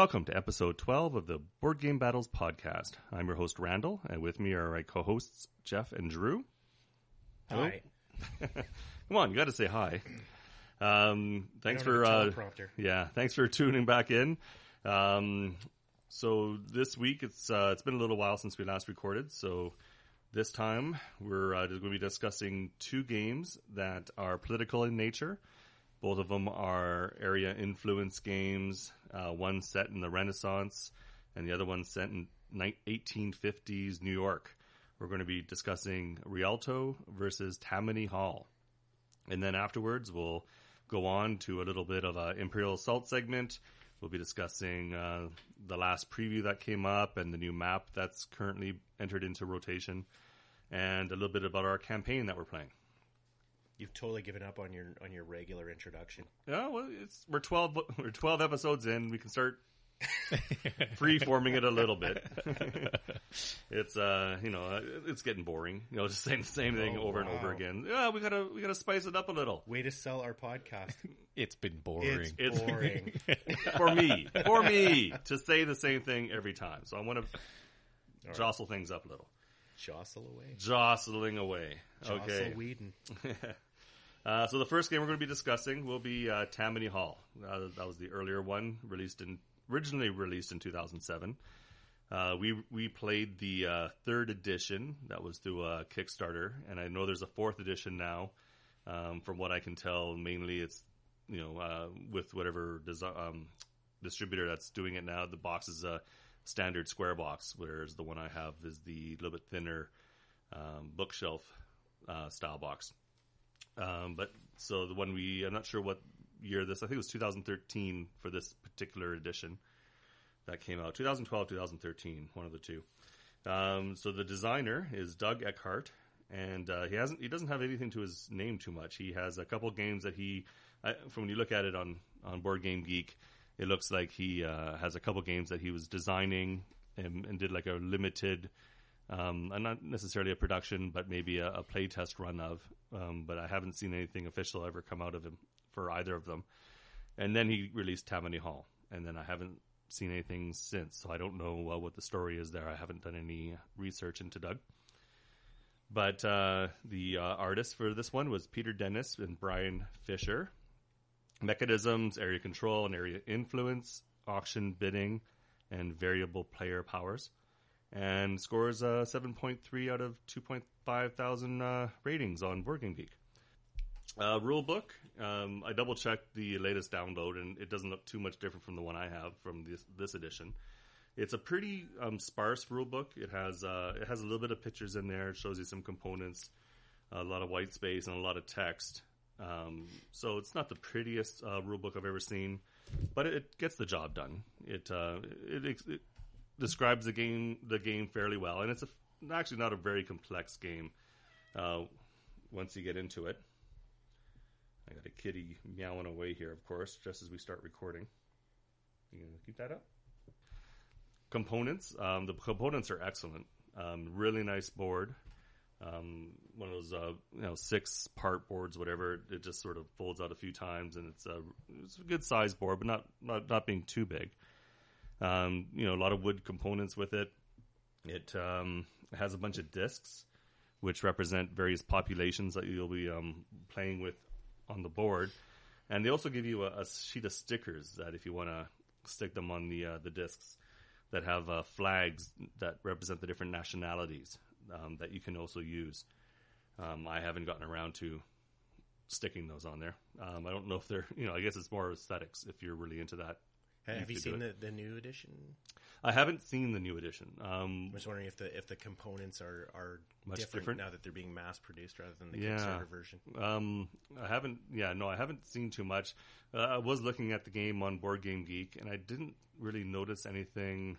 Welcome to episode 12 of the Board Game Battles podcast. I'm your host, Randall, and with me are my co hosts, Jeff and Drew. Hi. Come on, you got to say hi. Um, thanks for uh, yeah, thanks for tuning back in. Um, so this week it's uh, it's been a little while since we last recorded. So this time we're uh, going to be discussing two games that are political in nature. Both of them are area influence games. Uh, one set in the Renaissance, and the other one set in ni- 1850s New York. We're going to be discussing Rialto versus Tammany Hall. And then afterwards, we'll go on to a little bit of a Imperial Assault segment. We'll be discussing uh, the last preview that came up and the new map that's currently entered into rotation, and a little bit about our campaign that we're playing. You've totally given up on your on your regular introduction. Yeah, well, it's we're twelve we're twelve episodes in. We can start free forming it a little bit. it's uh, you know, uh, it's getting boring. You know, just saying the same thing Oh, over and over again. Yeah, we gotta we gotta spice it up a little. Way to sell our podcast. It's been boring. It's It's- boring. for me, for me to say the same thing every time. So I want to right. jostle things up a little. Jostle away. Jostling away. Jostle okay. Whedon. Uh, so the first game we're going to be discussing will be uh, Tammany Hall. Uh, that was the earlier one, released in originally released in 2007. Uh, we we played the uh, third edition that was through a Kickstarter, and I know there's a fourth edition now. Um, from what I can tell, mainly it's you know uh, with whatever um, distributor that's doing it now. The box is a standard square box, whereas the one I have is the little bit thinner um, bookshelf style box. Um, but so the one we, I'm not sure what year this, I think it was 2013 for this particular edition that came out. 2012, 2013, one of the two. Um, so the designer is Doug Eckhart, and uh, he hasn't, he doesn't have anything to his name too much. He has a couple games that he, I, from when you look at it on on Board Game Geek, it looks like he uh, has a couple games that he was designing and, and did like a limited um, not necessarily a production, but maybe a, a play test run of. Um, but I haven't seen anything official ever come out of him for either of them. And then he released Tammany Hall, and then I haven't seen anything since. So I don't know uh, what the story is there. I haven't done any research into Doug. But uh, the uh, artist for this one was Peter Dennis and Brian Fisher. Mechanisms, area control, and area influence, auction bidding, and variable player powers and scores a 7.3 out of 2.5 thousand uh, ratings on Game Geek. Uh, rule book, um, I double checked the latest download, and it doesn't look too much different from the one I have from this this edition. It's a pretty um, sparse rule book. It has uh, it has a little bit of pictures in there. It shows you some components, a lot of white space, and a lot of text. Um, so it's not the prettiest uh, rule book I've ever seen, but it gets the job done. It uh, it, it, it describes the game the game fairly well, and it's a, actually not a very complex game uh, once you get into it. I got a kitty meowing away here, of course, just as we start recording. You gonna keep that up? Components. Um, the components are excellent. Um, really nice board. Um, one of those uh, you know six part boards, whatever. It just sort of folds out a few times, and it's a it's a good size board, but not not, not being too big. Um, you know, a lot of wood components with it. It um, has a bunch of discs, which represent various populations that you'll be um, playing with on the board, and they also give you a, a sheet of stickers that if you want to stick them on the uh, the discs that have uh, flags that represent the different nationalities um, that you can also use. Um, I haven't gotten around to sticking those on there. Um, I don't know if they're, you know, I guess it's more aesthetics if you're really into that. Have you seen the, the new edition? I haven't seen the new edition. Um, I'm just wondering if the if the components are, are Much different, different? now that they're being mass produced rather than the Yeah. Kickstarter version. Um, I haven't. Yeah, no, I haven't seen too much. Uh, I was looking at the game on Board Game Geek, and I didn't really notice anything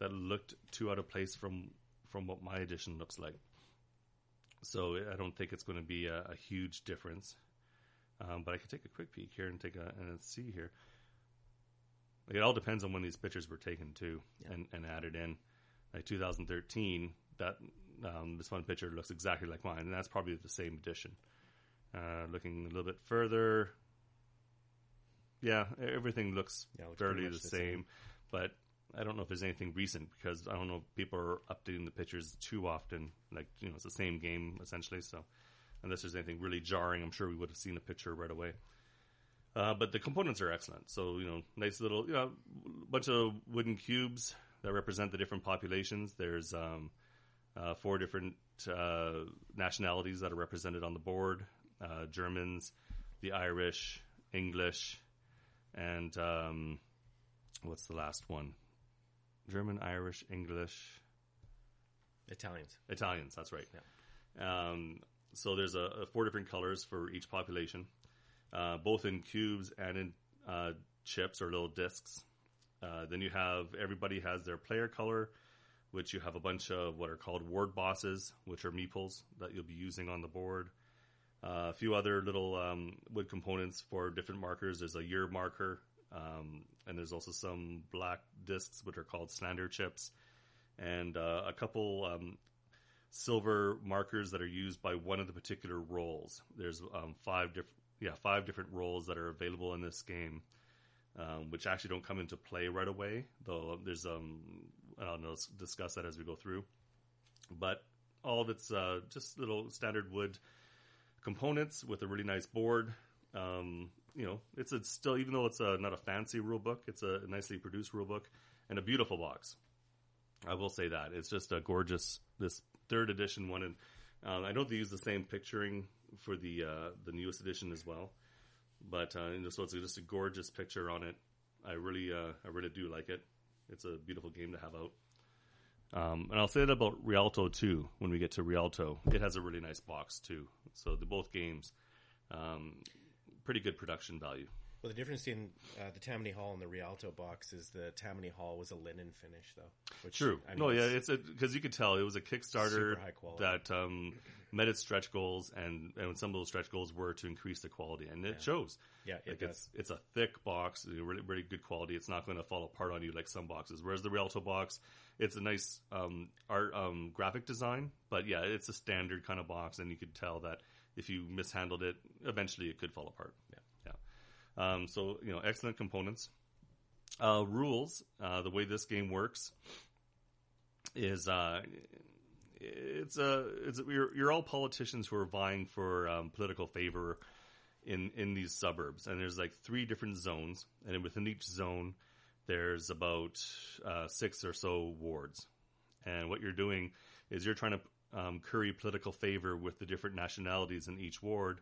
that looked too out of place from from what my edition looks like. So I don't think it's going to be a, a huge difference. Um, but I could take a quick peek here and take a and see here. It all depends on when these pictures were taken too, and, and added in. Like 2013, that um, this one picture looks exactly like mine, and that's probably the same edition. Uh, looking a little bit further, yeah, everything looks Yeah, fairly the same. same. but I don't know if there's anything recent because I don't know if people are updating the pictures too often. Like you know, it's the same game essentially. So unless there's anything really jarring, I'm sure we would have seen a picture right away. Uh, but the components are excellent. So you know, nice little you know, bunch of wooden cubes that represent the different populations. There's um, uh, four different uh, nationalities that are represented on the board: uh, Germans, the Irish, English, and um, what's the last one? German, Irish, English, Italians. Italians. That's right. Um, so there's a, a four different colors for each population, uh, both in cubes and in uh, chips or little discs. Uh, then you have everybody has their player color, which you have a bunch of what are called ward bosses, which are meeples that you'll be using on the board. Uh, a few other little um, wood components for different markers. There's a year marker, um, and there's also some black discs, which are called slander chips, and uh, a couple um, silver markers that are used by one of the particular roles. There's um, five different, yeah, five different roles that are available in this game, um, which actually don't come into play right away. Though there's, um, I don't know, let's discuss that as we go through. But all of it's uh, just little standard wood components with a really nice board. Um, you know, it's a still even though it's a, not a fancy rule book, it's a nicely produced rule book and a beautiful box. I will say that it's just a gorgeous this third edition one, and um, I know they use the same picturing for the uh, the newest edition as well. But uh, you know, so it's just a gorgeous picture on it. I really uh, I really do like it. It's a beautiful game to have out. Um, and I'll say that about Rialto too. When we get to Rialto, it has a really nice box too. So the both games, um, pretty good production value. Well, the difference in uh, the Tammany Hall and the Rialto box is the Tammany Hall was a linen finish, though. Which, True. I mean, no, yeah, it's a because you could tell it was a Kickstarter Super high quality. that um, met its stretch goals, and and some of those stretch goals were to increase the quality, and it shows. Yeah, it like does. it's it's a thick box, really really good quality. It's not going to fall apart on you like some boxes. Whereas the Rialto box, it's a nice um, art um, graphic design, but yeah, it's a standard kind of box, and you could tell that if you mishandled it, eventually it could fall apart. Yeah, yeah. Um, so you know, excellent components. Uh, rules. Uh, the way this game works is uh, it's a it's you're, you're all politicians who are vying for um, political favor in in these suburbs, and there's like three different zones, and within each zone, there's about uh, six or so wards, and what you're doing is you're trying to um, curry political favor with the different nationalities in each ward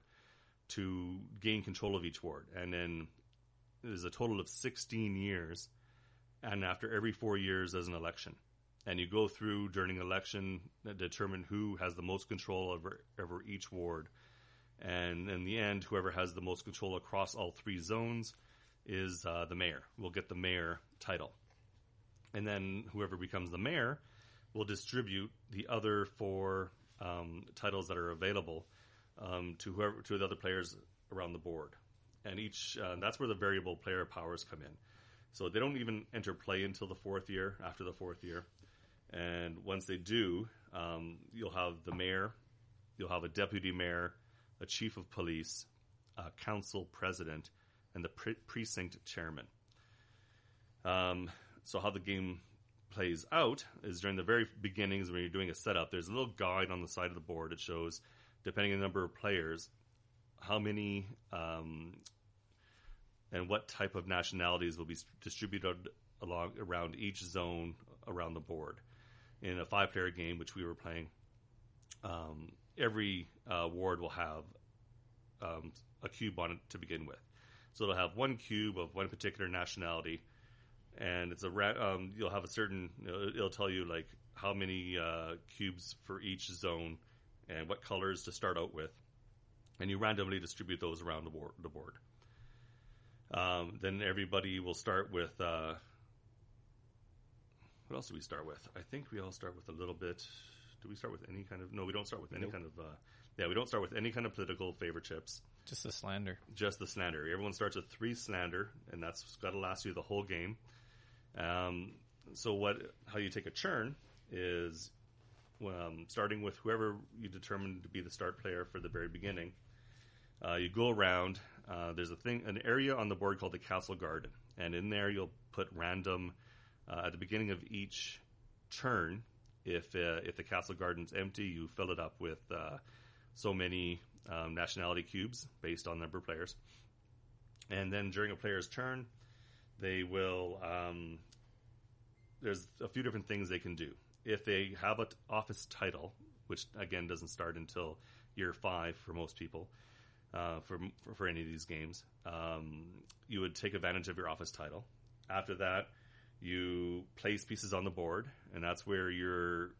to gain control of each ward, and then there's a total of 16 years, and after every four years, there's an election and you go through during election determine who has the most control over over each ward. And in the end whoever has the most control across all three zones is uh, the mayor. We'll get the mayor title. And then whoever becomes the mayor will distribute the other four um, titles that are available um, to whoever to the other players around the board. And each uh, that's where the variable player powers come in. So they don't even enter play until the fourth year after the fourth year and once they do, um, you'll have the mayor, you'll have a deputy mayor, a chief of police, a council president, and the pre- precinct chairman. Um, so how the game plays out is during the very beginnings when you're doing a setup. There's a little guide on the side of the board. It shows, depending on the number of players, how many um, and what type of nationalities will be distributed along around each zone around the board in a five player game, which we were playing, um, every uh, ward will have um, a cube on it to begin with. So it'll have one cube of one particular nationality, and it's a ra- um, you'll have a certain. It'll tell you like how many uh, cubes for each zone and what colors to start out with, and you randomly distribute those around the board. The board. Um, then everybody will start with uh, what else do we start with? I think we all start with a little bit. Do we start with any kind of? No, we don't start with any Nope. kind of. Uh, yeah, we don't start with any kind of political favor chips. Just the slander. Just the slander. Everyone starts with three slander, and that's got to last you the whole game. Um, so what? How you take a churn is um, starting with whoever you determine to be the start player for the very beginning. Uh, you go around. Uh, there's a thing, an area on the board called the castle garden, and in there you'll put random Uh, at the beginning of each turn, if uh, if the castle garden's empty, you fill it up with uh, so many um, nationality cubes based on number of players. And then during a player's turn, they will. Um, there's a few different things they can do. If they have an office title, which again doesn't start until year five for most people, uh, for, for, for any of these games, um, you would take advantage of your office title. After that, you place pieces on the board, and that's where your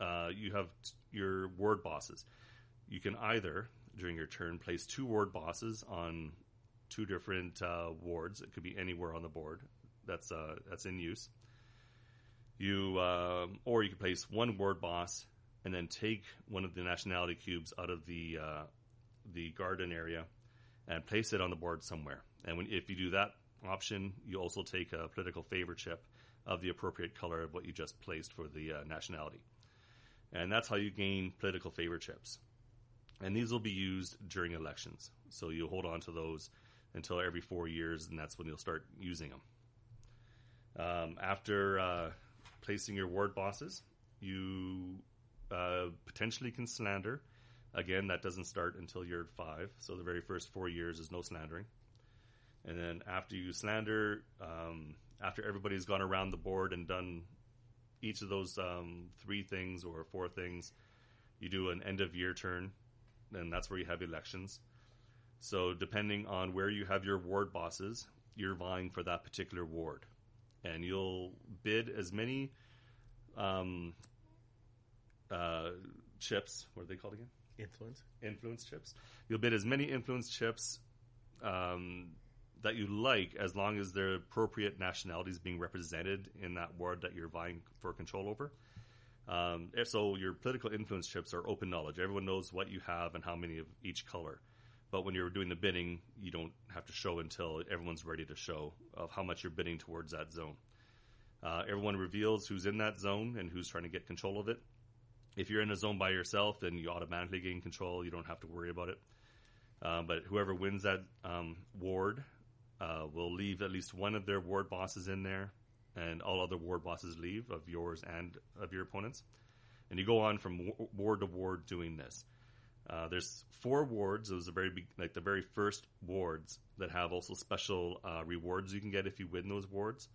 uh, you have t- your ward bosses. You can either during your turn place two ward bosses on two different uh, wards. It could be anywhere on the board that's uh, that's in use. You um, or you can place one ward boss and then take one of the nationality cubes out of the uh, the garden area and place it on the board somewhere. And when, if you do that option, you also take a political favor chip of the appropriate color of what you just placed for the uh, nationality. And that's how you gain political favor chips. And these will be used during elections. So you'll hold on to those until every four years, and that's when you'll start using them. Um, after uh, placing your ward bosses, you uh, potentially can slander. Again, that doesn't start until year five, so the very first four years is no slandering. And then after you slander, um, after everybody's gone around the board and done each of those um, three things or four things, you do an end of year turn, and that's where you have elections. So depending on where you have your ward bosses, you're vying for that particular ward, and you'll bid as many um, uh, chips. What are they called again? Influence. Influence chips. You'll bid as many influence chips um, that you like, as long as the appropriate nationalities being represented in that ward that you're vying for control over. Um, so your political influence chips are open knowledge. Everyone knows what you have and how many of each color. But when you're doing the bidding, you don't have to show until everyone's ready to show of how much you're bidding towards that zone. Uh, everyone reveals who's in that zone and who's trying to get control of it. If you're in a zone by yourself, then you automatically gain control. You don't have to worry about it. Uh, but whoever wins that um, ward uh, will leave at least one of their ward bosses in there, and all other ward bosses leave of yours and of your opponents. And you go on from ward to ward doing this. Uh, there's four wards. Those are very big, like the very first wards that have also special uh, rewards you can get if you win those wards.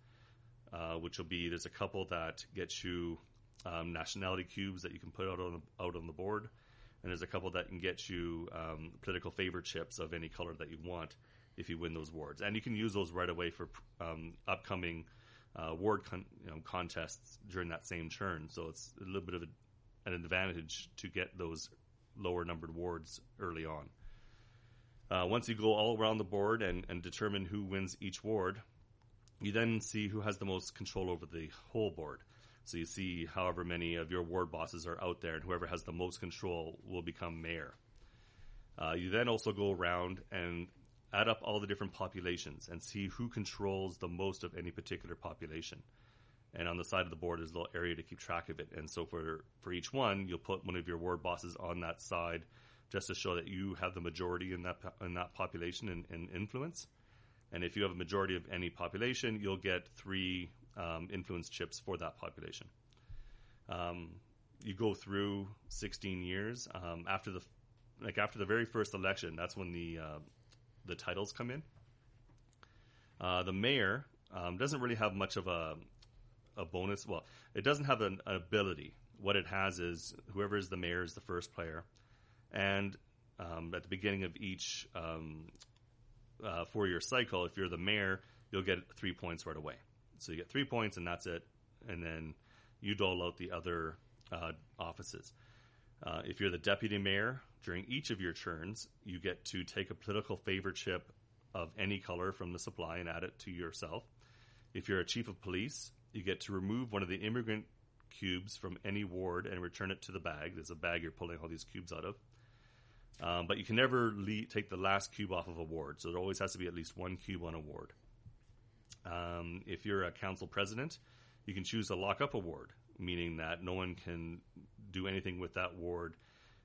Uh, which will be there's a couple that get you um, nationality cubes that you can put out on the, out on the board, and there's a couple that can get you um, political favor chips of any color that you want if you win those wards, and you can use those right away for um, upcoming uh, ward con- you know, contests during that same turn. So it's a little bit of a, an advantage to get those lower numbered wards early on. Uh, once you go all around the board and, and determine who wins each ward, you then see who has the most control over the whole board. So you see however many of your ward bosses are out there, and whoever has the most control will become mayor. Uh, you then also go around and add up all the different populations and see who controls the most of any particular population. And on the side of the board is a little area to keep track of it. And so for for each one, you'll put one of your ward bosses on that side, just to show that you have the majority in that in that population and, and influence. And if you have a majority of any population, you'll get three um, influence chips for that population. Um, you go through 16 years um, after the like after the very first election. That's when the uh, the titles come in. Uh, the mayor um, doesn't really have much of a a bonus. Well, it doesn't have an, an, ability. What it has is whoever is the mayor is the first player, and um, at the beginning of each um, uh, four year cycle, if you're the mayor, you'll get three points right away. So you get three points, and that's it. And then you dole out the other uh, offices. Uh, if you're the deputy mayor, during each of your turns, you get to take a political favor chip of any color from the supply and add it to yourself. If you're a chief of police, you get to remove one of the immigrant cubes from any ward and return it to the bag. There's a bag you're pulling all these cubes out of. Um, but you can never take the last cube off of a ward, so there always has to be at least one cube on a ward. Um, if you're a council president, you can choose a lock up a ward, meaning that no one can do anything with that ward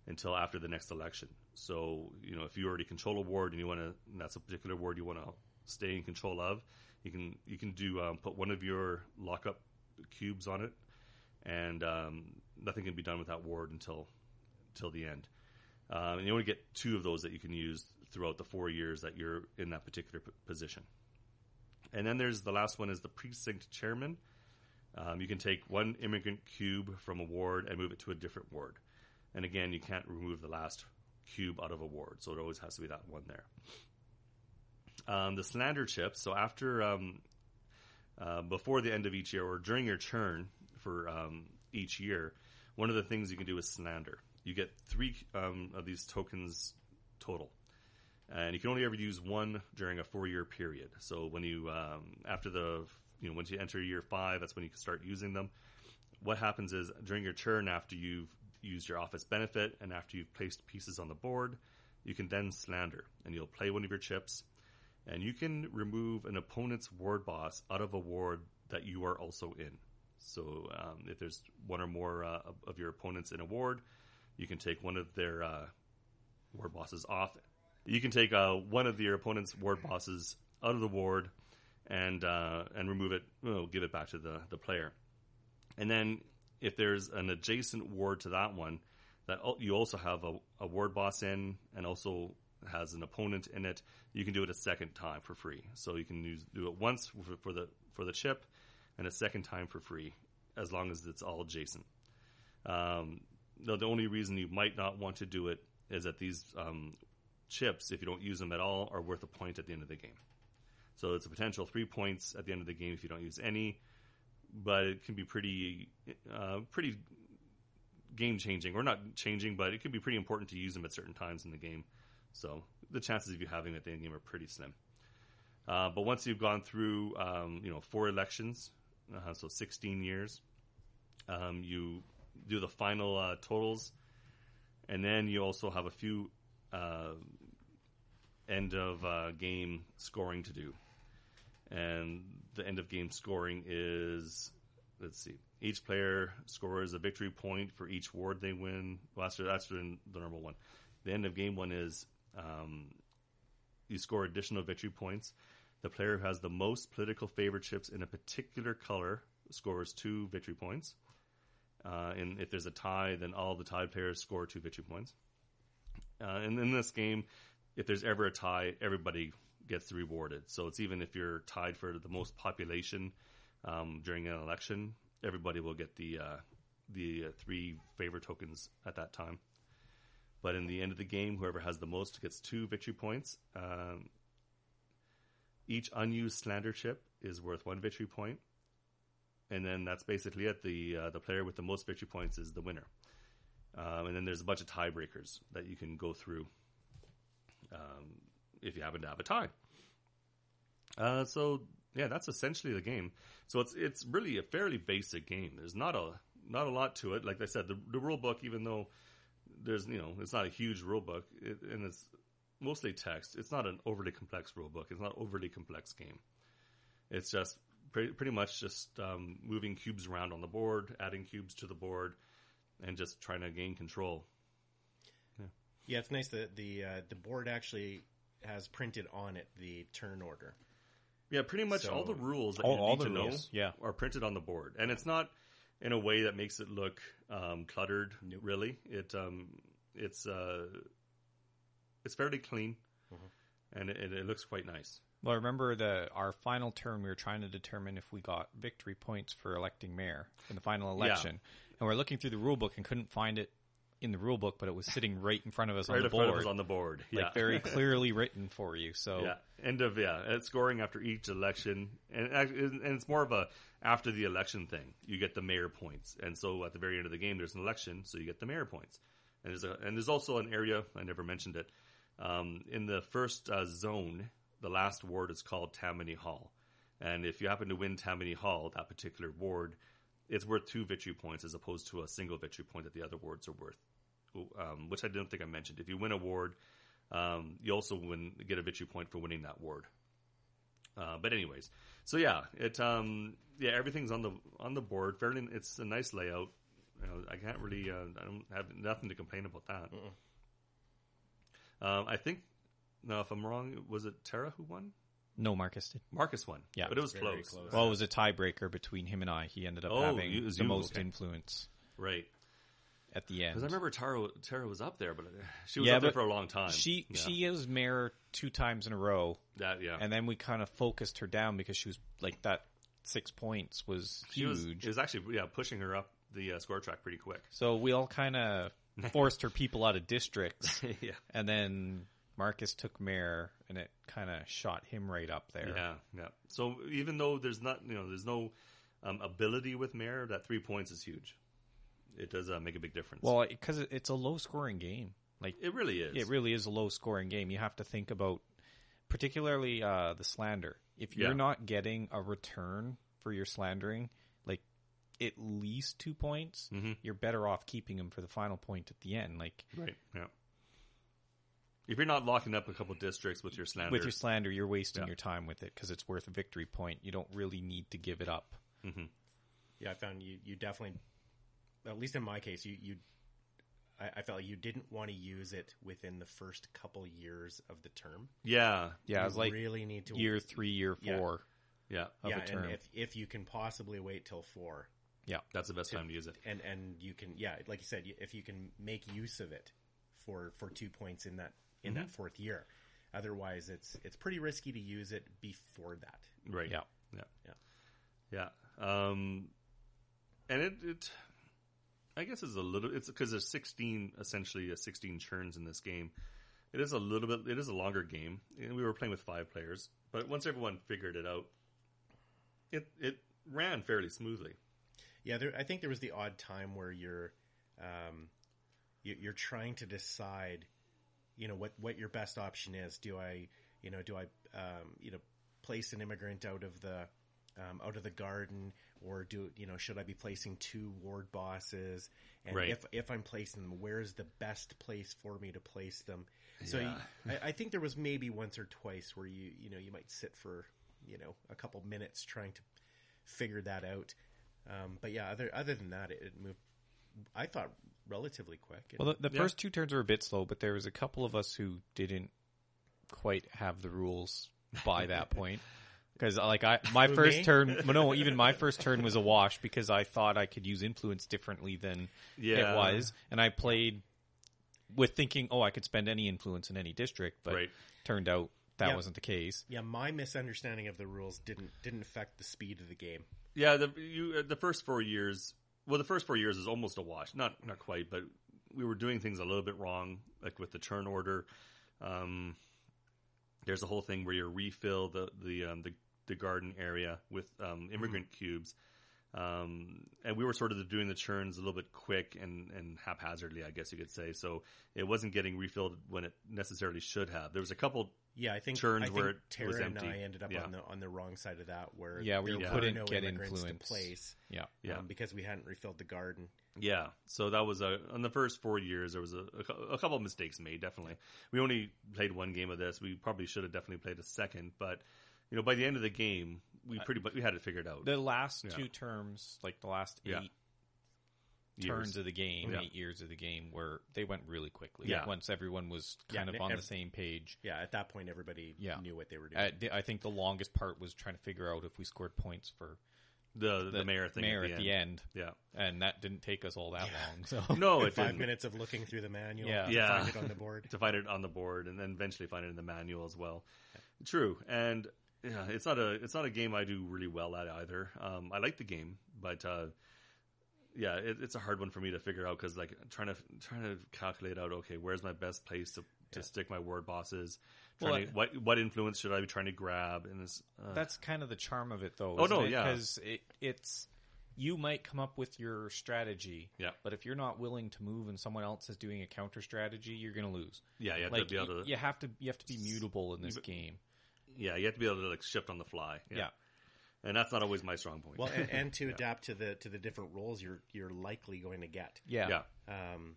until after the next election. So, you know, if you already control a ward and you want to, that's a particular ward you want to stay in control of, you can you can do um, put one of your lockup cubes on it, and um, nothing can be done with that ward until until the end. Um, and you only get two of those that you can use throughout the four years that you're in that particular p- position. And then there's the last one is the precinct chairman. Um, you can take one immigrant cube from a ward and move it to a different ward. And again, you can't remove the last cube out of a ward, so it always has to be that one there. Um, the slander chip. So after, um, uh, before the end of each year or during your turn for um, each year, one of the things you can do is slander. You get three um, of these tokens total, and you can only ever use one during a four-year period. So when you um, after the you know once you enter year five, that's when you can start using them. What happens is during your turn after you've used your office benefit and after you've placed pieces on the board, you can then slander, and you'll play one of your chips, and you can remove an opponent's ward boss out of a ward that you are also in. So um, if there's one or more uh, of your opponents in a ward, you can take one of their uh, ward bosses off. You can take uh, one of your opponent's ward bosses out of the ward and uh, and remove it. Well, give it back to the the player. And then if there's an adjacent ward to that one that you also have a, a ward boss in and also has an opponent in it, you can do it a second time for free. So you can use, do it once for, for the for the chip and a second time for free, as long as it's all adjacent. Um, the, the only reason you might not want to do it is that these um, chips, if you don't use them at all, are worth a point at the end of the game. So it's a potential three points at the end of the game if you don't use any, but it can be pretty, uh, pretty game changing, or not changing, but it can be pretty important to use them at certain times in the game. So the chances of you having them at the end game are pretty slim. Uh, but once you've gone through, um, you know, four elections, uh, so 16 years, um, you do the final uh, totals, and then you also have a few uh, end of uh, game scoring to do. And the end of game scoring is let's see, each player scores a victory point for each ward they win. Well, that's, that's the normal one. The end of game one is um, you score additional victory points. The player who has the most political favorite chips in a particular color scores two victory points. Uh, and if there's a tie, then all the tied players score two victory points. Uh, and in this game, if there's ever a tie, everybody gets rewarded. So it's even if you're tied for the most population um, during an election, everybody will get the uh, the uh, three favor tokens at that time. But in the end of the game, whoever has the most gets two victory points. Um, each unused slander chip is worth one victory point, and then that's basically it. The uh, the player with the most victory points is the winner. Um, and then there's a bunch of tiebreakers that you can go through um, if you happen to have a tie. Uh, so yeah, that's essentially the game. So it's it's really a fairly basic game. There's not a not a lot to it. Like I said, the, the rule book, even though there's you know it's not a huge rule book, it, and it's mostly text. It's not an overly complex rule book. It's not overly complex game. It's just pretty, pretty much just um, moving cubes around on the board, adding cubes to the board, and just trying to gain control. Yeah, yeah it's nice that the uh, the board actually has printed on it the turn order. Yeah, pretty much so, all the rules that all, you all need to rules, know yeah. are printed on the board, and it's not in a way that makes it look um, cluttered. Nope. Really, it um, it's uh, it's fairly clean, mm-hmm. and it, it, looks quite nice. Well, I remember the our final term. We were trying to determine if we got victory points for electing mayor in the final election, yeah. and we're looking through the rule book and couldn't find it in the rule book, but it was sitting right in front of us right on the board. on the board, yeah, like very clearly written for you. So yeah, end of yeah, it's scoring after each election, and and it's more of a after the election thing. You get the mayor points, and so at the very end of the game, there's an election, so you get the mayor points. And there's a and there's also an area I never mentioned it um, in the first uh, zone. The last ward is called Tammany Hall, and if you happen to win Tammany Hall, that particular ward, it's worth two victory points as opposed to a single victory point that the other wards are worth um, which I don't think I mentioned. If you win a ward, um, you also win get a victory point for winning that ward. Uh, but anyways, so yeah, it um, yeah everything's on the on the board. Fairly, it's a nice layout. You know, I can't really uh, I don't have nothing to complain about that. Um, I think now if I'm wrong, was it Tara who won? No, Marcus did. Marcus won. Yeah. but it was Very close. close. Well, it was a tiebreaker between him and I. He ended up Oh, having you- it was the you, most okay. influence Right. At the end. Because I remember Tara Tara was up there, but uh, she was Yeah, up there for a long time. She yeah. she was mayor two times in a row, that yeah. and then we kind of focused her down because she was like that. Six points was she huge. was it was actually yeah pushing her up the uh, score track pretty quick. So we all kind of forced her people out of districts, yeah. and then Marcus took mayor, and it kind of shot him right up there. Yeah, yeah. So even though there's not, you know, there's no um, ability with Mayor, that three points is huge. It does uh, make a big difference. Well, because it's a low scoring game. Like it really is. it really is a low scoring game. You have to think about, particularly uh, the slander. If you're Yeah. not getting a return for your slandering, like at least two points, Mhm. you're better off keeping them for the final point at the end. Like right. Yeah. If you're not locking up a couple districts with your slander, with your slander, you're wasting Yeah. your time with it because it's worth a victory point. You don't really need to give it up. Yeah, I found you. You definitely, at least in my case, you you. I, I felt like you didn't want to use it within the first couple years of the term. yeah, Yeah, you it's like really need to year three, year four yeah, of yeah, a term. and if if you can possibly wait till four, yeah, that's the best time to use it. and and you can yeah, like you said, if you can make use of it for for two points in that in that fourth year, otherwise it's it's pretty risky to use it before that. Right. Yeah. Yeah. Yeah. Yeah. Um, and it, it, I guess it's a little, it's because there's 16, essentially uh, 16 churns in this game. It is a little bit, it is a longer game. And we were playing with five players, but once everyone figured it out, it, it ran fairly smoothly. Yeah, there, I think there was the odd time where you're, um, you, you're trying to decide, you know, what what your best option is. Do I, you know, do I, um, you know, place an immigrant out of the, um, out of the garden, or do you know, should I be placing two ward bosses? And Right. if if I'm placing them, where's the best place for me to place them? So Yeah. you- I, I think there was maybe once or twice where you you know you might sit for you know a couple minutes trying to figure that out. Um, but yeah, other other than that, it, it moved. I thought relatively quick. Well, the, the Yeah. first two turns were a bit slow, but there was a couple of us who didn't quite have the rules by that point. Because like I, my Who, first me? turn, no, even my first turn was a wash because I thought I could use influence differently than Yeah. it was, and I played with thinking, oh, I could spend any influence in any district, but Right. turned out that Yeah. wasn't the case. yeah, my misunderstanding of the rules didn't didn't affect the speed of the game. Yeah, the you uh, the first four years. Well, the first four years is almost a wash. Not not quite, but we were doing things a little bit wrong, like with the turn order. Um, there's a whole thing where you refill the the um, the, the garden area with um, immigrant cubes, um, and we were sort of doing the churns a little bit quick and and haphazardly, I guess you could say. So it wasn't getting refilled when it necessarily should have. There was a couple Yeah, I think Turns I think where it Tara was and. I ended up Yeah. on the on the wrong side of that, where Yeah, where there you were couldn't no get immigrants influence. to place, Yeah, Yeah. um, because we hadn't refilled the garden. Yeah, so that was a on the first four years. There was a, a, a couple of mistakes made. Definitely, we only played one game of this. We probably should have definitely played a second, but you know, by the end of the game, we pretty much we had it figured out. the last Yeah. two terms, like the last eight Yeah. turns Years. of the game, Yeah. eight years of the game, where they went really quickly. Yeah. once everyone was Yeah, kind of on ev- the same page. Yeah, at that point, everybody Yeah. knew what they were doing. Uh, the- I think the longest part was trying to figure out if we scored points for the, the mayor thing mayor at the, end. end, Yeah, and that didn't take us all that long. So no, it Five didn't. minutes of looking through the manual, Yeah. to Yeah. find it on the board. to find it on the board and then eventually find it in the manual as well. True, and yeah, it's not a it's not a game I do really well at either. Um, I like the game, but uh, yeah, it, it's a hard one for me to figure out because like trying to trying to calculate out okay, where's my best place to, to stick my ward bosses? Well, Trying to, what what influence should I be trying to grab? And this, uh, that's kind of the charm of it, though. Oh, no, yeah. because it, it's you might come up with your strategy, Yeah. but if you're not willing to move and someone else is doing a counter strategy, you're going to lose. yeah, you have Like to be able to you have to you have to be mutable in this game. Yeah, you have to be able to like shift on the fly. Yeah. and that's not always my strong point. Well, and, and to adapt to the to the different roles you're you're likely going to get. Yeah, yeah, Um,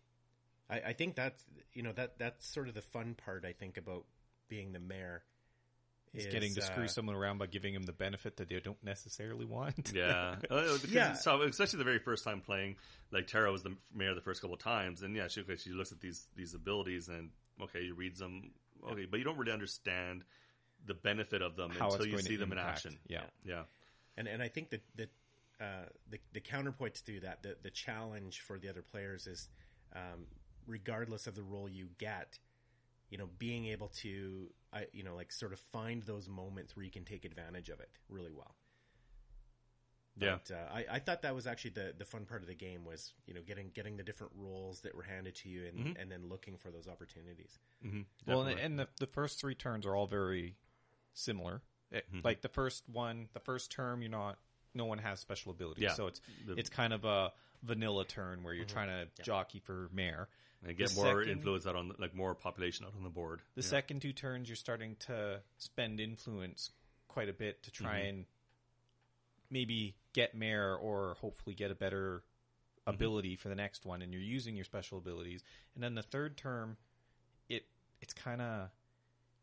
I, I think that's you know that that's sort of the fun part. I think about being the mayor. Is, getting to screw uh, someone around by giving them the benefit that they don't necessarily want. Yeah, Uh, Yeah. it's tough, especially the very first time playing. Like Tara was the mayor the first couple of times, and yeah, she she looks at these these abilities and okay, you reads them, okay, but you don't really understand the benefit of them How until you see them in action. Yeah. Yeah. And and I think that that uh, the the counterpoint to that, the the challenge for the other players is, um, regardless of the role you get, you know, being able to, I you know, like sort of find those moments where you can take advantage of it really well. Yeah. But, uh, I, I thought that was actually the, the fun part of the game was you know getting getting the different roles that were handed to you and, Mm-hmm. and then looking for those opportunities. hmm Well, and, and the, the first three turns are all very similar. It- Mm-hmm. Like the first one, the first term, you're not. No one has special abilities, Yeah. so it's The- it's kind of a vanilla turn where you're Mm-hmm. trying to jockey for mayor. and get the more second- influence out on like more population out on the board. The second two turns, you're starting to spend influence quite a bit to try Mm-hmm. and maybe get mayor or hopefully get a better Mm-hmm. ability for the next one, and you're using your special abilities. And then the third term, it it's kind of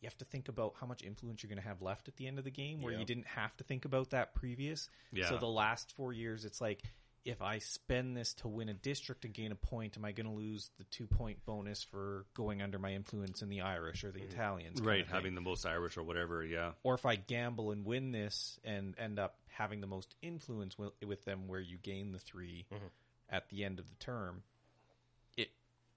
you have to think about how much influence you're going to have left at the end of the game, where Yeah. you didn't have to think about that previous. Yeah. So the last four years, it's like. If I spend this to win a district and gain a point, am I going to lose the two point bonus for going under my influence in the Irish or the mm-hmm. Italians? Right, having the most Irish or whatever. Yeah. or if I gamble and win this and end up having the most influence with, with them, where you gain the 3 mm-hmm. at the end of the term,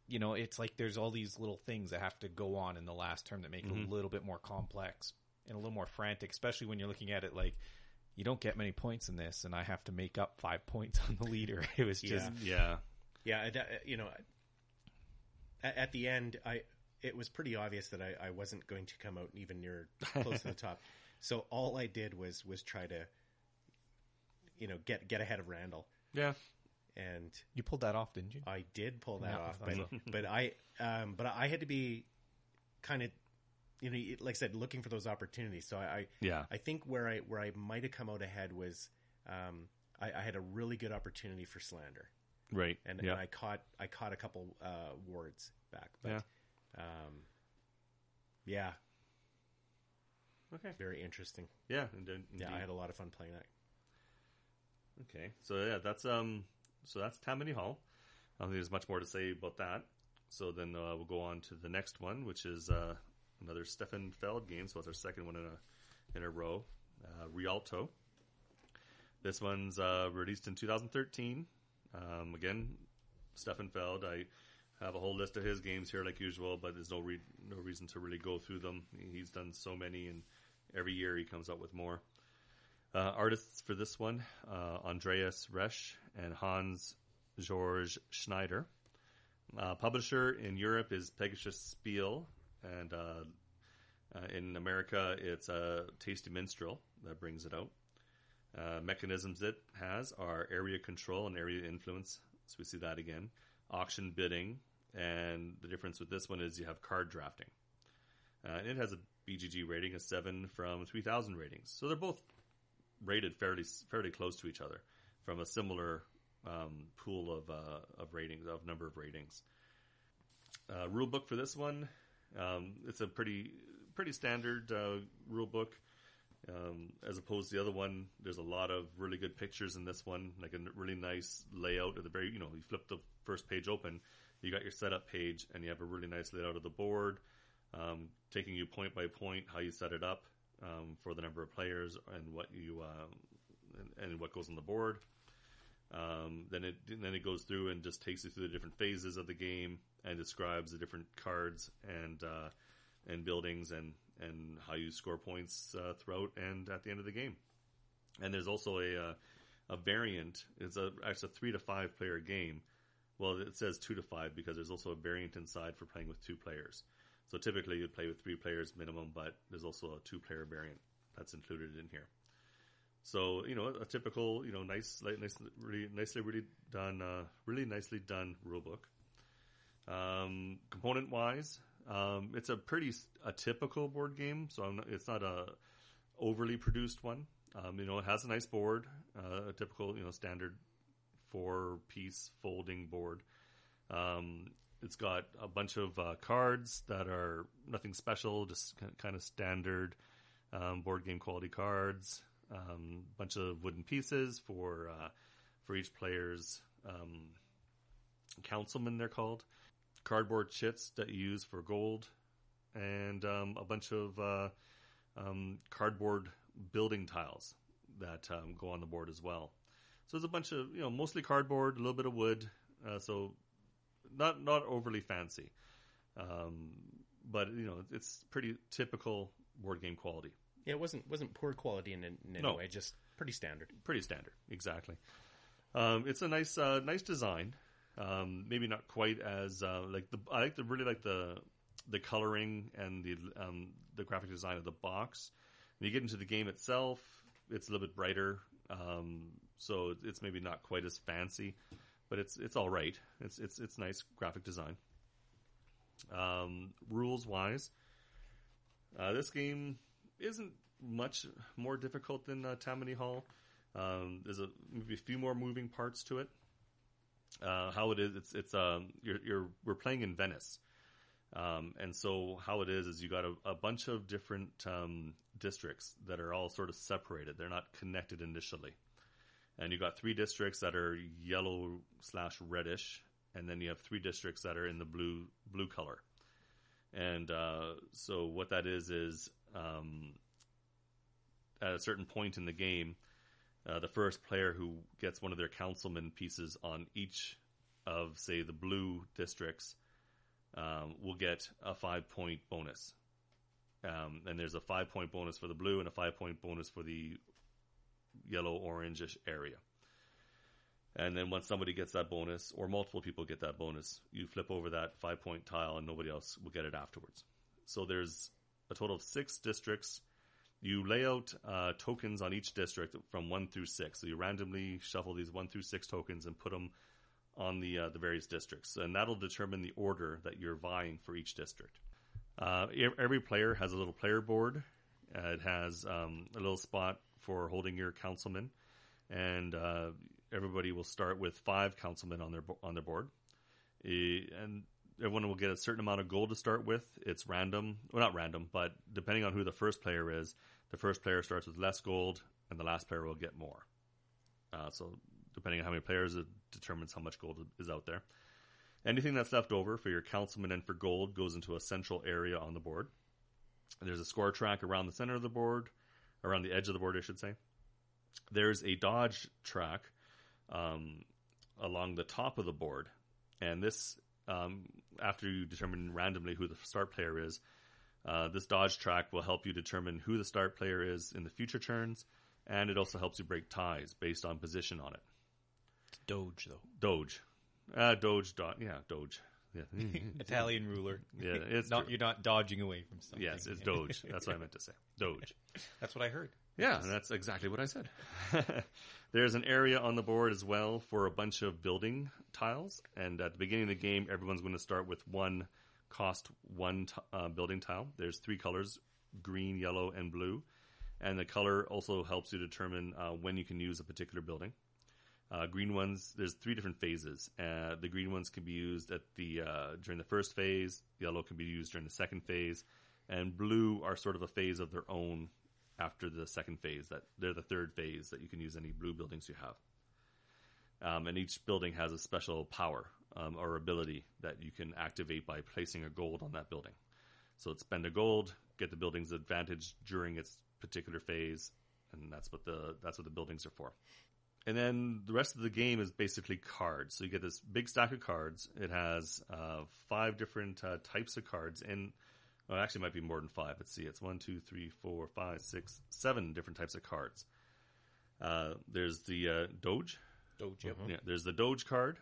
you know, it's like there's all these little things that have to go on in the last term that make it a mm-hmm. little bit more complex and a little more frantic, especially when you're looking at it like you don't get many points in this, and I have to make up five points on the leader. It was just Yeah. Yeah. Yeah, that- you know, at, at the end, I it was pretty obvious that I, I wasn't going to come out even near close to the top. So all I did was was try to, you know, get get ahead of Randall, Yeah. And you pulled that off, didn't you? I did pull that Yeah, off. But thought but I um, but I had to be kind of, you know, like I said, looking for those opportunities. So I, I Yeah. I think where I where I might have come out ahead was um, I, I had a really good opportunity for slander Right. and, yeah. and I caught I caught a couple uh, wards back. But, Yeah. Um, yeah, okay. very interesting. Yeah. And then, Yeah, I had a lot of fun playing that. Okay, so yeah, that's um, so that's Tammany Hall. I don't think there's much more to say about that. So then uh, we'll go on to the next one, which is uh, another Stefan Feld game. So it's our second one in a in a row. Uh, Rialto. This one's uh, released in 2013. Um, again, Stefan Feld. I have a whole list of his games here, like usual, but there's no re- no reason to really go through them. He's done so many, and every year he comes up with more. Uh, artists for this one, uh, Andreas Resch and Hans George Schneider. Uh, publisher in Europe is Pegasus Spiel, and uh, uh, in America it's uh, Tasty Minstrel that brings it out. Uh, mechanisms it has are area control and area influence, so we see that again. Auction bidding, and the difference with this one is you have card drafting. And it has a BGG rating of 7 from 3,000 ratings. So they're both rated fairly fairly close to each other from a similar um, pool of uh, of ratings of number of ratings. Uh, rule book for this one, um, it's a pretty pretty standard uh, rule book. Um, as opposed to the other one, there's a lot of really good pictures in this one, like a really nice layout at the very. You know, you flip the first page open, you got your setup page, and you have a really nice layout of the board, um, taking you point by point how you set it up um, for the number of players and what you um, and, and what goes on the board. Um, then it then it goes through and just takes you through the different phases of the game and describes the different cards and uh, and buildings and and how you score points uh, throughout and at the end of the game. And there's also a uh, a variant. It's a actually a three to five player game. Well, it says two to five because there's also a variant inside for playing with two players. So typically you'd play with three players minimum, but there's also a two player variant that's included in here. So you know a typical you know nice like nice really nicely really done uh, really nicely done rule book. Um, component wise, um, it's a pretty a typical board game. So not, it's not a overly produced one. Um, you know it has a nice board, uh, a typical you know standard four piece folding board. Um, it's got a bunch of uh, cards that are nothing special, just kind of standard um, board game quality cards. Um, bunch of wooden pieces for uh, for each player's um, councilman. They're called cardboard chits that you use for gold, and um, a bunch of uh, um, cardboard building tiles that um, go on the board as well. So there's a bunch of you know mostly cardboard, a little bit of wood, uh, so not not overly fancy, um, but you know it's pretty typical board game quality. Yeah, it wasn't wasn't poor quality in, in any No. way, just pretty standard. pretty standard. Exactly. Um, it's a nice, uh, nice design. Um, maybe not quite as uh, like the. I like the really like the the coloring and the um, the graphic design of the box. When you get into the game itself, it's a little bit brighter. Um, so it's maybe not quite as fancy, but it's it's all right. It's it's it's nice graphic design. Um, rules wise, uh, this game isn't much more difficult than uh, Tammany Hall. Um, there's a maybe a few more moving parts to it. Uh, how it is, it's it's um you're you're we're playing in Venice, um, and so how it is is you got a, a bunch of different um, districts that are all sort of separated. They're not connected initially, and you got three districts that are yellow slash reddish, and then you have three districts that are in the blue blue color. And uh, so what that is is um, at a certain point in the game, uh, the first player who gets one of their councilman pieces on each of, say, the blue districts um, will get a five point bonus. Um, and there's a five point bonus for the blue and a five point bonus for the yellow orangish area. And then once somebody gets that bonus, or multiple people get that bonus, you flip over that five point tile and nobody else will get it afterwards. So there's a total of six districts. You lay out uh, tokens on each district from one through six. So you randomly shuffle these one through six tokens and put them on the uh, the various districts, and that'll determine the order that you're vying for each district. Uh, every player has a little player board. Uh, it has um, a little spot for holding your councilman, and uh, everybody will start with five councilmen on their on their board, and everyone will get a certain amount of gold to start with. It's random, well, not random, but depending on who the first player is, the first player starts with less gold, and the last player will get more. Uh, so depending on how many players, it determines how much gold is out there. Anything that's left over for your councilman and for gold goes into a central area on the board. There's a score track around the center of the board, around the edge of the board, I should say. There's a dodge track um, along the top of the board, and this, um, after you determine randomly who the start player is, uh, this dodge track will help you determine who the start player is in the future turns, and it also helps you break ties based on position on it. It's Doge though. Doge, uh, Doge, do- yeah, Doge, yeah, Italian ruler. yeah, it's not you're not dodging away from something. yes, it's Doge. That's what I meant to say, Doge. That's what I heard. Yeah, that's exactly what I said. There's an area on the board as well for a bunch of building tiles, and at the beginning of the game, everyone's going to start with one cost one t- uh, building tile. There's three colors: green, yellow, and blue. And the color also helps you determine uh, when you can use a particular building. Uh, green ones, there's three different phases. Uh, the green ones can be used at the uh, during the first phase. Yellow can be used during the second phase, and blue are sort of a phase of their own after the second phase. That they're the third phase that you can use any blue buildings you have. Um, and each building has a special power um, or ability that you can activate by placing a gold on that building. So it's spend a gold, get the building's advantage during its particular phase, and that's what the that's what the buildings are for. And then the rest of the game is basically cards. So you get this big stack of cards. It has uh, five different uh, types of cards, and well, actually, might be more than five. Let's see. It's one, two, three, four, five, six, seven different types of cards. Uh, there's the uh, Doge. Doge. Yep. Yeah, there's the Doge card.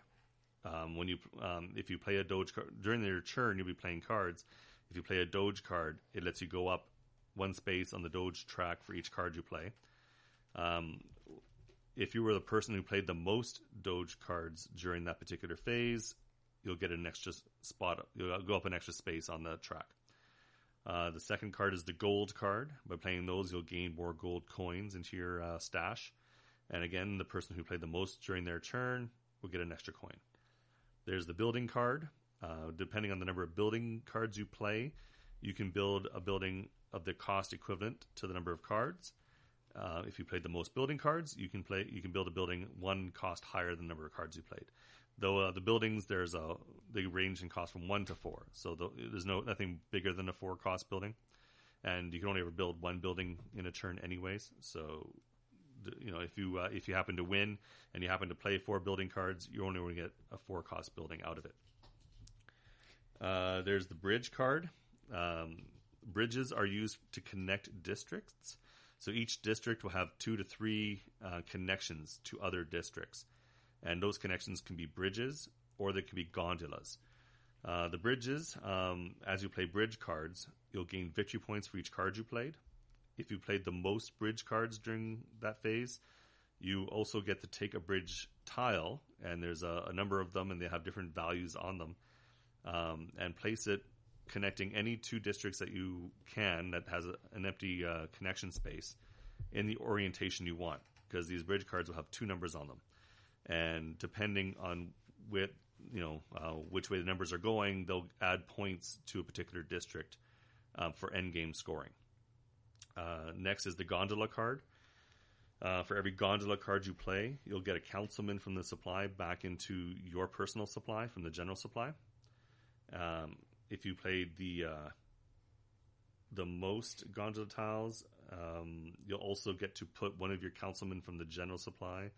Um, when you um, if you play a Doge card during your turn, you'll be playing cards. If you play a Doge card, it lets you go up one space on the Doge track for each card you play. Um, if you were the person who played the most Doge cards during that particular phase, you'll get an extra spot. You'll go up an extra space on the track. Uh, the second card is the gold card. By playing those, you'll gain more gold coins into your uh, stash. And again, the person who played the most during their turn will get an extra coin. There's the building card. Uh, depending on the number of building cards you play, you can build a building of the cost equivalent to the number of cards. Uh, if you played the most building cards, you can play. You can build a building one cost higher than the number of cards you played. Though uh, the buildings, there's a they range in cost from one to four, so the, there's no nothing bigger than a four cost building. and you can only ever build one building in a turn, anyways. So, you know, if you uh, if you happen to win and you happen to play four building cards, you're only going to get a four cost building out of it. Uh, there's the bridge card. Um, bridges are used to connect districts. So each district will have two to three uh, connections to other districts. And those connections can be bridges or they can be gondolas. Uh, the bridges, um, as you play bridge cards, you'll gain victory points for each card you played. If you played the most bridge cards during that phase, you also get to take a bridge tile, and there's a, a number of them, and they have different values on them, um, and place it connecting any two districts that you can that has a, an empty uh, connection space in the orientation you want, because these bridge cards will have two numbers on them, and depending on with you know uh, which way the numbers are going, they'll add points to a particular district um, for end game scoring. Uh, next is the gondola card. Uh, for every gondola card you play, you'll get a councilman from the supply back into your personal supply from the general supply. Um, if you played the uh, the most gondola tiles, um, you'll also get to put one of your councilmen from the general supply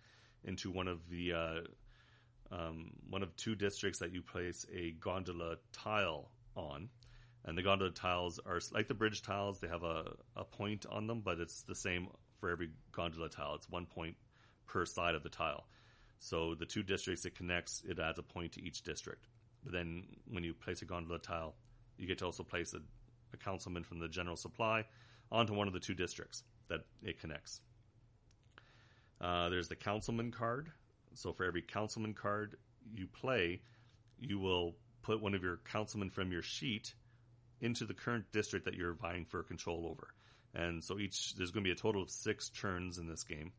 into one of the uh, um, one of two districts that you place a gondola tile on. And the gondola tiles are like the bridge tiles; they have a, a point on them, but it's the same for every gondola tile. It's one point per side of the tile. So the two districts it connects, it adds a point to each district. But then when you place a gondola tile, you get to also place a, a councilman from the general supply onto one of the two districts that it connects. Uh, there's the councilman card. So for every councilman card you play, you will put one of your councilmen from your sheet into the current district that you're vying for control over. And so each there's going to be a total of six turns in this game,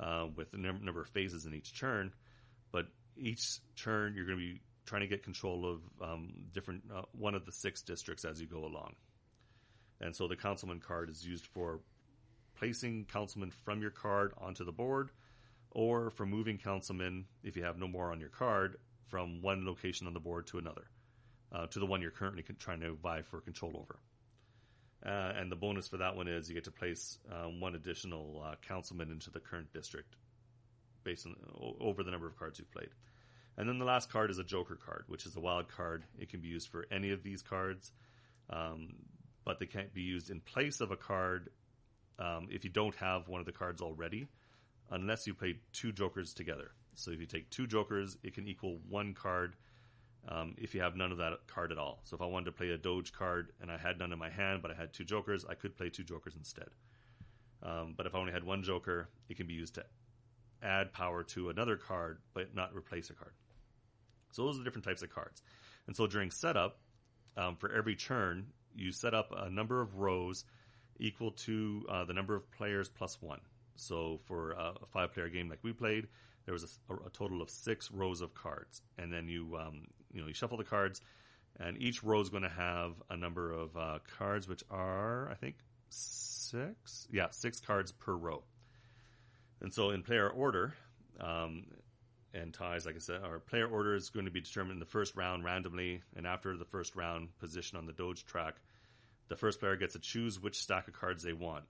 uh, with a number of phases in each turn. But each turn you're going to be trying to get control of um, different uh, one of the six districts as you go along. And so the councilman card is used for placing councilmen from your card onto the board, or for moving councilmen if you have no more on your card from one location on the board to another, uh, to the one you're currently con- trying to vie for control over. Uh, and the bonus for that one is you get to place um, one additional uh, councilman into the current district based on o- over the number of cards you've played. And then the last card is a Joker card, which is a wild card. It can be used for any of these cards, um, but they can't be used in place of a card um, if you don't have one of the cards already, unless you play two Jokers together. So if you take two Jokers, it can equal one card um, if you have none of that card at all. So if I wanted to play a Doge card and I had none in my hand, but I had two Jokers, I could play two Jokers instead. Um, but if I only had one Joker, it can be used to add power to another card, but not replace a card. So those are the different types of cards. And so during setup, um, for every turn, you set up a number of rows equal to uh, the number of players plus one. So for uh, a five-player game like we played, there was a, a, total of six rows of cards, and then you um, you know you shuffle the cards, and each row is going to have a number of uh, cards, which are I think six, yeah, six cards per row. And so in player order, um, and ties, like I said, our player order is going to be determined in the first round randomly, and after the first round position on the Doge track, the first player gets to choose which stack of cards they want.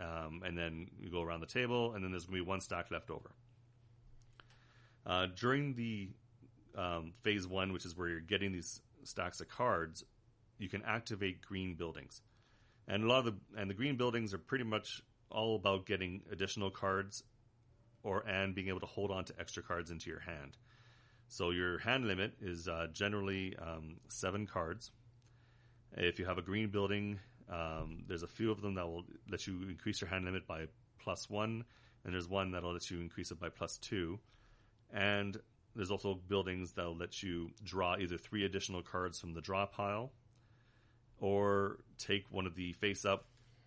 Um, and then you go around the table, and then there's going to be one stack left over. Uh, during the um, phase one, which is where you're getting these stacks of cards, you can activate green buildings, and a lot of the and the green buildings are pretty much all about getting additional cards, or and being able to hold on to extra cards into your hand. So your hand limit is uh, generally um, seven cards. If you have a green building, um, there's a few of them that will let you increase your hand limit by plus one, and there's one that'll let you increase it by plus two. And there's also buildings that'll let you draw either three additional cards from the draw pile, or take one of the face-up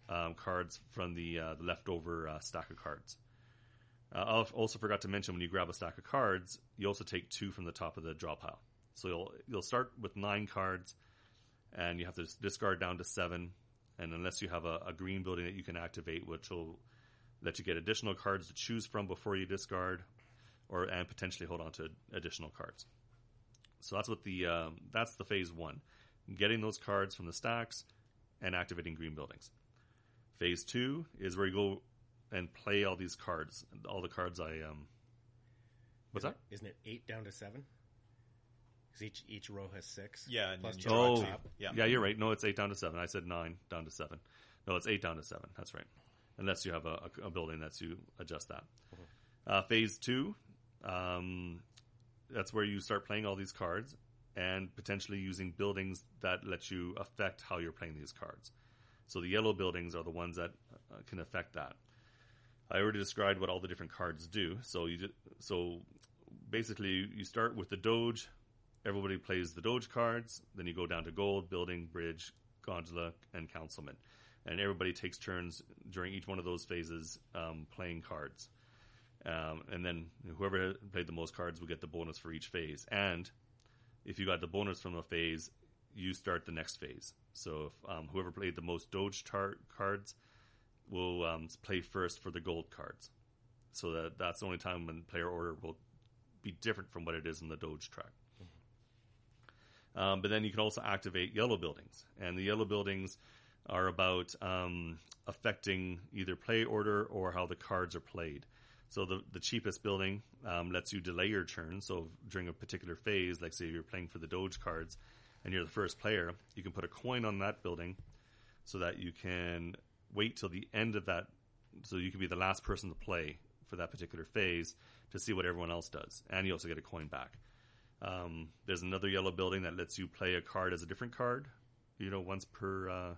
um, cards from the, uh, the leftover uh, stack of cards. Uh, I also forgot to mention when you grab a stack of cards, you also take two from the top of the draw pile. So you'll you'll start with nine cards, and you have to discard down to seven. And unless you have a, a green building that you can activate, which will let you get additional cards to choose from before you discard, or and potentially hold on to additional cards. So that's what the um, that's the phase one, getting those cards from the stacks, and activating green buildings. Phase two is where you go and play all these cards, all the cards I um. What's isn't that? It, isn't it eight down to seven? Because each each row has six. Yeah, and plus then two on Oh, top. Yeah. yeah, you're right. No, it's eight down to seven. I said nine down to seven. No, it's eight down to seven. That's right. Unless you have a, a, a building that's you adjust that. Uh, phase two, um, that's where you start playing all these cards and potentially using buildings that let you affect how you're playing these cards. So the yellow buildings are the ones that uh, can affect that. I already described what all the different cards do. So you ju- so basically you start with the Doge. Everybody plays the Doge cards. Then you go down to gold, building, bridge, gondola, and councilman. And everybody takes turns during each one of those phases um, playing cards. Um, and then whoever played the most cards will get the bonus for each phase. And if you got the bonus from a phase, you start the next phase. So if um, whoever played the most Doge tar- cards will um, play first for the gold cards. So that that's the only time when player order will be different from what it is in the Doge track. Um, but then you can also activate yellow buildings, and the yellow buildings are about um, affecting either play order or how the cards are played. So the the cheapest building um, lets you delay your turn. So during a particular phase, like say you're playing for the Doge cards, and you're the first player, you can put a coin on that building, so that you can wait till the end of that. So you can be the last person to play for that particular phase to see what everyone else does, and you also get a coin back. Um, there's another yellow building that lets you play a card as a different card, you know, once per uh,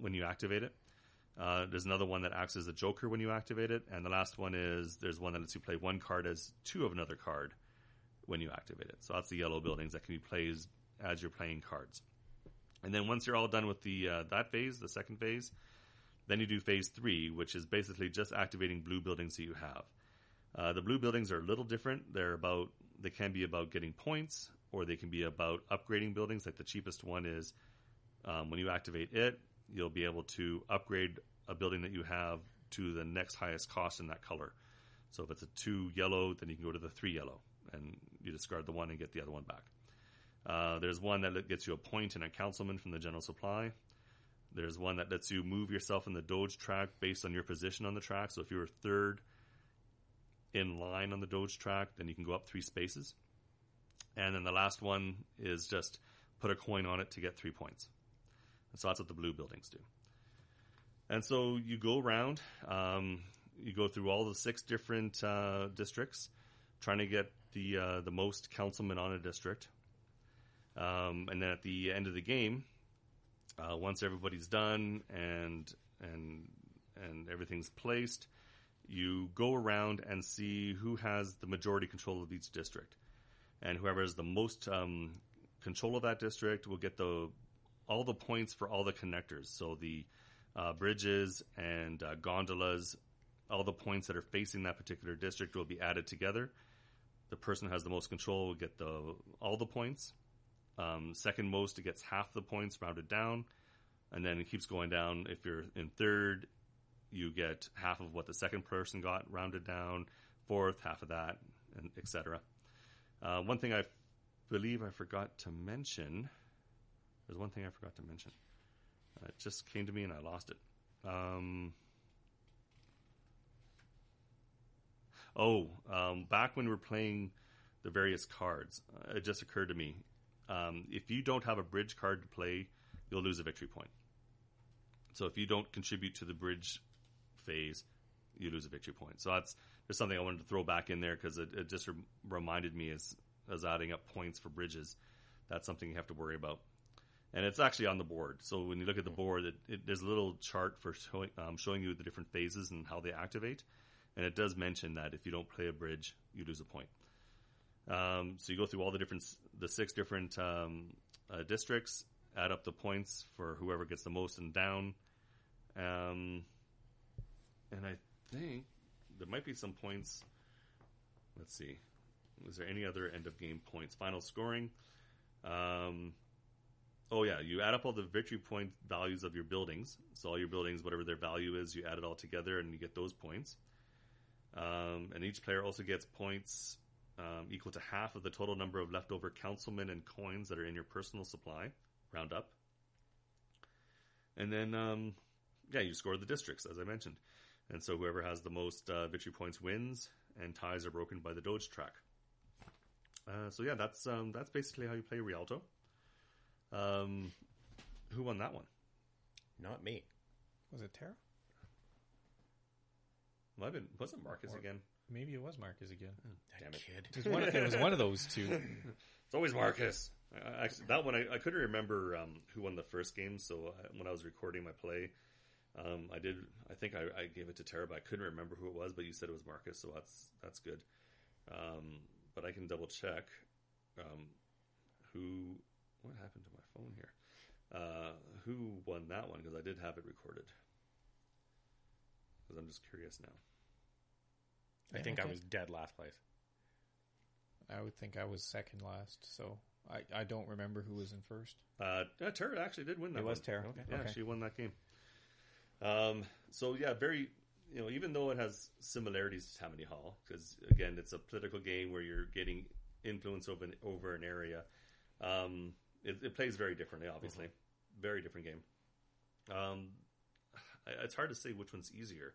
when you activate it. Uh, there's another one that acts as a joker when you activate it, and the last one is there's one that lets you play one card as two of another card when you activate it. So that's the yellow buildings that can be played as you're playing cards. And then once you're all done with the uh, that phase, the second phase, then you do phase three, which is basically just activating blue buildings that you have. Uh, the blue buildings are a little different. They're about they can be about getting points, or they can be about upgrading buildings. Like the cheapest one is um, when you activate it, you'll be able to upgrade a building that you have to the next highest cost in that color. So if it's a two yellow, then you can go to the three yellow, and you discard the one and get the other one back. Uh, there's one that gets you a point and a councilman from the general supply. There's one that lets you move yourself in the Doge track based on your position on the track. So if you were third in line on the Doge track, then you can go up three spaces. And then the last one is just put a coin on it to get three points. And so that's what the blue buildings do. And so you go around, um, you go through all the six different uh, districts, trying to get the uh, the most councilmen on a district. Um, and then at the end of the game, uh, once everybody's done and and and everything's placed, you go around and see who has the majority control of each district, and whoever has the most um, control of that district will get the all the points for all the connectors. So the uh, bridges and uh, gondolas, all the points that are facing that particular district will be added together. The person who has the most control will get the all the points. Um, second most it gets half the points rounded down, and then it keeps going down. If you're in third, you get half of what the second person got rounded down. Fourth, half of that, and etc. Uh, one thing I believe I forgot to mention. There's one thing I forgot to mention. Uh, it just came to me and I lost it. Um, oh, um, back when we were playing the various cards, uh, it just occurred to me. Um, if you don't have a bridge card to play, you'll lose a victory point. So if you don't contribute to the bridge phase, you lose a victory point. So that's just something I wanted to throw back in there because it, it, just re- reminded me as as adding up points for bridges. That's something you have to worry about and it's actually on the board. So when you look at the board, it, it, there's a little chart for showing, um, showing you the different phases and how they activate, and it does mention that if you don't play a bridge, you lose a point. Um, so you go through all the different, the six different um, uh, districts, add up the points for whoever gets the most and down, um, and I think there might be some points. Let's see. Is there any other end of game points? Final scoring. Um, Oh yeah, you add up all the victory point values of your buildings. So all your buildings, whatever their value is, you add it all together and you get those points. Um, and each player also gets points um, equal to half of the total number of leftover councilmen and coins that are in your personal supply. Round up. and then um, yeah, you score the districts as I mentioned, and so whoever has the most uh, victory points wins, and ties are broken by the Doge track. Uh, so yeah, that's um, that's basically how you play Rialto. Um, who won that one? Not me. Was it Tara? Might have been, was it Marcus Or- again? Maybe it was Marcus again. That Damn it. kid. It was one. It was one of those two. It's always Marcus. I- I- Actually, that one I, I couldn't remember um, who won the first game. So I, when I was recording my play, um, I did. I think I, I gave it to Tara, but I couldn't remember who it was. But you said it was Marcus, so that's that's good. Um, but I can double check um, who. What happened to my phone here? Uh, who won that one? Because I did have it recorded. Because I'm just curious now. I think I okay. was dead last place. I would think I was second last, so I, I don't remember who was in first. Uh, yeah, Tara actually did win that. It was. Tara. Okay. Yeah, Okay. she won that game. Um, so yeah, very you know, even though it has similarities to Tammany Hall, because again, it's a political game where you're getting influence over an, over an area. Um, it, it plays very differently, obviously, very different game. Um, I- it's hard to say which one's easier.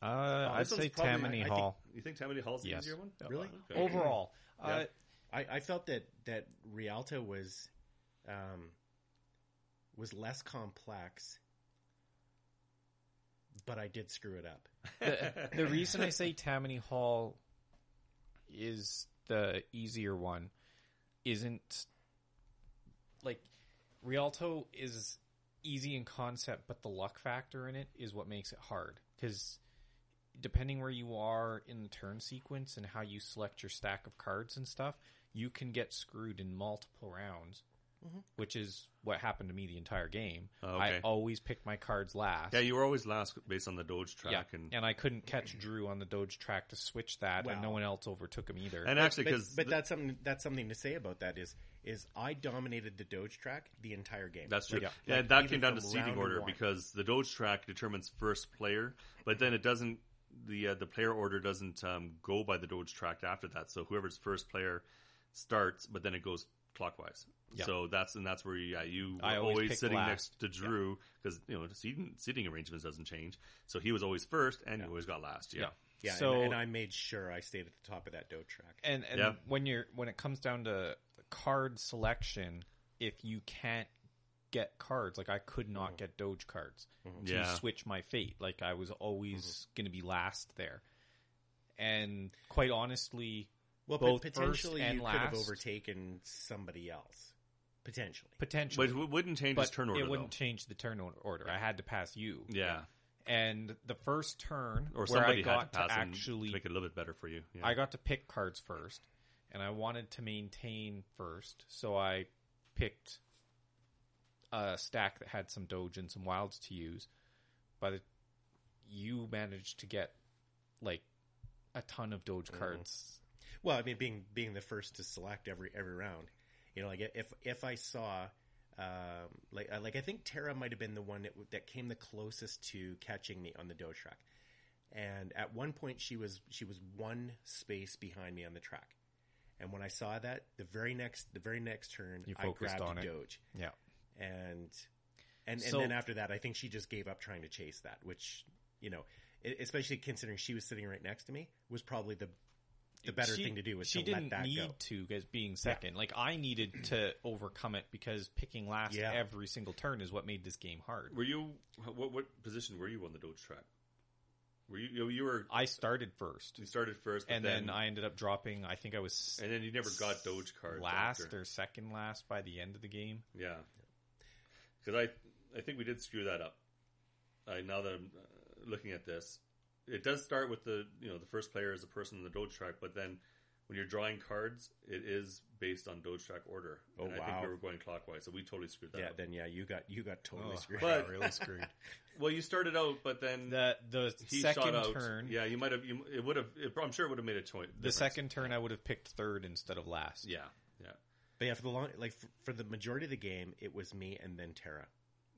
Uh, Oh, I'd say probably- Tammany I think- Hall. You think Tammany Hall's the Yes. easier one? Really? Okay. Overall, Yeah. uh, I, I felt that that Rialto was um, was less complex, but I did screw it up. the, the reason I say Tammany Hall is the easier one isn't like Rialto is easy in concept, but the luck factor in it is what makes it hard. Because depending where you are in the turn sequence and how you select your stack of cards and stuff, you can get screwed in multiple rounds. Which is what happened to me the entire game. Oh, I always picked my cards last. Yeah, you were always last based on the Doge track, Yeah, and and I couldn't catch Drew on the Doge track to switch that, and no one else overtook him either. and actually But, because but that's something that's something to say about that is is I dominated the Doge track the entire game. That's true. Yeah. Yeah, Like, that came down to seating order one. because the Doge track determines first player, but then it doesn't. The uh, the player order doesn't um, go by the Doge track after that. So whoever's first player starts, but then it goes clockwise. Yeah. So that's and that's where yeah you were I always always, sitting last. next to Drew because you know seating seating arrangements doesn't change. So he was always first, and you always got last. Yeah. Yeah. yeah, so and, and I made sure I stayed at the top of that Doge track. and and Yeah. when you're when it comes down to card selection, if you can't get cards, like I could not get Doge cards to Mm-hmm. Yeah. Mm-hmm. switch my fate. Like I was always going to be last there, and quite honestly, Well, both but first potentially and you could have overtaken somebody else. Potentially. potentially, But it wouldn't change his turn order it wouldn't though. change the turn order. I had to pass you. Yeah, And the first turn or where somebody I got had to pass him actually to make it a little bit better for you. Yeah. I got to pick cards first, and I wanted to maintain first, so I picked a stack that had some Doge and some Wilds to use. But you managed to get like a ton of Doge mm. cards. Well, I mean, being being the first to select every every round, you know, like if if I saw, um, like uh, like I think Tara might have been the one that that came the closest to catching me on the Doge track, and at one point she was she was one space behind me on the track, and when I saw that, the very next the very next turn, You I grabbed on it. Doge, Yeah. and and So- and then after that, I think she just gave up trying to chase that, which you know, especially considering she was sitting right next to me, was probably the the better She- thing to do was she to let didn't that need go. to as being second. Like I needed to overcome it because picking last Yeah. every single turn is what made this game hard. Were you what what position were you on the Doge track? Were you you, you were I started first, you started first, and then, I ended up dropping. I think I was and then you never got Doge cards last after. or second last by the end of the game. Yeah, because I I think we did screw that up. I now that I'm uh, looking at this, it does start with the you know the first player is a person in the Doge track, but then when you're drawing cards, it is based on Doge track order. Oh, and I think we were going clockwise, so we totally screwed that Yeah, up. then yeah, you got you got totally Oh, screwed. But- really screwed. Well, you started out, but then The the he second shot out. turn, Yeah, you might have. You, it would have. It, I'm sure it would have made a choice. the second turn, I would have picked third instead of last. Yeah, yeah, But yeah, for the long like for, for the majority of the game, it was me and then Tara.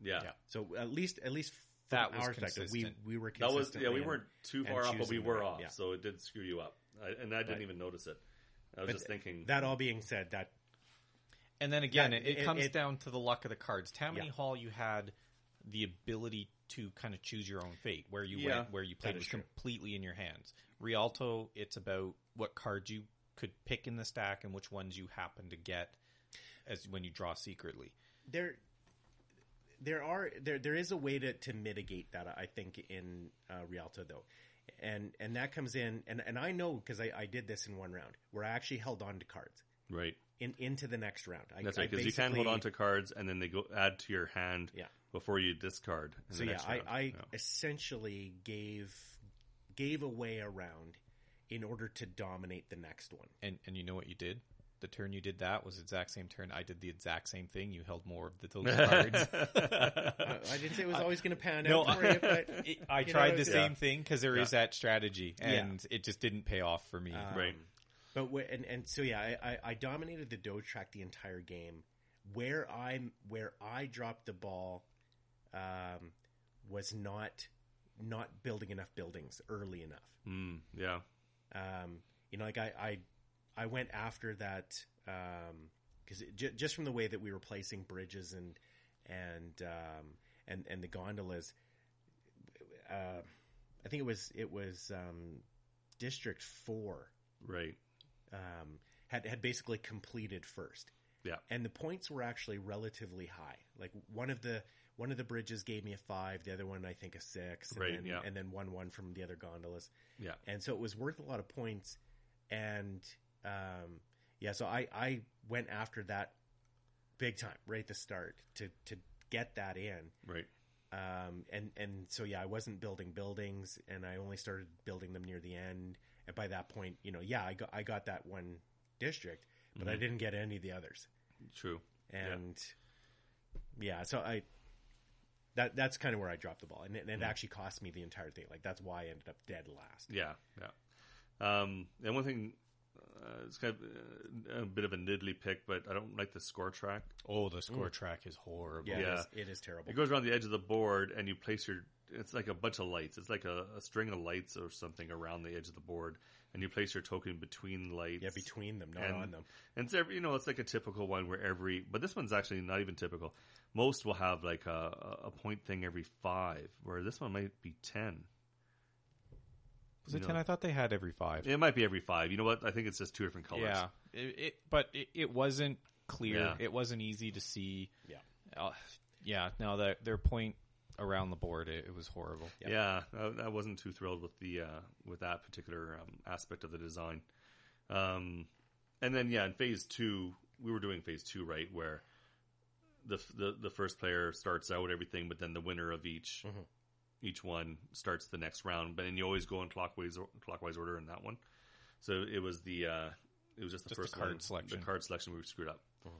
yeah. Yeah. So at least at least from That was our perspective, we consistent. we were That was yeah. We consistently weren't too far off, but we were off, yeah. so it did screw you up. I, and I didn't Right. even notice it. I was But just thinking. That all being said, that And then again, That- it, it it- comes it- down to the luck of the cards. Tammany Yeah. Hall, you had the ability to kind of choose your own fate, where you Yeah, went, where you played that was true. completely in your hands. Rialto, it's about what cards you could pick in the stack and which ones you happen to get as when you draw secretly. there there are there there is a way to, to mitigate that I think in uh, Rialto though, and and that comes in and and I know because I, I did this in one round where I actually held on to cards Right. in into the next round. I, That's right. Because you can hold on to cards and then they go add to your hand Yeah. before you discard. in So the yeah, next I, round. I Yeah. essentially gave gave away a round in order to dominate the next one. And and you know what you did? The turn you did that was the exact same turn. I did the exact same thing. You held more of the, those cards. Uh, I didn't say it was always going to pan No, out for you, but It- I You know, tried the it's- same thing because there is Yeah. that strategy, and it just didn't pay off for me. Um, Right. But wh- and and so yeah, I, I, I dominated the Doge track the entire game. Where I where I dropped the ball, um, was not not building enough buildings early enough. Mm, yeah. Um, you know, like I I, I went after that because j- just from the way that we were placing bridges and and um, and and the gondolas, uh, I think it was it was um, District Four Right. um, had had basically completed first. Yeah. and the points were actually relatively high. Like one of the one of the bridges gave me a five, the other one I think a six, and Right, then, yeah. and then one one from the other gondolas. Yeah. and so it was worth a lot of points. And um, yeah, so I I went after that big time right at the start to to get that in. Right. Um, and and so yeah, I wasn't building buildings, and I only started building them near the end. And by that point, you know, yeah, I got I got that one district, but I Mhm. didn't get any of the others. True. And yeah, so I that that's kind of where I dropped the ball, and it, it actually cost me the entire thing. Like that's why I ended up dead last. Yeah. Yeah. Um, and one thing, uh, it's kind of uh, a bit of a niddly pick, but I don't like the score track. oh, the score track is horrible. Yeah, Yeah. It, is, it is terrible. It goes around the edge of the board, and you place your. It's like a bunch of lights. It's like a, a string of lights or something around the edge of the board, and you place your token between lights. yeah, between them, not and, on them. And it's every, you know, it's like a typical one where every, but this one's actually not even typical. Most will have like a, a point thing every five, where this one might be ten. Was it You ten? I thought they had every five. It might be every five. You know what? I think it's just two different colors. Yeah, it, it but it, it wasn't clear. Yeah. It wasn't easy to see. Yeah. uh, yeah. No, their their point around the board, it, it was horrible. Yeah, I, I wasn't too thrilled with the uh, with that particular um, aspect of the design. Um, and then yeah, in phase two, we were doing phase two right where the the the first player starts out everything, but then the winner of each Mhm. Each one starts the next round. But then you always go in clockwise clockwise order in that one. So it was the uh, it was just the Just the first card one, selection. The card selection we screwed up. Mhm.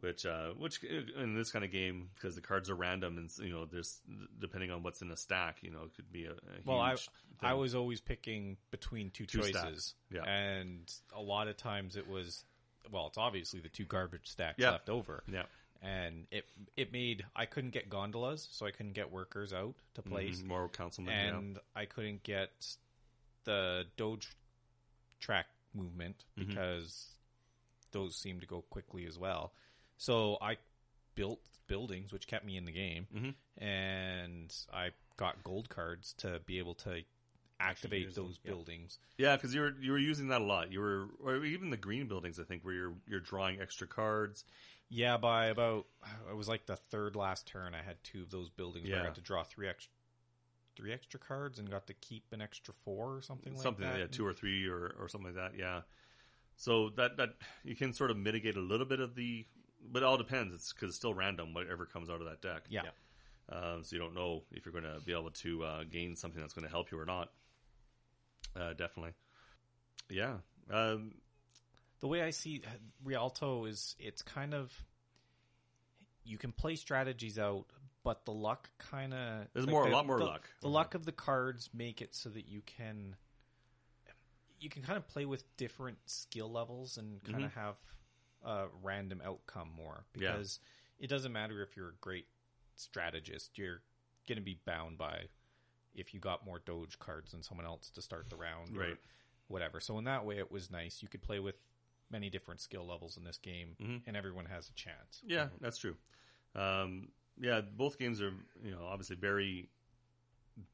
Which, uh, which in this kind of game, because the cards are random, and you know, there's depending on what's in a stack, you know, it could be a, a Well, I huge I was always picking between two, Two choices, stacks, yeah. and a lot of times it was well, it's obviously the two garbage stacks Yeah. left over, yeah, and it it made I couldn't get gondolas, so I couldn't get workers out to place, Mhm, more councilman, yeah. and I couldn't get the Doge track movement Mhm. because those seem to go quickly as well. So I built buildings, which kept me in the game, Mhm. and I got gold cards to be able to activate use them, those yeah. buildings. Yeah, because you were you were using that a lot. You were, or even the green buildings, I think, where you're you're drawing extra cards. Yeah, by about it was like the third last turn, I had two of those buildings where I Yeah. got to draw three extra three extra cards and got to keep an extra four or something like something that. yeah, two or three or, or something like that. Yeah. So that that you can sort of mitigate a little bit of the, but it all depends. It's because it's still random whatever comes out of that deck. Yeah. Um, so you don't know if you're going to be able to uh, gain something that's going to help you or not. Uh, definitely. Yeah. Um, the way I see Rialto is it's kind of you can play strategies out, but the luck kind of There's more- a lot more the, luck. The luck of the cards make it so that you can you can kind of play with different skill levels and kind of have a random outcome more Mm-hmm. Yeah. because it doesn't matter if you're a great strategist, you're going to be bound by if you got more Doge cards than someone else to start the round, or Right. Whatever. So in that way, it was nice. You could play with many different skill levels in this game, and everyone has a chance. Yeah, that's true. Um, yeah, both games are you know obviously very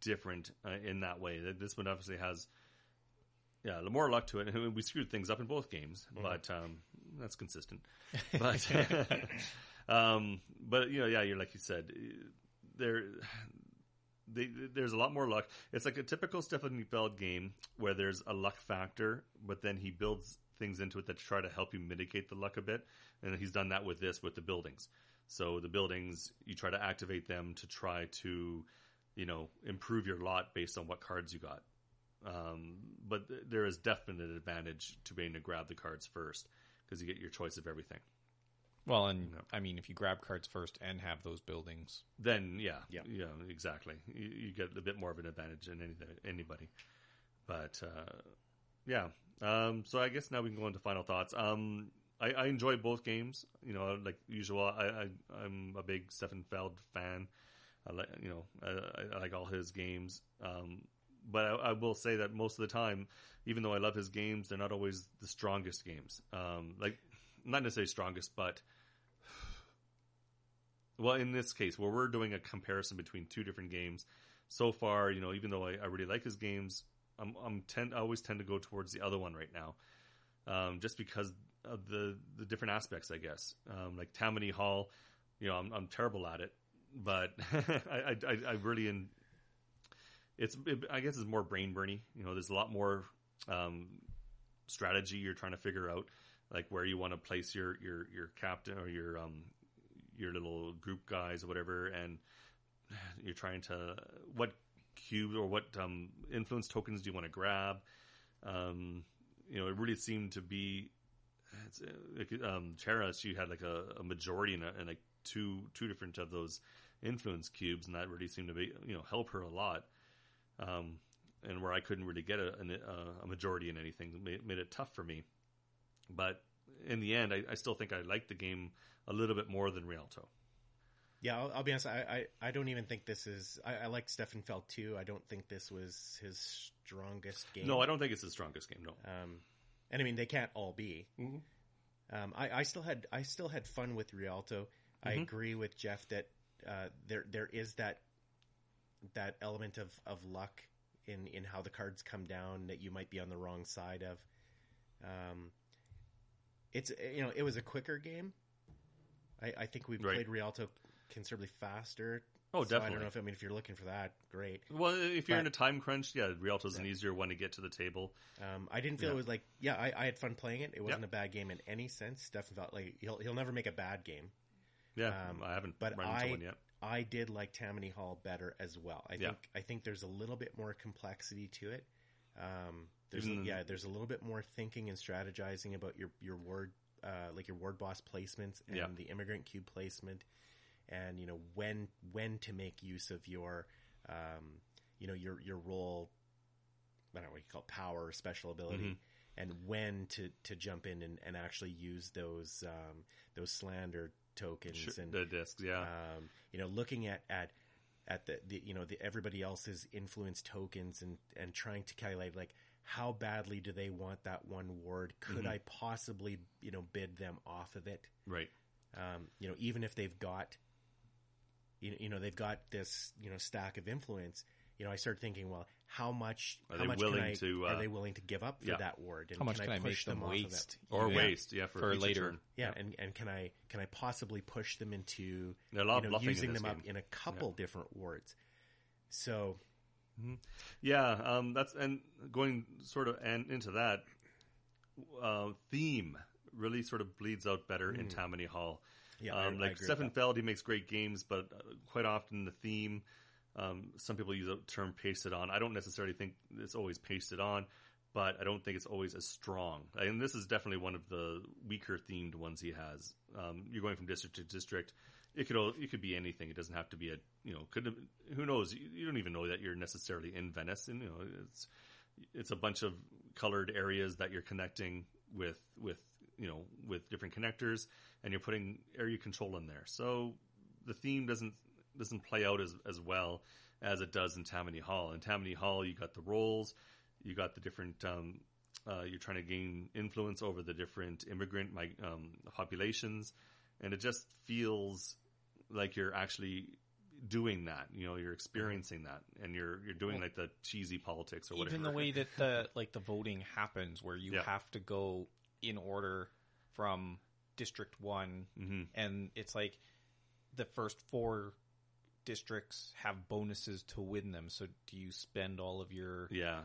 different uh, in that way. This one obviously has yeah more luck to it. And we screwed things up in both games, but um, that's consistent. But um, but you know yeah, you're like you said there. They, there's a lot more luck. It's like a typical Stefan Feld game where there's a luck factor, but then he builds things into it that try to help you mitigate the luck a bit. And he's done that with this with the buildings. So the buildings, you try to activate them to try to, you know, improve your lot based on what cards you got. Um, but th- there is definite advantage to being to grab the cards first because you get your choice of everything. Well, and I mean, if you grab cards first and have those buildings, Then yeah, Yeah. yeah, exactly. You, you get a bit more of an advantage than anything, anybody. But uh, yeah, um, so I guess now we can go into final thoughts. Um, I, I enjoy both games. You know, like usual, I, I I'm a big Stefan Feld fan. I like you know I, I like all his games. Um, but I, I will say that most of the time, even though I love his games, they're not always the strongest games. Um, like not necessarily strongest, but well, in this case, where we're doing a comparison between two different games, so far, you know, even though I, I really like his games, I'm, I'm tend I always tend to go towards the other one right now, um, just because of the the different aspects, I guess. Um, like Tammany Hall, you know, I'm, I'm terrible at it, but I, I, I really in it's it, I guess it's more brain burny. You know, there's a lot more um, strategy you're trying to figure out, like where you want to place your your your captain or your um your little group guys or whatever, and you're trying to what cube or what um, influence tokens do you want to grab? Um, you know, it really seemed to be. It's, uh, um, Chera, she had like a, a majority in, a, in like two two different of those influence cubes, and that really seemed to be you know help her a lot. Um, and where I couldn't really get a, a, a majority in anything, made, made it tough for me. But in the end, I, I still think I liked the game a little bit more than Rialto. Yeah, I'll, I'll be honest. I, I, I don't even think this is. I, I like Stefan Feld too. I don't think this was his strongest game. No, I don't think it's the strongest game. No, Um, and I mean, they can't all be. Mhm. Um, I, I still had I still had fun with Rialto. I Mhm. agree with Jeff that uh, there there is that that element of, of luck in, in how the cards come down that you might be on the wrong side of. Um, it's you know it was a quicker game. I, I think we Right. played Rialto considerably faster. Oh, So I don't definitely. know if I mean if you're looking for that, great. Well, if you're in a time crunch, yeah, Rialto's an easier one to get to the table. Um, I didn't feel Yeah. it was like, yeah, I, I had fun playing it. It wasn't Yep. a bad game in any sense. Stefan Feld like he'll he'll never make a bad game. Yeah, Um, I haven't but run into I- one yet. I did like Tammany Hall better as well. I Yeah. think I think there's a little bit more complexity to it. Um, there's Even- yeah, there's a little bit more thinking and strategizing about your your ward uh, like your ward boss placements and Yeah. the immigrant cube placement, and you know when when to make use of your um, you know your your role. I don't know what you call it, power or special ability. Mhm. And when to, to jump in and, and actually use those um, those slander tokens Sure, and the discs, yeah. um, you know, looking at at at the, the you know the everybody else's influence tokens and and trying to calculate like how badly do they want that one ward? Could Mhm. I possibly you know bid them off of it? right. Um, you know, even if they've got you know, you know they've got this you know stack of influence. You know, I started thinking, well, how much Are how they much willing I, to, uh, are they willing to give up for yeah. that ward? And how much can I, make push them off of it? waste Or Yeah. waste, yeah, for, For later. turn. Yeah, and and can I can I possibly push them into a lot you know, bluffing using in this them up in a couple different wards? So Yeah, um, that's and going sort of and into that uh, theme really sort of bleeds out better in Tammany Hall. Yeah, um, I like with Stefan. Feld, he makes great games, but uh, quite often the theme. Um, some people use the term "pasted on." I don't necessarily think it's always pasted on, but I don't think it's always as strong. And this is definitely one of the weaker themed ones he has. Um, you're going from district to district. It could it could be anything. It doesn't have to be a you know. Could who knows? You, you don't even know that you're necessarily in Venice, and you know it's it's a bunch of colored areas that you're connecting with with you know with different connectors and you're putting area control in there so the theme doesn't doesn't play out as as well as it does in Tammany Hall in Tammany Hall you got the roles you got the different um, uh, you're trying to gain influence over the different immigrant mig- um, populations, and it just feels like you're actually doing that. You know, you're experiencing that, and you're you're doing like the cheesy politics or whatever. even the way that the like the voting happens where you Yeah. have to go in order from district one. Mhm. and it's like the first four districts have bonuses to win them. So do you spend all of your yeah,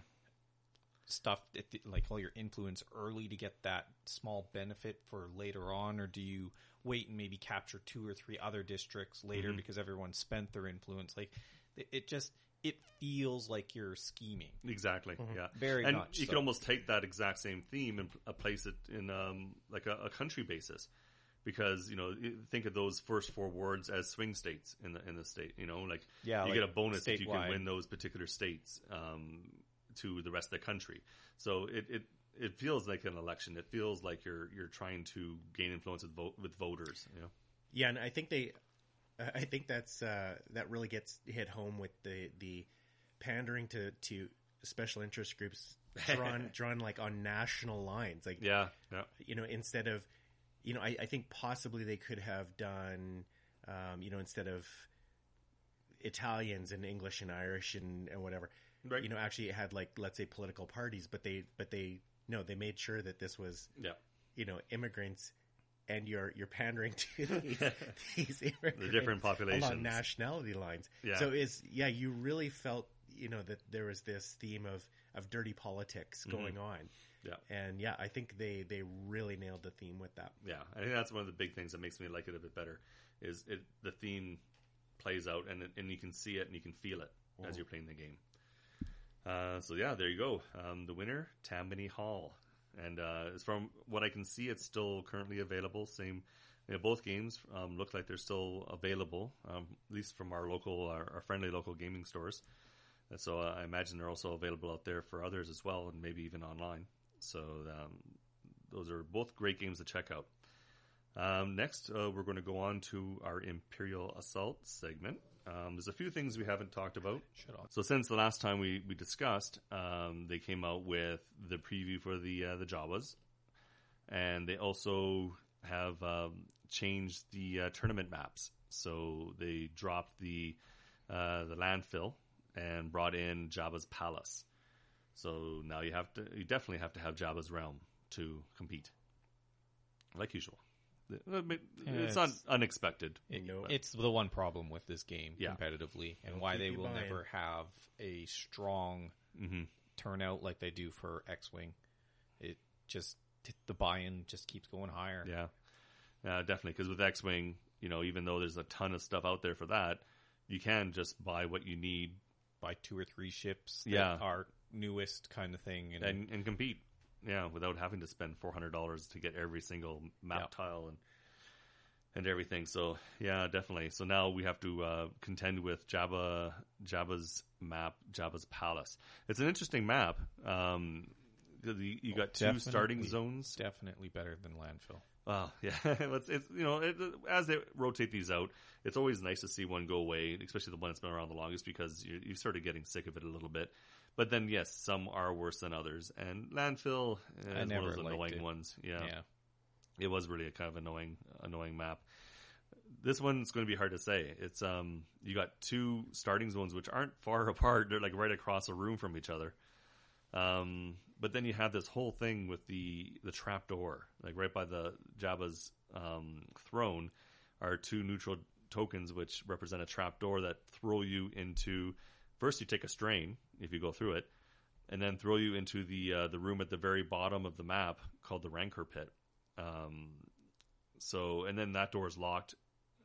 stuff at the, like all your influence early to get that small benefit for later on? Or do you wait and maybe capture two or three other districts later Mhm. because everyone spent their influence? Like it just it feels like you're scheming. Exactly. Yeah, very and much you so. could almost take that exact same theme and uh, place it in um, like a, a country basis. Because you know think of those first four words as swing states in the in the state you know? Like Yeah, you like get a bonus if you can win those particular states um, to the rest of the country. So it, it it feels like an election. It feels like you're you're trying to gain influence with vote with voters you know? Yeah, and I think they, I think that's uh, that really gets hit home with the the pandering to to special interest groups drawn drawn like on national lines, like yeah yeah. you know instead of you know I, I think possibly they could have done um, you know instead of Italians and English and Irish and, and whatever right. you know actually it had like let's say political parties but they but they no they made sure that this was yeah. you know immigrants and you're you're pandering to these, these the different populations. along nationality lines. Yeah. so it's yeah you really felt you know that there was this theme of of dirty politics Mm-hmm. going on. Yeah. and yeah i think they they really nailed the theme with that. Yeah. I think that's one of the big things that makes me like it a bit better is it the theme plays out and and you can see it and you can feel it as you're playing the game. Uh, so yeah there you go. Um, the winner tammany hall and uh, as from what i can see it's still currently available. Same you know, both games um, look like they're still available um, at least from our local our, our friendly local gaming stores. And so uh, i imagine they're also available out there for others as well and maybe even online. So um, those are both great games to check out. Um, next, uh, we're going to go on to our Imperial Assault segment. Um, there's a few things we haven't talked about. Shut up. So since the last time we, we discussed, um, they came out with the preview for the uh, the Jawas, and they also have um, changed the uh, tournament maps. So they dropped the uh, the landfill and brought in Jabba's palace. So now you have to you definitely have to have Jabba's realm to compete, like usual. It's not unexpected. It- No. It's the one problem with this game Yeah. competitively, and why they will buying. never have a strong hmm turnout like they do for X Wing. It just the buy-in just keeps going higher. Yeah, uh, definitely. Because with X Wing, you know, even though there's a ton of stuff out there for that, you can just buy what you need Buy two or three ships that Yeah. are newest kind of thing, and, and, and compete. Yeah, without having to spend four hundred dollars to get every single map Yeah. tile and and everything. So yeah, definitely. So now we have to uh, contend with Jabba Jabba's map, Jabba's palace. It's an interesting map. Um, you, you got two starting zones. definitely better than landfill. Oh yeah, it's, it's you know it, as they rotate these out, it's always nice to see one go away, especially the one that's been around the longest, because you're, you started getting sick of it a little bit. But then yes, some are worse than others, and landfill I is one of those annoying it. ones. Yeah. yeah. it was really a kind of annoying annoying map. This one's going to be hard to say. It's um you got two starting zones which aren't far apart; they're like right across a room from each other. Um, but then you have this whole thing with the the trap door, like right by the Jabba's um, throne, are two neutral tokens which represent a trap door that throw you into. First, you take a strain if you go through it, and then throw you into the uh, the room at the very bottom of the map called the Rancor Pit. Um, so, and then that door is locked,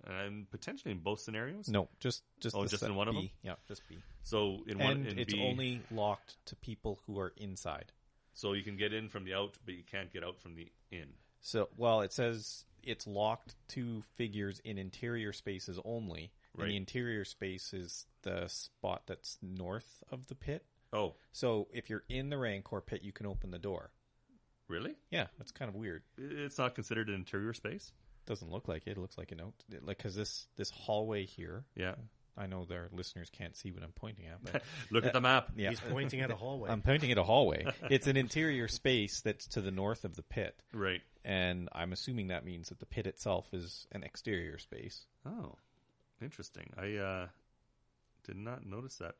and potentially in both scenarios. No, just just Oh, just in one of them? Yeah, just B. So in one, in it's B, only locked to people who are inside. so you can get in from the out, but you can't get out from the in. So, well, it says it's locked to figures in interior spaces only. And the interior space is the spot that's north of the pit. Oh, So, if you're in the Rancor pit, you can open the door. really? Yeah, that's kind of weird. It's not considered an interior space. Doesn't look like it. It looks like an out, like because this this hallway here, Yeah. I know their listeners can't see what I'm pointing at, but Look at the map. yeah, He's pointing at a hallway. I'm pointing at a hallway. It's an interior space that's to the north of the pit, Right. and I'm assuming that means that the pit itself is an exterior space. Oh, interesting. I uh, did not notice that.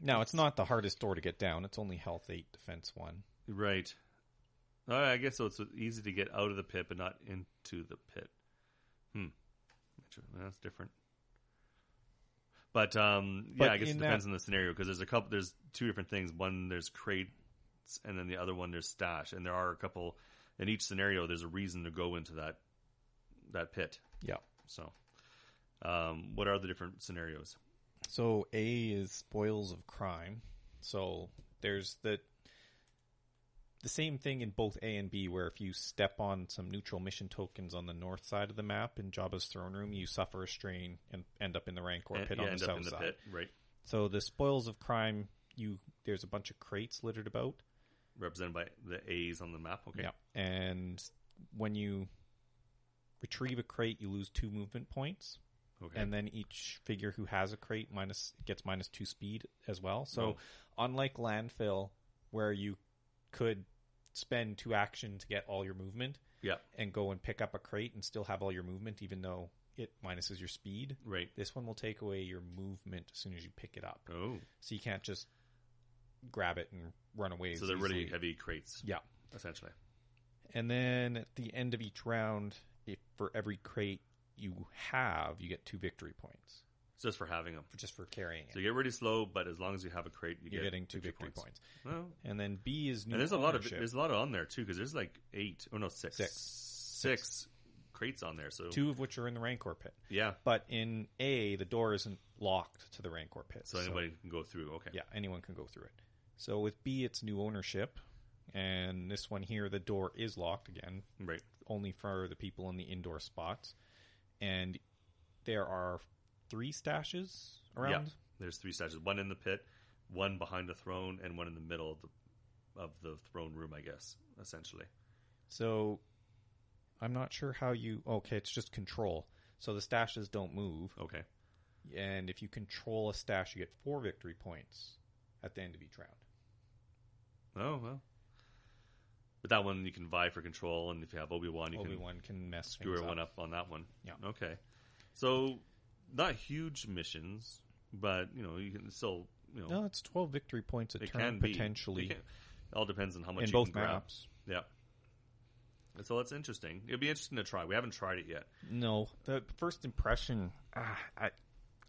Now, it's not the hardest door to get down. It's only health eight, defense one. Right. I guess so. It's easy to get out of the pit, but not into the pit. Hmm. That's different. But um, yeah, But I guess it depends that- on the scenario because there's a couple. There's two different things. One there's crates, and then the other one there's stash, and there are a couple. In each scenario, there's a reason to go into that that pit. Yeah. So, um, what are the different scenarios? So A is spoils of crime. So there's the the same thing in both A and B, where if you step on some neutral mission tokens on the north side of the map in Jabba's throne room, you suffer a strain and end up in the Rancor And- pit on the south in the side. pit, right? So the spoils of crime, you there's a bunch of crates littered about. Represented by the A's on the map. Okay. Yeah, and when you retrieve a crate, you lose two movement points. Okay. and then each figure who has a crate minus gets minus two speed as well. So Oh. unlike landfill, where you could spend two action to get all your movement yeah. and go and pick up a crate and still have all your movement, even though it minuses your speed. Right. This one will take away your movement as soon as you pick it up, Oh. so you can't just grab it and run away. So they're really heavy crates, Yeah. essentially. And then at the end of each round, if for every crate you have, you get two victory points It's just for having them. just for carrying it. So you get really slow, but as long as you have a crate, you You're get getting two victory points. Well, And then B is new and there's a lot of ownership. there's a lot on there too because there's like eight oh no six Six. six crates on there. So two of which are in the Rancor pit. yeah, But in A, the door isn't locked to the Rancor pit. so anybody can go through. Okay, yeah, anyone can go through it. So with B, it's new ownership, and this one here, the door is locked again, right. only for the people in the indoor spots. And there are three stashes around. Yeah, there's three stashes: one in the pit, one behind the throne, and one in the middle of the of the throne room. I guess essentially. So I'm not sure how you. Okay, it's just control. So the stashes don't move. Okay, and if you control a stash, you get four victory points at the end of each round. oh well. But that one you can vie for control, and if you have Obi Wan, you Obi can Wan can mess screw things one up on that one. Yeah. Okay. So not huge missions, but you know you can still you know No, it's twelve victory points a it turn can potentially It can- it all depends on how much in you both can grab. maps. Yeah. So that's interesting. It'd be interesting to try. We haven't tried it yet. No, the first impression, ah, I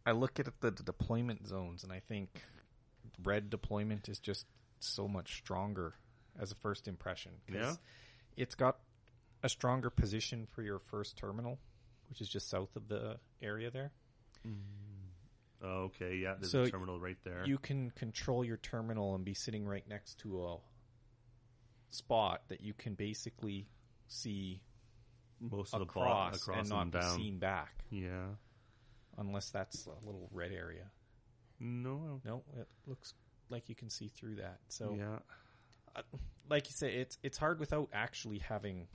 I look at the, the deployment zones and I think red deployment is just so much stronger as a first impression. Yeah? it's got a stronger position for your first terminal, which is just south of the area there. Mm. Oh, okay, yeah, there's So a terminal right there. You can control your terminal and be sitting right next to a spot that you can basically see Most of the across, across and not be down. seen back, Yeah. unless that's a little red area. No. No, it looks like you can see through that. So, yeah. Like you say, it's it's hard without actually having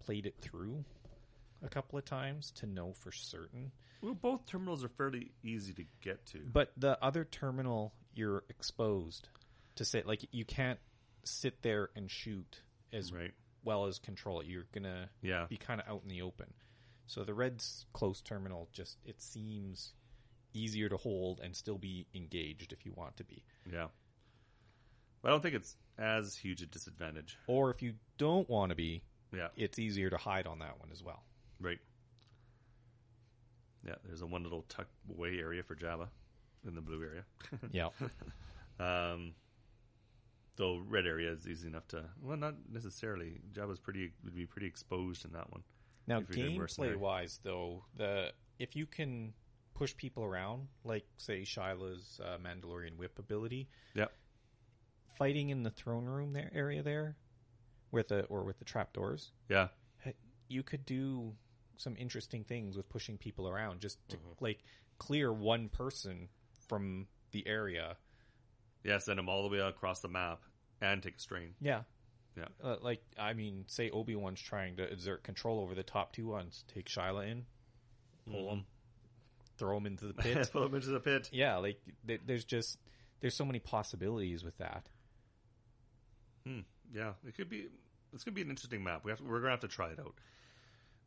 played it through a couple of times to know for certain. Well, both terminals are fairly easy to get to. But the other terminal, you're exposed to sit. Like you can't sit there and shoot as Right. well as control it. You're gonna Yeah. be kind of out in the open. So the red's close terminal just it seems easier to hold and still be engaged if you want to be. Yeah. But I don't think it's as huge a disadvantage. Or if you don't want to be, Yeah. it's easier to hide on that one as well. Right. Yeah, there's a one little tuck away area for Jabba in the blue area. yeah. Um, though red area is easy enough to well, not necessarily. Jabba's pretty would be pretty exposed in that one. Now, If you're doing gameplay wise, though, the if you can push people around, like say Shyla's uh, Mandalorian whip ability, Yep. Fighting in the throne room there area there, with the or with the trapdoors, Yeah. you could do some interesting things with pushing people around, just to Mm-hmm. like clear one person from the area. Yeah. Send them all the way across the map and take a strain. Yeah. Yeah. Uh, like I mean, say Obi Wan's trying to exert control over the top two ones. Take Shyla in, pull Mhm. them, throw them into the pit. Throw them into the pit. yeah, like there, there's just there's so many possibilities with that. Hmm. Yeah, it could be. It's gonna be an interesting map. We have. To, we're gonna have to try it out.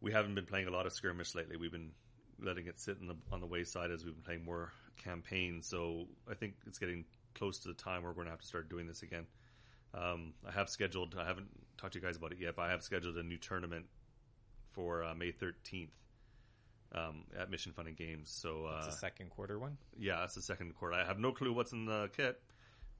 We haven't been playing a lot of skirmish lately. We've been letting it sit in the, on the wayside as we've been playing more campaign. So I think it's getting close to the time where we're gonna have to start doing this again. Um, I have scheduled. I haven't talked to you guys about it yet, but I have scheduled a new tournament for uh, May thirteenth um, at Mission Fun and Games. So uh, It's a second quarter one. yeah, that's the second quarter. I have no clue what's in the kit.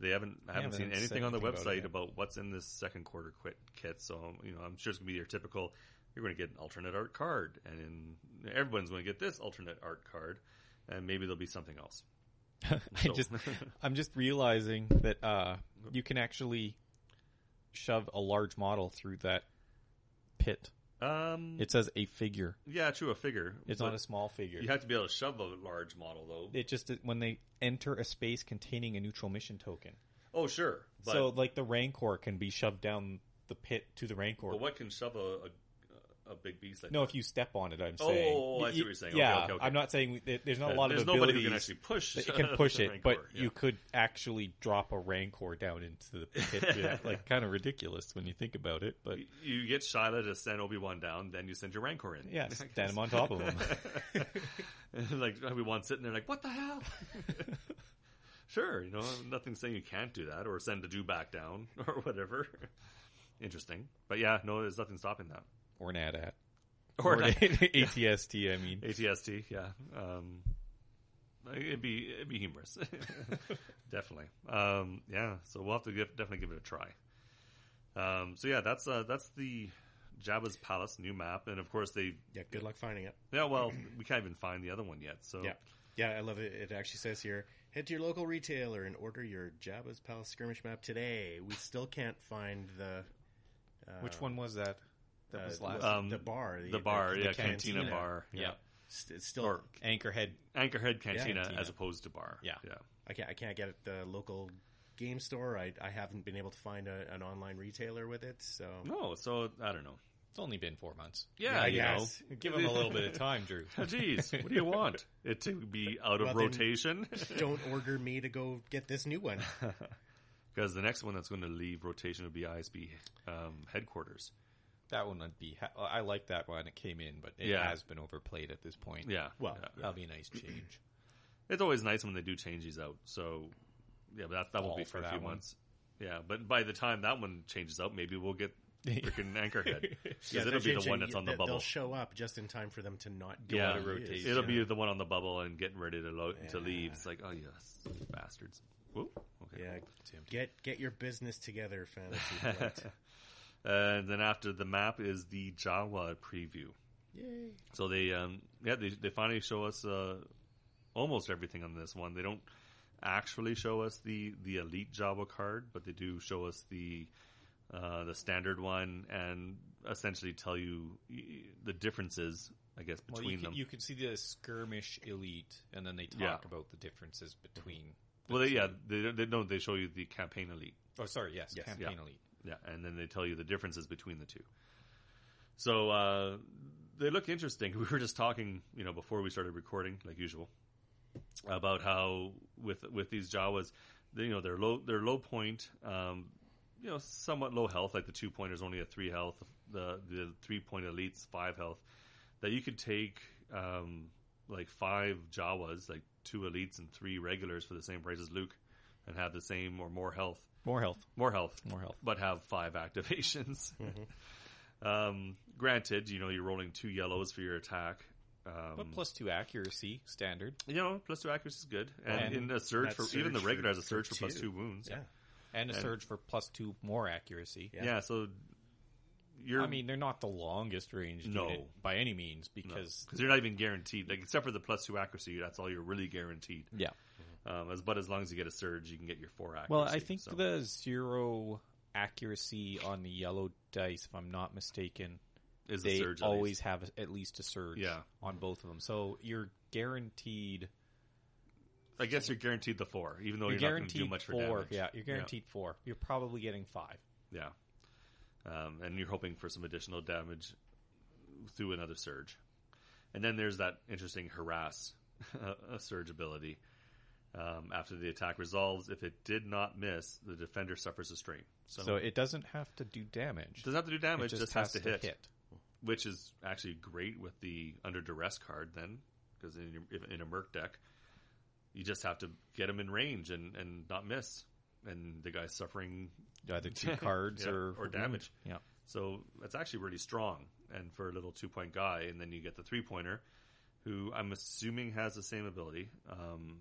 They haven't. I haven't seen anything on the anything about website about, what's in this second quarter quit kit. So you know, I'm sure it's gonna be your typical. You're going to get an alternate art card, and in, everyone's going to get this alternate art card, and maybe there'll be something else. I just, I'm just realizing that uh, you can actually shove a large model through that pit. Um, It says a figure. yeah, true, a figure. It's not a small figure. You have to be able to shove a large model, though. It just when they enter a space containing a neutral mission token. oh, sure. But, so like the Rancor can be shoved down the pit to the Rancor. but what can shove a, a, a big beast like no, that? if you step on it, I'm saying. oh, I see what you're saying. Yeah, okay, okay. I'm not saying there's not a lot There's of nobody who can actually push. it can push it, but yeah. you could actually drop a Rancor down into the pit. yeah, like kind of ridiculous when you think about it, but You get Shyla to send Obi Wan down, then you send your Rancor in. yeah, stand him on top of him. like Obi Wan sitting there, like, what the hell? sure, you know, nothing's saying you can't do that, or send the Jew back down, or whatever. Interesting, but yeah, no, there's nothing stopping that. Or an AT-AT. Or Or an ATST, I mean. ATST, yeah. Um, it'd be it'd be humorous, definitely. Um, yeah, so we'll have to give, definitely give it a try. Um, so yeah, that's uh, that's the Jabba's Palace new map, and of course they Yeah, good luck finding it. yeah. Well, we can't even find the other one yet. So Yeah. Yeah, I love it. It actually says here, head to your local retailer and order your Jabba's Palace skirmish map today. We still can't find the Which one was that? That was last. Um, the bar, the bar, yeah, cantina, cantina. bar, yeah. Yeah. St- It's still or Anchorhead. Anchorhead Cantina, Cantina. as opposed to bar. Yeah. yeah. I can't I can't get it at the local game store. I I haven't been able to find a, an online retailer with it. So No, so I don't know. It's only been four months. Yeah, I you guess. Give them a little bit of time, Drew. know. Jeez, what do you want? It to be out of Well, then- rotation? don't order me to go get this new one. Because the next one that's going to leave rotation would be ISB um, headquarters. That one would be. ha- I like that one. It came in, but it Yeah. has been overplayed at this point. Yeah. Well, yeah. that'll be a nice change. it's always nice when they do change these out. So yeah, but that that won't All be for for a that few one. months. Yeah, but by the time that one changes out, maybe we'll get freaking Anchorhead because Yeah, it'll be the changing- one that's on the they- bubble. They'll show up just in time for them to not go yeah, out of rotation. It'll be the one on the bubble and getting ready to lo- to leave. It's like, oh yes, bastards. Whoop. Okay. Yeah, It's get get your business together, fantasy. flight. and then after the map is the Jawa preview. Yay! So they, um, yeah, they they finally show us uh, almost everything on this one. They don't actually show us the the elite Jawa card, but they do show us the uh, the standard one and essentially tell you the differences, I guess, Well, between you, can, them. you can see the skirmish elite, and then they talk Yeah. about the differences between. the well, they, yeah, they, they no, they show you the campaign elite. Oh, sorry. Yes, Yes. campaign Yeah. elite. Yeah, and then they tell you the differences between the two. So uh, they look interesting. We were just talking, you know, before we started recording, like usual, about how with with these Jawas, they, you know, they're low, they're low point, um, you know, somewhat low health. Like the two pointers only a three health, the the three point elites five health. That you could take um, like five Jawas, like two elites and three regulars for the same price as Luke, and have the same or more health More health. more health, More health. but have five activations. um, granted, you know you're rolling two yellows for your attack. Um, But plus two accuracy standard, you know, plus two accuracy is good, and, And in a surge for even the regular has a surge for, for plus two. wounds. Yeah. and a And- surge for plus two more accuracy. Yeah. yeah. So you're I mean, they're not the longest range No. by any means because because you're not even guaranteed. Like except for the plus two accuracy, that's all you're really guaranteed. yeah. Um, as but as long as you get a surge, you can get your four accuracy. Well, I think so. the zero accuracy on the yellow dice, if I'm not mistaken, is the they surge always have at least a surge Yeah. on both of them. So you're guaranteed. I guess you're guaranteed the four, even though You're, you're, not going to guaranteed do much for four. damage. Yeah, you're guaranteed four. You're probably getting five. Yeah. Um, and you're hoping for some additional damage through another surge. And then there's that interesting harass a surge ability. Um, after the attack resolves, if it did not miss, the defender suffers a strain. So, So it doesn't have to do damage. it doesn't have to do damage; It just, just has, to, hit, hit. which is actually great with the under duress card. Then, because in your, if- in a merc deck, you just have to get them in range and, and not miss, and the guy's suffering Either two cards Yeah, or or damage. Yeah. So that's actually really strong. And for a little two point guy, and then you get the three pointer, who I'm assuming has the same ability. Um,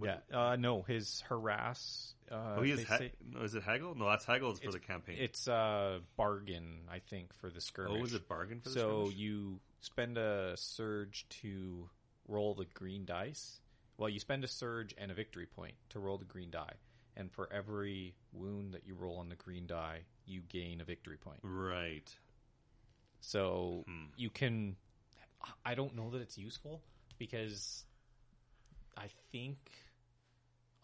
Yeah. Uh, no, his harass. Uh, oh, he is. Ha- say- no, is it Haggle? No, that's Haggle for the campaign. It's a bargain, I think, for the skirmish. oh, is it bargain for the So skirmish? you spend a surge to roll the green dice. Well, you spend a surge and a victory point to roll the green die, and for every wound that you roll on the green die, you gain a victory point. right? So Hmm. you can. I don't know that it's useful because I think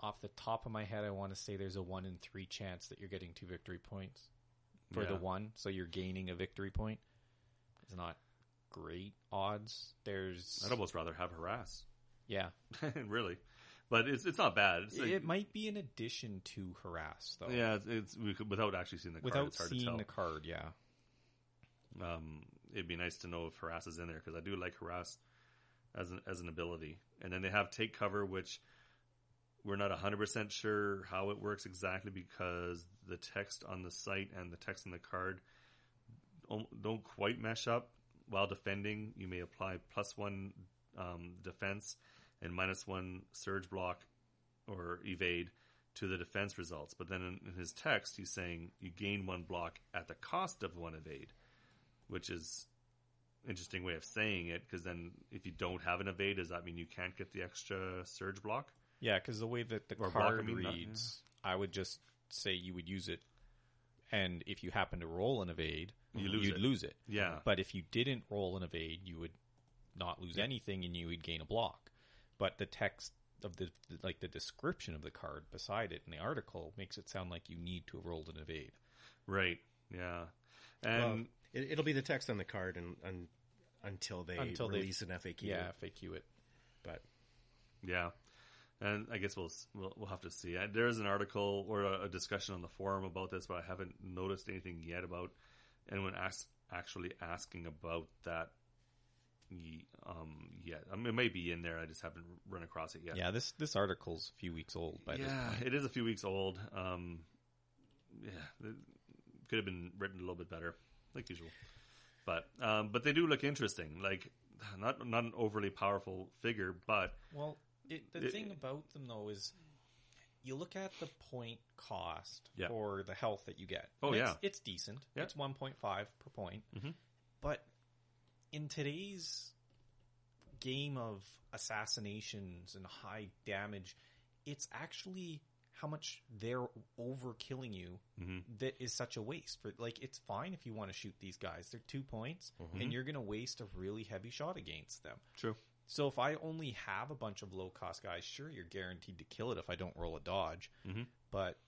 off the top of my head, I want to say there's a one in three chance that you're getting two victory points for the one, so you're gaining a victory point. It's not great odds. There's I'd almost rather have harass, yeah, really, but it's it's not bad. It's like- it might be an addition to harass though. yeah, it's, it's we could, without actually seeing the card. without it's hard to seeing tell. the card, yeah. um, it'd be nice to know if harass is in there because I do like harass as an as an ability. And then they have take cover, which we're not hundred percent sure how it works exactly because the text on the site and the text on the card don't, don't quite mesh up. While defending, you may apply plus one um, defense and minus one surge block or evade to the defense results. But then in, in his text, he's saying you gain one block at the cost of one evade which is interesting way of saying it because then if you don't have an evade does that mean you can't get the extra surge block Yeah, because the way that the Or block, I card mean, not- reads, I would just say you would use it, and if you happen to roll an evade, You lose you'd it. lose it. yeah But if you didn't roll an evade, you would not lose anything, and you would gain a block. But the text of the like the description of the card beside it in the article makes it sound like you need to have rolled an evade. right yeah and Well, it, it'll be the text on the card and, and until they Until they- release an FAQ. Yeah, FAQ it. but yeah and i guess we'll we'll, we'll have to see there is an article or a, a discussion on the forum about this but i haven't noticed anything yet about anyone ask, actually asking about that ye- um yet i mean it may be in there i just haven't run across it yet Yeah, this this article's a few weeks old by this yeah, point. it is a few weeks old. Um, yeah, it could have been written a little bit better, like usual. But um, but they do look interesting. Like not not an overly powerful figure, but Well, it, the It- thing about them though is you look at the point cost Yeah. for the health that you get. Oh, And yeah. it's, it's decent. Yeah. It's one point five per point. Mhm. But in today's game of assassinations and high damage, it's actually how much they're overkilling you Mhm. that is such a waste. For like, it's fine if you want to shoot these guys; they're two points, and you're going to waste a really heavy shot against them. true. So if I only have a bunch of low cost guys, sure, you're guaranteed to kill it if I don't roll a dodge. Mhm. But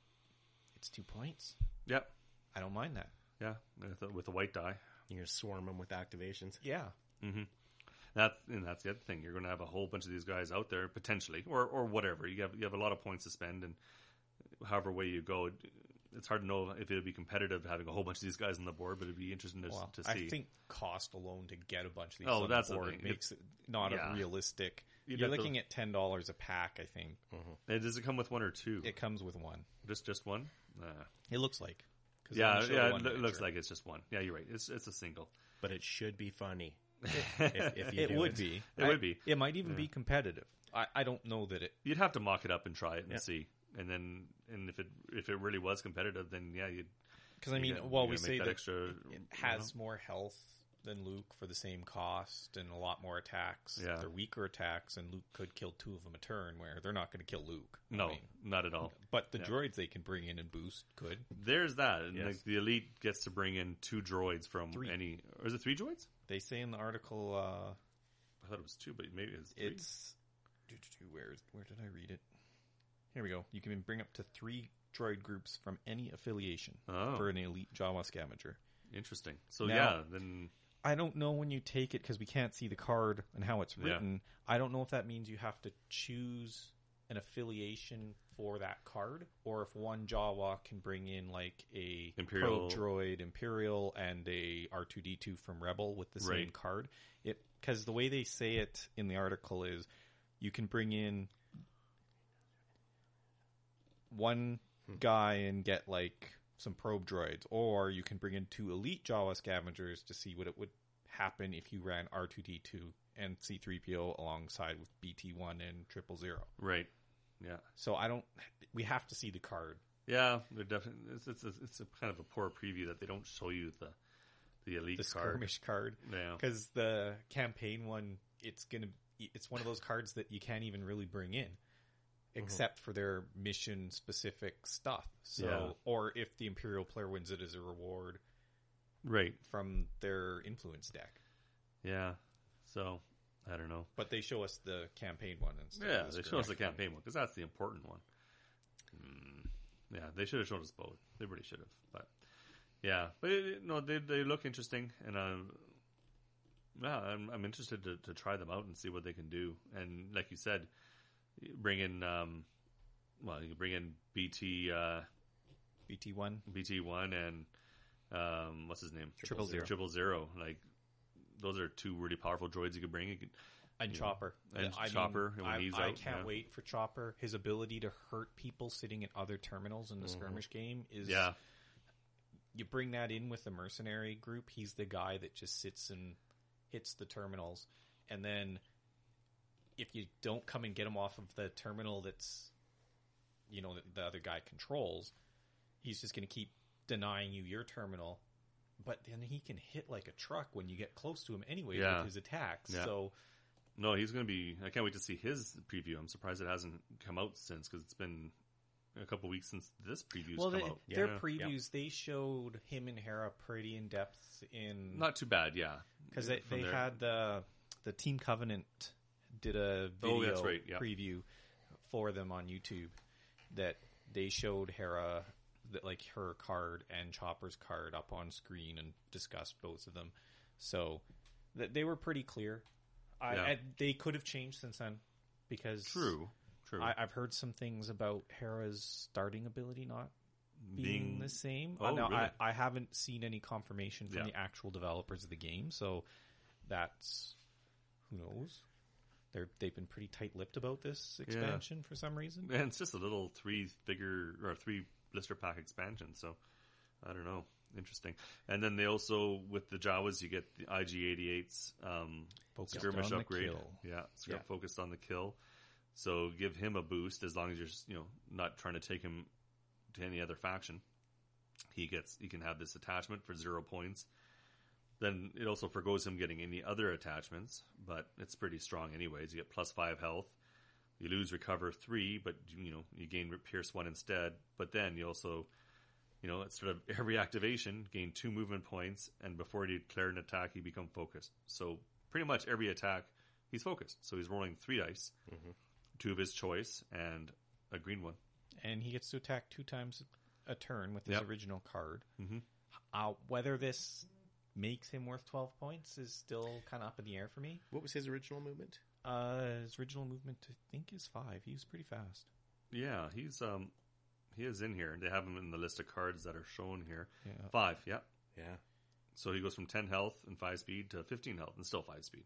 it's two points. yep I don't mind that. yeah, with a, with a white die. you're gonna swarm them with activations. Yeah. That's and that's the other thing. You're going to have a whole bunch of these guys out there potentially, or or whatever. You have you have a lot of points to spend, and however way you go, it's hard to know if it'll be competitive having a whole bunch of these guys on the board. But it'd be interesting to, Well, to see. I think cost alone to get a bunch of these Oh, on that's the the board thing. makes it not yeah. a realistic. You'd You're have to- looking at ten dollars a pack. I think Uh, Does it come with one or two? it comes with one. just just one? Nah. It looks like. 'Cause they Yeah, yeah. It looks miniature. like it's just one. Yeah, you're right. It's it's a single. But it should be funny. If, if you it would it. be. It I- would be. It might even be competitive. I, I don't know that it. You'd have to mock it up and try it and Yeah. see, and then and if it if it really was competitive, then yeah, you'd. Because I mean, gotta- well, you we say that, that extra it you has more health than Luke for the same cost and a lot more attacks. Yeah. They're weaker attacks, and Luke could kill two of them a turn, where they're not going to kill Luke. I No, mean, not at all. but the Yeah. droids they can bring in and boost could. There's that, and Yes. like the elite gets to bring in two droids from Three. any. Or is it three droids? They say in the article, uh, I thought it was two, but maybe it's three. it's where where did I read it? Here we go. You can bring up to three droid groups from any affiliation Oh. for an elite Jawa scavenger. interesting. So Now- yeah, then I don't know when you take it because we can't see the card and how it's Yeah. written. I don't know if that means you have to choose an affiliation for that card, or if one Jawa can bring in like a Imperial. Probe droid Imperial and a R two D two from Rebel with the same card. It because the way they say it in the article is you can bring in one hmm. guy and get like some probe droids, or you can bring in two elite Jawa scavengers to see what it would happen if you ran R two D two and C three PO alongside with BT one and triple zero. Right. Yeah. So I don't. We have to see the card. Yeah. They're definitely. It's it's a, it's a kind of a poor preview that they don't show you the the elite the card. skirmish card Yeah. because the campaign one it's gonna it's one of those cards that you can't even really bring in mm-hmm. except for their mission specific stuff so Yeah. or if the imperial player wins it as a reward Right. from their influence deck Yeah. So I don't know. but they show us the campaign one instead Yeah, they show us the campaign one because that's the important one. Mm, yeah, they should have shown us both. They really should have. But yeah, but no, they they look interesting, and um, yeah, I'm I'm interested to, to try them out and see what they can do. And like you said, bring in um, well, you can bring in BT uh, bt1 BT one and um, what's his name Triple Zero. Triple Zero. Like those are two really powerful droids you could bring. You could, and you know, chopper and I mean, Chopper when I, I out, can't yeah. wait for chopper his ability to hurt people sitting at other terminals in the mm-hmm. skirmish game is yeah, you bring that in with the mercenary group, he's the guy that just sits and hits the terminals. And then if you don't come and get him off of the terminal that's, you know, that the other guy controls, he's just going to keep denying you your terminal. But then he can hit like a truck when you get close to him anyway Yeah. with his attacks. Yeah. So No, he's going to be. I can't wait to see his preview. I'm surprised it hasn't come out since because it's been a couple weeks since this preview's well, come they, out. their Yeah. previews they showed him and Hera pretty in depth in not too bad. Yeah, because they, they their- had the the Team Covenant did a Oh, video that's right, yeah. preview for them on YouTube that they showed Hera that like her card and Chopper's card up on screen and discussed both of them. So th- they were pretty clear. I, Yeah. I they could have changed since then because true, true. I, I've heard some things about Hera's starting ability not being, Being- the same. Oh, Uh, now, really? I, I haven't seen any confirmation from Yeah. the actual developers of the game, so that's who knows. They're they've been pretty tight-lipped about this expansion for some reason. and it's just a little three figure or three blister pack expansion. So I don't know. Interesting. And then they also with the Jawas, you get the IG88s um, skirmish upgrade. Yeah, skir- Yeah. focused on the kill. So give him a boost as long as you're you know not trying to take him to any other faction. He gets he can have this attachment for zero points. Then it also forgoes him getting any other attachments, but it's pretty strong anyways. You get plus five health. You lose recover three, but you know you gain pierce one instead. But then you also, you know, it's sort of every activation gain two movement points, and before you declare an attack, you become focused. So pretty much every attack, he's focused. So he's rolling three dice, two of his choice, and a green one. And he gets to attack two times a turn with his Yep. original card. Mhm. Uh, whether this makes him worth 12 points is still kind of up in the air for me. What was his original movement? Uh, his original movement, I think, is five. He's pretty fast. Yeah, he's um, he is in here. They have him in the list of cards that are shown here. Yeah. Five, yeah. Yeah. So he goes from 10 health and 5 speed to 15 health and still 5 speed.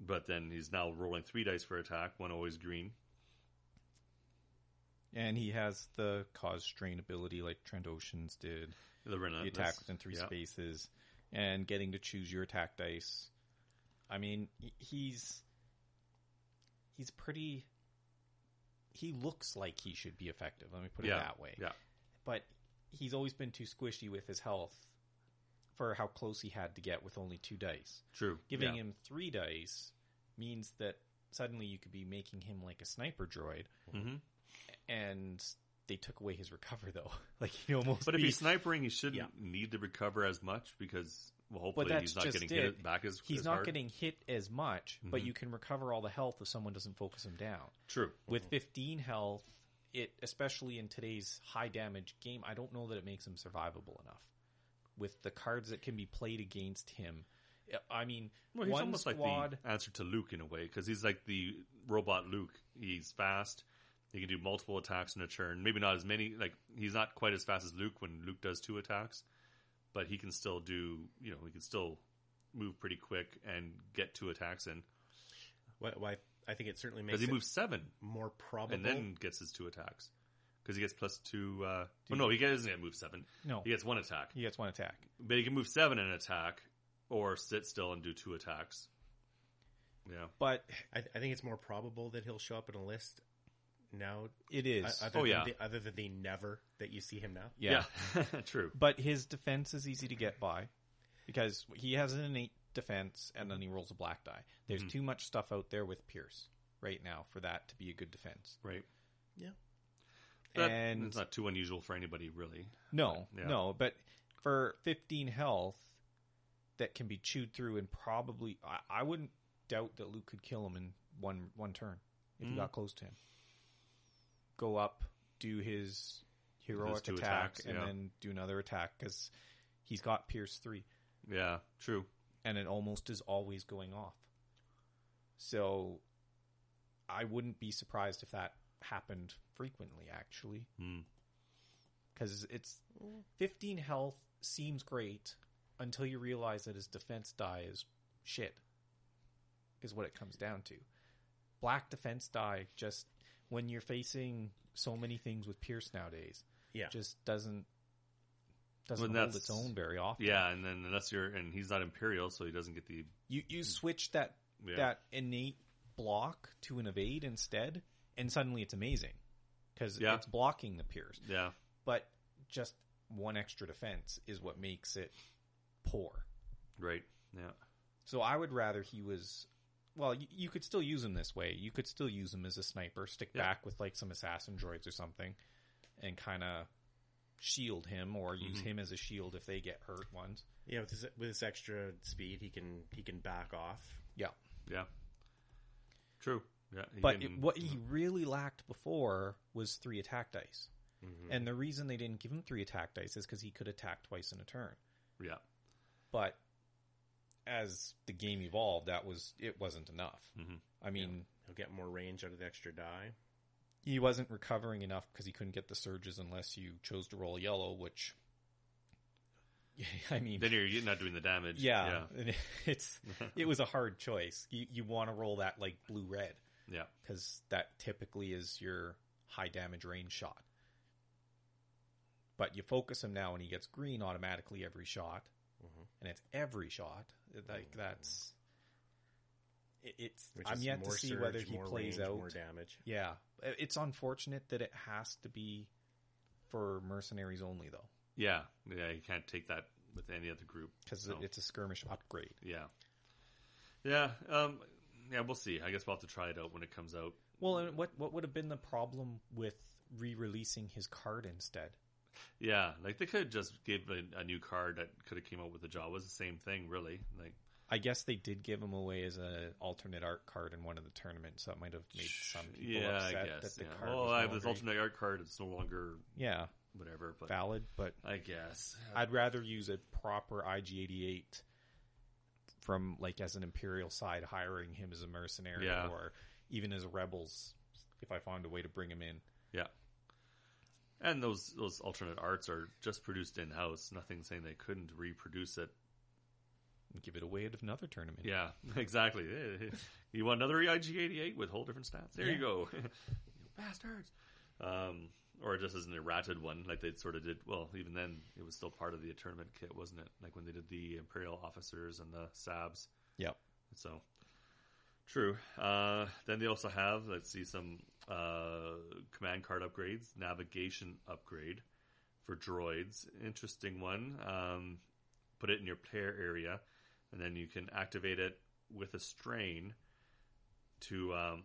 But then he's now rolling 3 dice for attack, one always green. And he has the cause strain ability like Trandoshans did. The The relentless. attack within three Yeah. spaces and getting to choose your attack dice. I mean, he's he's pretty. He looks like he should be effective. Let me put it Yeah, that way. yeah. But he's always been too squishy with his health for how close he had to get with only two dice. True. Giving yeah. him three dice means that suddenly you could be making him like a sniper droid, Mhm. and they took away his recover though. like he almost. But if he's snipering, he shouldn't Yeah. need to recover as much because, well, hopefully he's not getting it. hit back as he's as not hard. getting hit as much, but Mhm. you can recover all the health if someone doesn't focus him down. True. With 15 health, it especially in today's high damage game, I don't know that it makes him survivable enough. with the cards that can be played against him. I mean, Well, he's one almost squad. like the answer to Luke in a way because he's like the robot Luke. He's fast. He can do multiple attacks in a turn. Maybe not as many. Like he's not quite as fast as Luke when Luke does two attacks, but he can still do. You know, he can still move pretty quick and get two attacks in What, why I think it certainly makes because he it moves seven more probable. and then gets his two attacks because he gets plus two. Uh, well, no, he doesn't get move seven. no, He gets one attack, he gets one attack. but he can move seven and attack or sit still and do two attacks. Yeah. But I, I think it's more probable that he'll show up in a list now. it is. uh, Other Oh, than yeah. the, other than the never that you see him now. yeah. Yeah. True. But his defense is easy to get by because he has an innate defense and then he rolls a black die. There's Mm-hmm. too much stuff out there with Pierce right now for that to be a good defense. Right. Yeah. That, And- it's not too unusual for anybody, really. No, Yeah. no, but for 15 health that can be chewed through and probably I, I wouldn't doubt that Luke could kill him in one one turn if he Mm. got close to him. Go up, do his heroic two attack, attacks, and yeah. then do another attack because he's got Pierce three. Yeah, true. and it almost is always going off. So I wouldn't be surprised if that happened frequently, actually, Hmm. because it's 15 health seems great until you realize that his defense die is shit. Is what it comes down to. Black defense die just when you're facing so many things with Pierce nowadays, Yeah. just doesn't doesn't Well, hold its own very often. Yeah, and then unless you're and he's not imperial, so he doesn't get the You you switch that Yeah. that innate block to an evade instead, and suddenly it's amazing because Yeah. it's blocking the Pierce. yeah. But just one extra defense is what makes it poor. Right. Yeah. So I would rather he was. Well, you, you could still use him this way. You could still use him as a sniper, stick Yeah. back with like some assassin droids or something, and kind of shield him or use Mhm. him as a shield if they get hurt once. Yeah, with his, with his extra speed, he can he can back off. Yeah. Yeah. True. Yeah. But it, what he really lacked before was three attack dice. Mhm. And the reason they didn't give him three attack dice is because he could attack twice in a turn. yeah. But as the game evolved, that was it wasn't enough. Mhm. I mean, He'll get more range out of the extra die. he wasn't recovering enough because he couldn't get the surges unless you chose to roll yellow, which I mean, Then you're not doing the damage. yeah, it's it was a hard choice. You you want to roll that like blue red Yeah. because that typically is your high damage range shot. But you focus him now, and he gets green automatically every shot. And it's every shot. It- Like that's it, it's. Which I'm yet to see surge, whether he more plays range, out. more damage. Yeah, it's unfortunate that it has to be for mercenaries only, though, Yeah. Yeah. You can't take that with any other group. because No. it's a skirmish upgrade. Yeah. Yeah. Um. Yeah. We'll see. I guess we'll have to try it out when it comes out. Well, and what what would have been the problem with re-releasing his card instead? Yeah. Like they could have just give a, a new card that could have came out with the Jawas. The same thing, really. Like. I guess they did give him away as an alternate art card in one of the tournaments, so it might have made some people yeah, upset I guess. that the yeah. card Well, was I have this alternate art card. It's no longer Yeah, whatever, but valid, but I guess. I'd rather use a proper IG88 from like as an imperial side, hiring him as a mercenary Yeah. or even as rebels if I found a way to bring him in. Yeah. And those those alternate arts are just produced in house. Nothing saying they couldn't reproduce it. and give it away at another tournament. Yeah, exactly. you want another E EIG88 with whole different stats? There you go, you bastards. Um, or just as an errated one, like they sort of did. Well, even then, it was still part of the tournament kit, wasn't it? Like when they did the Imperial officers and the Sabs. Yep. So true. Uh, then they also have let's see some uh, command card upgrades, navigation upgrade for droids. Interesting one. Um, put it in your player area, and then you can activate it with a strain to. Um,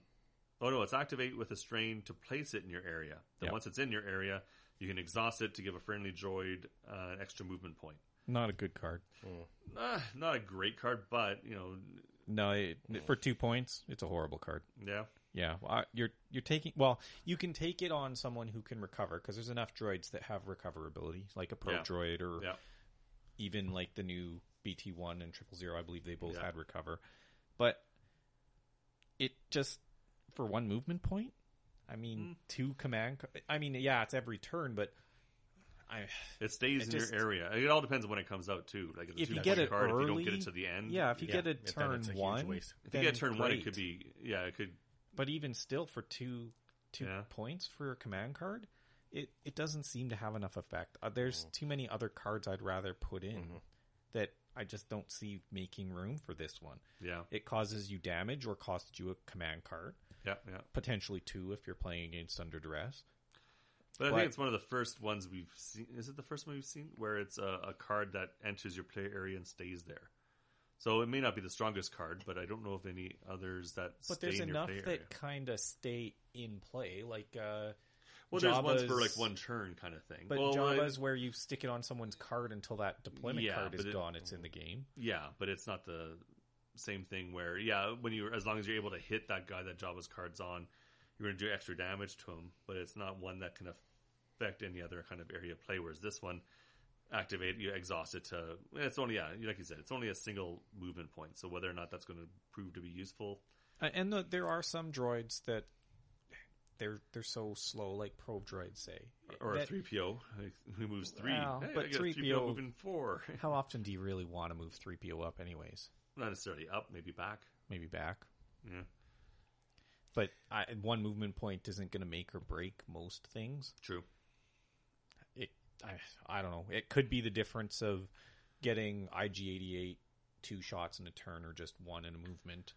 oh no, it's activate with a strain to place it in your area. Then Yep. once it's in your area, you can exhaust it to give a friendly droid uh, an extra movement point. Not a good card. Uh, not a great card, but you know, No, it, for two points, it's a horrible card. yeah. Yeah, well, I- you're you're taking well, you can take it on someone who can recover because there's enough droids that have recoverability, like a probe Yeah. droid or Yeah. even like the new BT one and Triple Zero, I believe they both Yeah. had recover, but it just for one movement point. I mean, Mm. two command. I mean, yeah, it's every turn, but I It stays It in just- your area. It all depends on when it comes out too. Like If you get it card, if you don't get it to the end, yeah, if you Yeah, get it then turn it's one, if you get turn one, it could be yeah, it could But even still, for two two Yeah. points for a command card, it it doesn't seem to have enough effect. Uh, there's too many other cards I'd rather put in Mhm. that I just don't see making room for this one. yeah, It causes you damage or costs you a command card, yeah, yeah. potentially two if you're playing against under duress. But I think it's one of the first ones we've seen. Is it the first one we've seen where it's a, a card that enters your play area and stays there? So it may not be the strongest card, but I don't know of any others that. But there's enough that kind of stay in play, like uh, Well, there's ones for like one turn kind of thing. but well, Jabba's where you stick it on someone's card until that deployment Yeah, card is it- gone. It's in the game. yeah, but it's not the same thing where yeah, when you as long as you're able to hit that guy that Jabba's card's on, you're going to do extra damage to him. But it's not one that can affect any other kind of area of play. Whereas this one, activate you exhaust it to. It's only yeah, like you said, it's only a single movement point. So whether or not that's going to prove to be useful, Uh, and the, there are some droids that they're they're so slow, like probe droids say. or a three PO who moves three, Well, hey, but a 3PO moving four, How often do you really want to move three PO up, anyways? not necessarily up, maybe back. Maybe back. Yeah, But I, one movement point isn't going to make or break most things. true. It, I, I don't know. It could be the difference of getting IG88 two shots in a turn or just one in a movement.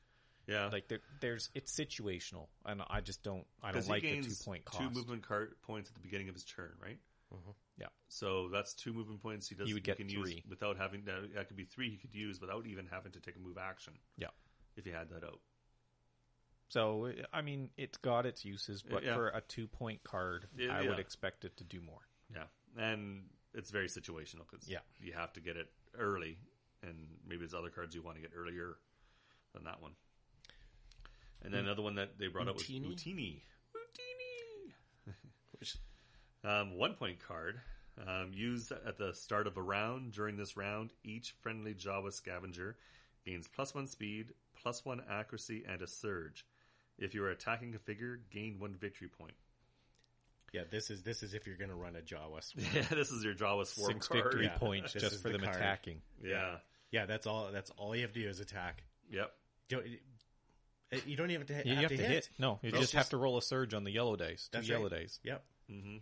Yeah, Like there, there's, it's situational, and I just don't, I don't like he the two point cost. two movement card points at the beginning of his turn, right? Mm-hmm. Yeah. So that's two movement points he does. He would get can three. use without having that. That could be three he could use without even having to take a move action. Yeah. if he had that out. So I mean, it's got its uses, but Yeah. for a two point card, Yeah, I would expect it to do more. Yeah, and it's very situational because Yeah. you have to get it early, and maybe there's other cards you want to get earlier than that one. And then another one that they brought up was Utini? Utini. Utini. um, one point card. Um, used at the start of a round. During this round, each friendly Jawa scavenger gains plus one speed, plus one accuracy, and a surge. If you are attacking a figure, gain one victory point. Yeah, this is this is if you're going to run a Jawa swarm. Yeah, this is your Jawa swarm Six card. victory Yeah. points just for the them card. attacking. Yeah. Yeah, that's all. That's all you have to do is attack. Yep. You don't, you don't even have to, You have have to hit. hit. No, you It's just have to roll a surge on the yellow dice. Two yellow right. dice. Yep. hmm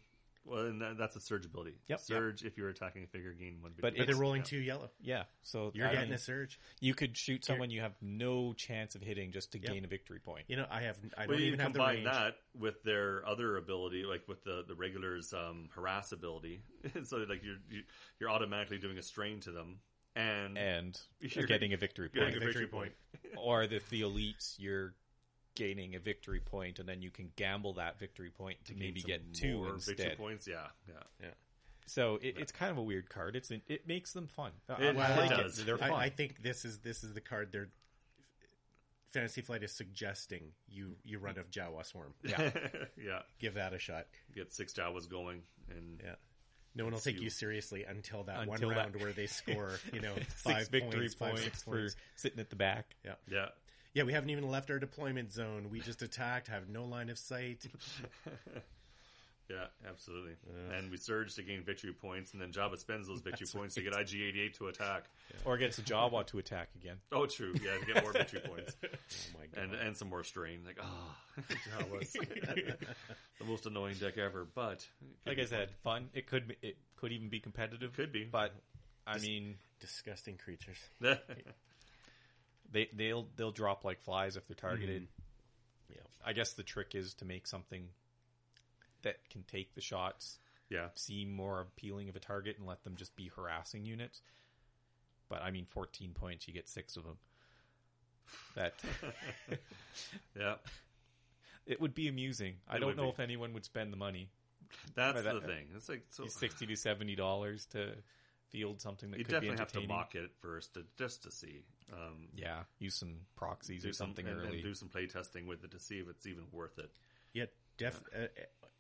Well, and that, that's a surge ability. Yep. Surge if you're attacking a figure, gain one. But victory But they're rolling Yeah. two yellow. Yeah, so You're I getting mean, a surge. you could shoot someone you have no chance of hitting just to Yep. gain a victory point. You know, I have. I But don't you even have the combine range. that with their other ability, like with the the regulars um, harass ability, so like you're you, you're automatically doing a strain to them, and And You're you're getting a victory getting point. a victory victory point. or if the elites, you're gaining a victory point, and then you can gamble that victory point to gain maybe get two more victory points. Yeah, yeah. Yeah. So it, it's kind of a weird card. It's it makes them fun. I- It- I it like does. They're fun. I, I think this is this is the card they're Fantasy Flight is suggesting you you run a Jawa swarm. Yeah. yeah. Give that a shot. Get six Jawas going, and Yeah. No one will take you. you seriously until that Until one that- round where they score, you know, five victory points, five, points for sitting at the back. Yeah. yeah. Yeah, we haven't even left our deployment zone. We just attacked, have no line of sight. Yeah, absolutely. And we surge to gain victory points, and then Jabba spends those victory points to get IG88 to attack. Or gets a Jawa to attack again. Oh, true. Yeah, to get more victory points. Oh my god. and and some more strain. Like, ah, Jawas, the most annoying deck ever. But Like be I said, fun. It could be, it could even be competitive. Could be. but I mean, Disgusting creatures. They they'll they'll drop like flies if they're targeted. Mm-hmm. Yeah. I guess the trick is to make something that can take the shots, yeah, seem more appealing of a target, and let them just be harassing units. But I mean, 14 points, you get six of them. That yeah. it would be amusing. I don't know be. if anyone would spend the money, That's But the thing. It's like so. 60 to 70 dollars to field something that You could definitely be have to mock it first, to, just to see. Um, Yeah, use some proxies do or something some, and, early. and do some play testing with it to see if it's even worth it. Yet, def, uh,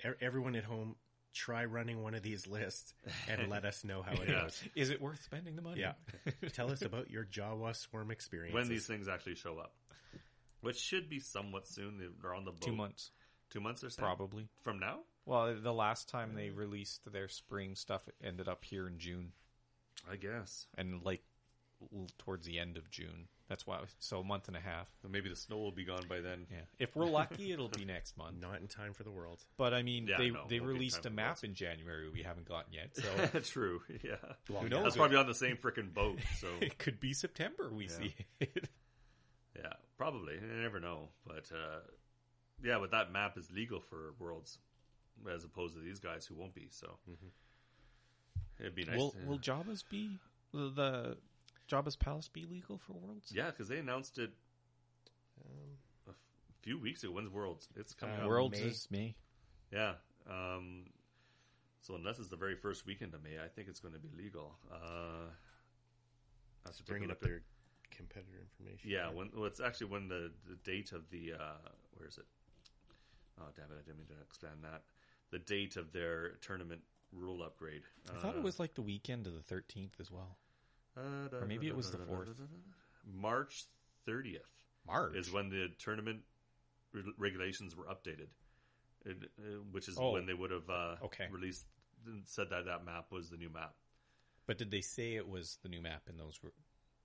e- everyone at home, try running one of these lists and let us know how it Yeah. goes. Is it worth spending the money? Yeah. Tell us about your Jawa swarm experience. when these things actually show up, which should be somewhat soon. They- They're on the boat. Two months, Two months or so. probably. from now. Well, the last time they released their spring stuff it ended up here in June, I guess. and like l- towards the end of June. That's why. So a month and a half. Maybe the snow will be gone by then. Yeah. If we're lucky, it'll be next month. not in time for the world. But I mean, Yeah, they no, they won't be released time a for map in January we haven't gotten yet, so True. Yeah. who knows? That's probably on the same freaking boat. So it could be September we Yeah. see it. yeah, probably. You never know. But uh, yeah, but that map is legal for Worlds, as opposed to these guys who won't be. So it'd be nice. will to- will Jabba's be the, the Jabba's Palace be legal for Worlds? yeah, because they announced it Um, a f- few weeks ago. When's Worlds? It's coming Uh, up. Worlds May. is May. Yeah. Um, so unless it's the very first weekend of May, I think it's going to be legal. Uh, I have to take bringing up at- their competitor information. Yeah, when well, it's actually when the, the date of the uh, where is it? Oh damn it! I didn't mean to expand that. The date of their tournament rule upgrade. I thought Uh, it was like the weekend of the thirteenth as well. uh, da- or maybe da- it was da- the da- da- 4th. da- da- da- March thirtieth March is when the tournament re- regulations were updated, it, uh, which is Oh. when they would have uh, Okay. released said that that map was the new map. But did they say it was the new map in those?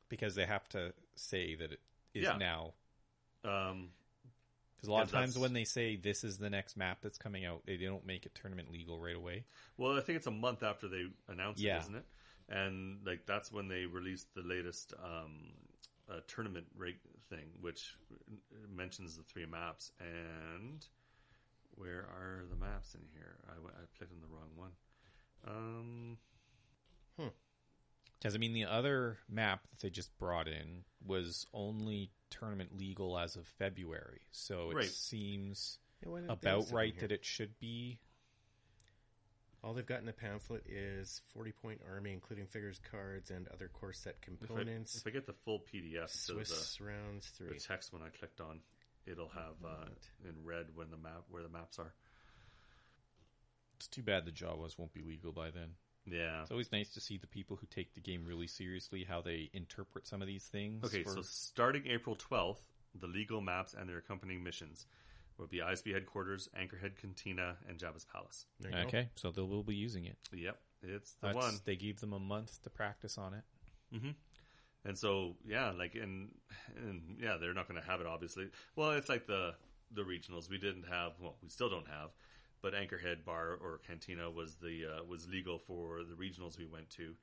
Because they have to say that it is Yeah. now. Um, Because a lot of times that's- when they say this is the next map that's coming out, they don't make it tournament legal right away. Well, I think it's a month after they announced Yeah. it, isn't it? And like that's when they released the latest um, uh, tournament rate thing, which mentions the three maps. And where are the maps in here? I clicked on the wrong one. Um, Because I mean, the other map that they just brought in was only tournament legal as of February, so it Right. seems Yeah, why didn't they about list it in right here? that it should be. All they've got in the pamphlet is 40 point army, including figures, cards, and other core set if I, components. if I get the full PDF instead of Swiss rounds the, three. the text when I clicked on, it'll have uh, in red when the map where the maps are. It's too bad the Jawas won't be legal by then. Yeah. It's always nice to see the people who take the game really seriously how they interpret some of these things. Okay, for- so starting April 12th, the legal maps and their accompanying missions will be ISB headquarters, Anchorhead Cantina, and Jabba's Palace. There you go. okay, so they will be using it. Yep, it's the That's- one. They gave them a month to practice on it. hmm And so, yeah, like, and, and yeah, they're not going to have it, obviously. Well, it's like the the regionals. We didn't have, well, we still don't have, but Anchorhead Bar or Cantina was the uh, was legal for the regionals we went to,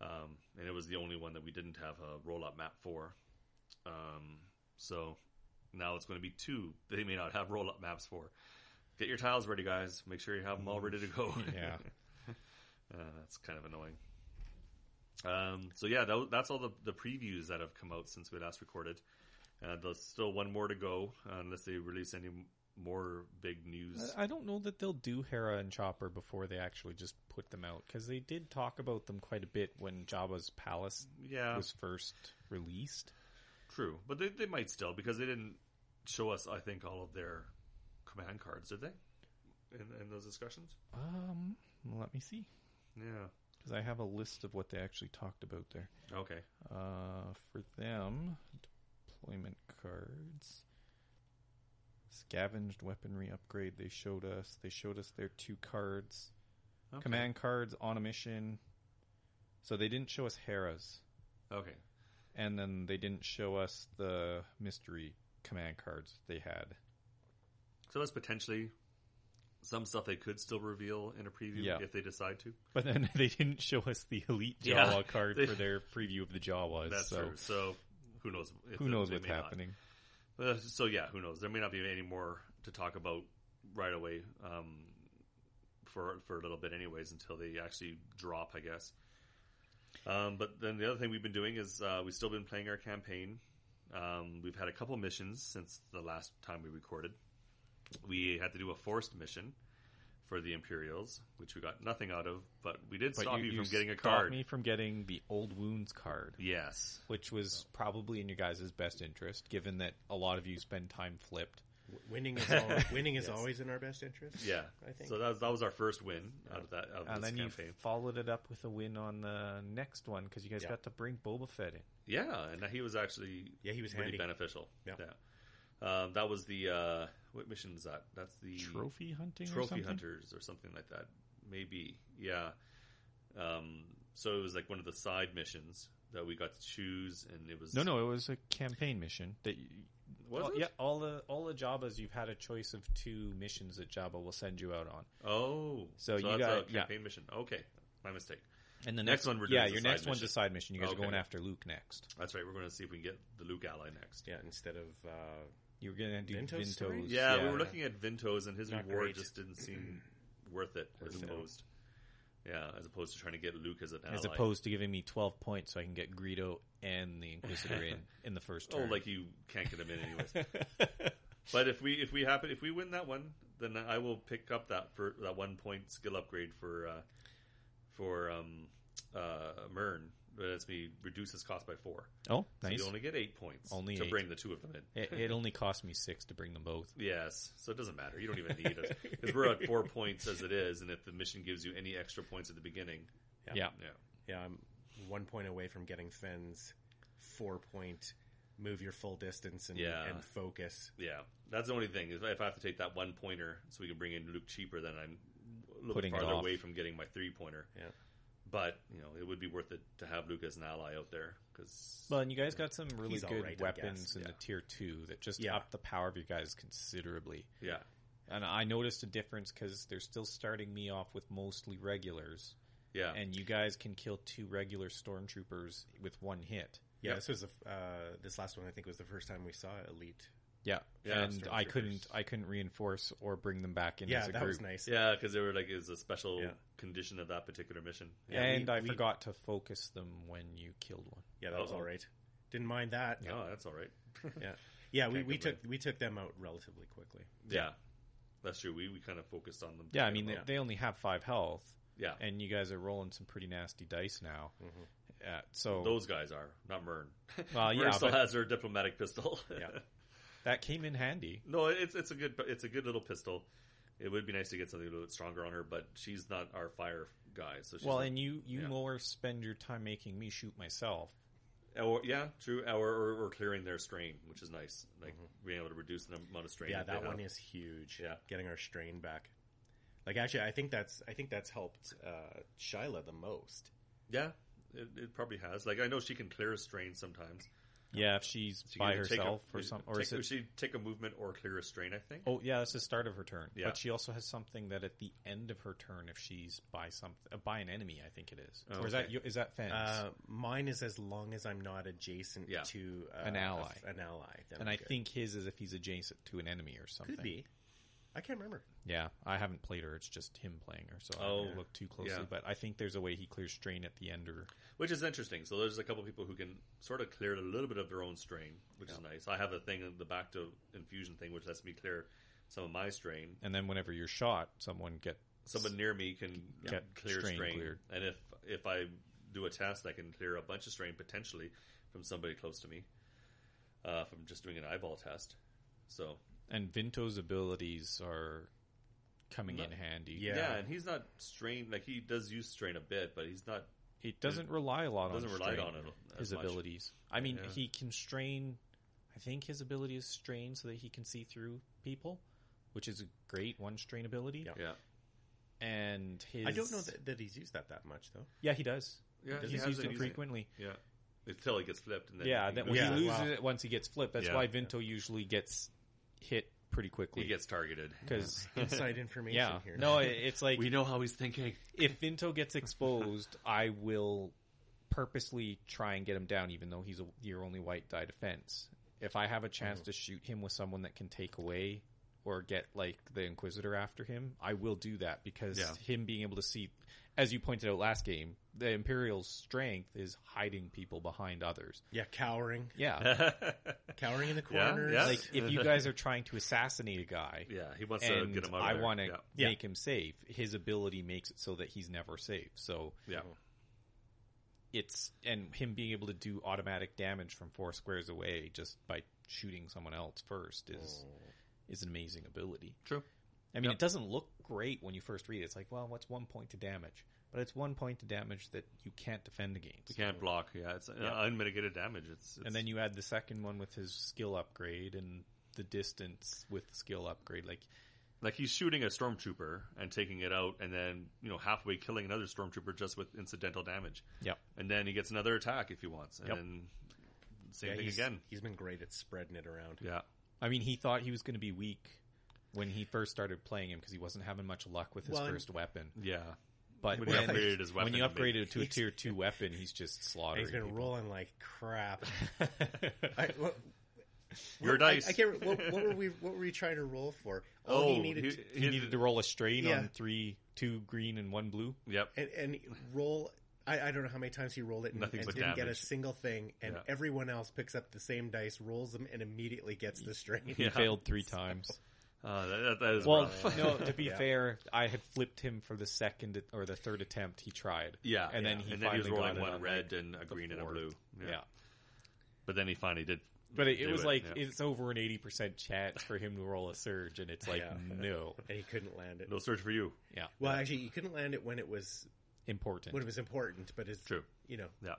um, and it was the only one that we didn't have a roll up map for. Um, so now it's going to be two. They may not have roll up maps for. Get your tiles ready, guys. Make sure you have them all ready to go. Yeah. Uh, that's kind of annoying. Um, so yeah, that, that's all the, the previews that have come out since we last recorded. Uh, there's still one more to go uh, unless they release any more big news. I don't know that they'll do Hera and Chopper before they actually just put them out because they did talk about them quite a bit when Jabba's palace yeah, was first released. true, but they, they might still because they didn't show us. I think all of their command cards, did they? In, in those discussions, Um, let me see yeah. because I have a list of what they actually talked about there. Okay, Uh, for them, deployment cards, scavenged weaponry upgrade. They showed us. They showed us their two cards, okay. command cards on a mission. So they didn't show us Hera's, Okay, and then they didn't show us the mystery command cards they had. so that's potentially some stuff they could still reveal in a preview Yeah. if they decide to. But then they didn't show us the elite Yeah, card they- for their preview of the Jawas. That's so true. So who knows? if who knows what's happening? not. Uh, so yeah, who knows? There may not be any more to talk about right away um, for for a little bit, anyways, until they actually drop, I guess. Um, but then the other thing we've been doing is uh, we've still been playing our campaign. Um, we've had a couple missions since the last time we recorded. We had to do a forced mission for the Imperials, which we got nothing out of, but we did But stop you, from getting a stopped card. me from getting the old wounds card. Yes. which was probably in your guys' best interest, given that a lot of you spend time flipped. W- Winning is al- winning is Yes. always in our best interest. Yeah, I think. so. That was that was our first win out of that out of and this then campaign. you followed it up with a win on the next one because you guys Yeah. got to bring Boba Fett in. Yeah, and he was actually Yeah, he was pretty handy. beneficial. Yeah. Um, that was the uh, what mission is that? That's the Trophy hunting, or trophy something? hunters or something like that. Maybe, yeah. Um, so it was like one of the side missions that we got to choose, and it was No, no, it was a campaign mission that. You, Was all, it? Yeah, all the all the Jabba's you've had a choice of two missions that Jabba will send you out on, Oh, So you that's got- a yeah. campaign mission. Okay, my mistake. and the Next next, one we're yeah, doing is a your side next one's a side mission. You guys Okay. are going after Luke next. That's right. We're going to see if we can get the Luke ally next. Yeah, instead of uh, You were going to do Vinto's Vintos. story? Yeah, we were looking at Vintos, and his Not reward great. just didn't seem worth it as Worth it. opposed. Yeah, as opposed to trying to get Luke as an ally. as opposed to giving me twelve points, so I can get Greedo and the Inquisitor in in the first oh, turn. like you can't get him in anyways. but if we if we happen if we win that one, then I will pick up that for that one point skill upgrade for uh, for um, uh, Murne. That lets me reduce his cost by four. oh, So nice. you only get eight points Only to eight. bring the two of them in. it, it only cost me six to bring them both. Yes, so it doesn't matter. You don't even need it because we're at four points as it is, and if the mission gives you any extra points at the beginning, Yeah. Yeah. yeah, yeah, I'm one point away from getting Fenn's four point move your full distance and, Yeah. and focus. yeah, that's the only thing. Is if I have to take that one pointer so we can bring in Luke cheaper, then I'm a little Putting it farther off. away from getting my three pointer. Yeah. But you know, it would be worth it to have Luke as an ally out there because Well, and you guys got some really good alright, I weapons in Yeah. the tier two that just Yeah. up the power of your guys considerably. yeah, And I noticed a difference because they're still starting me off with mostly regulars, yeah, and you guys can kill two regular stormtroopers with one hit. Yeah, Yep. this was the f- uh, this last one. I think was the first time we saw Elite. Yeah, Yeah, and I couldn't, I couldn't reinforce or bring them back in Yeah, as a that group. was nice. yeah, because they were like it was a special Yeah. condition of that particular mission. Yeah, and we- I we- forgot to focus them when you killed one. Yeah, that was Uh-oh. all right. Didn't mind that. No, that's all right. Yeah, yeah. We, Can't we complain. took we took them out relatively quickly. yeah, that's true. We we kind of focused on them. Yeah, I mean they, they only have five health, yeah, and you guys are rolling some pretty nasty dice now. Uh, so those guys are not Murne. Well, Murne still but- has her diplomatic pistol. Yeah. that came in handy. No, it's it's a good it's a good little pistol. It would be nice to get something a little bit stronger on her, but she's not our fire guy. So she's Well, like- and you you yeah. more spend your time making me shoot myself. or, yeah, true. Or, or, or clearing their strain, which is nice. Like being able to reduce the amount of strain. Yeah, they that one is huge. Yeah. getting our strain back. Like actually, I think that's I think that's helped uh, Shyla the most. Yeah, it, it probably has. Like I know she can clear a strain sometimes. Yeah, if she's She can by either herself a, or some, or take, is it? she take a movement or clear a strain. I think. Oh, yeah, that's the start of her turn. Yeah. But she also has something that at the end of her turn, if she's by some uh, by an enemy, I think it is. Oh, or is that okay. you- that fence? Uh, mine is as long as I'm not adjacent Yeah. to uh, An ally. a- an ally. then and I'm I good. think his is if he's adjacent to an enemy or something. could be. I can't remember. Yeah, I haven't played her. It's just him playing her, so I Oh, don't look too closely. yeah. But I think there's a way he clears strain at the end, or Which is interesting. So there's a couple people who can sort of clear a little bit of their own strain, which is nice. I have a thing in the back to infusion thing, which lets me clear some of my strain. and then whenever you're shot, someone get Someone near me can Get clear strain, strain cleared. and if if I do a test, I can clear a bunch of strain potentially from somebody close to me uh, from just doing an eyeball test. So and Vinto's abilities are coming Not- in handy. yeah. Yeah. and he's not strain like he does use strain a bit, but he's not It doesn't rely a lot doesn't on rely strain, on it as his much. abilities. I mean, Yeah. he can strain. I think his ability is strain so that he can see through people, which is a great one strain ability. Yeah. Yeah, And his I don't know that, that he's used that that much though. Yeah, he does. yeah, he He's has used it he's- frequently. Yeah, until he gets flipped, and then yeah, he that goes- when Yeah, he loses wow. it once he gets flipped. That's Yeah. why Vinto usually gets hit pretty quickly. he gets targeted because Inside information yeah, here. no, it's like we know how he's thinking. if Vinto gets exposed, I will purposely try and get him down, even though he's a, your only white die defense. If I have a chance mm-hmm. to shoot him with someone that can take away or get like the Inquisitor after him, I will do that because Yeah. him being able to see, as you pointed out last game, the Imperial's strength is hiding people behind others. Yeah, cowering, Yeah, cowering in the Yeah, corners. yeah. like if you guys are trying to assassinate a guy. yeah, he wants to get him out. Of I want to Yeah. Yeah. make him safe. His ability makes it so that he's never safe. So yeah. it's and him being able to do automatic damage from four squares away just by shooting someone else first is oh. Is an amazing ability. True. I mean, Yep. it doesn't look great when you first read it. It's like, well, what's one point to damage? But it's one point to damage that you can't defend against. You can't block. Yeah, it's uh, Yeah. unmitigated damage. It's, it's And then you add the second one with his skill upgrade and the distance with the skill upgrade. Like, like he's shooting a stormtrooper and taking it out, and then you know halfway killing another stormtrooper just with incidental damage. Yep. And then he gets another attack if he wants, and Yep. then same Yeah, thing he's, again. He's been great at spreading it around. Yeah. I mean, he thought he was going to be weak when he first started playing him because he wasn't having much luck with his Well, first weapon. Yeah. But When when, he upgraded his when weapon, you it upgraded it to a tier two weapon, he's just And slaughtering. he's been people. rolling like crap. I, what, Your what- dice. I, I can't. What, what were we? What were we trying to roll for? All Oh, he oh, needed, he- to, He needed to roll a strain Yeah. on three, two green and one blue. Yep. and, and roll. I, I don't know how many times he rolled it and, and didn't get a single thing, and Yeah. everyone else picks up the same dice, rolls them, and immediately gets the strain. He Yeah. failed three times. Uh, that, that- that is Well, rough. no. To be Yeah. fair, I had flipped him for the second or the third attempt. He tried. Yeah, and then he and then he was finally rolling got one on, red like, and a green and a blue. Yeah. But then he finally did. But it, it was it, like yeah. it's over an eighty percent chance for him to roll a surge, and it's like Yeah. no, and he couldn't land it. No search for you. yeah, Well, actually, you couldn't land it when it was important. when it was important, but it's True. You know, Yeah.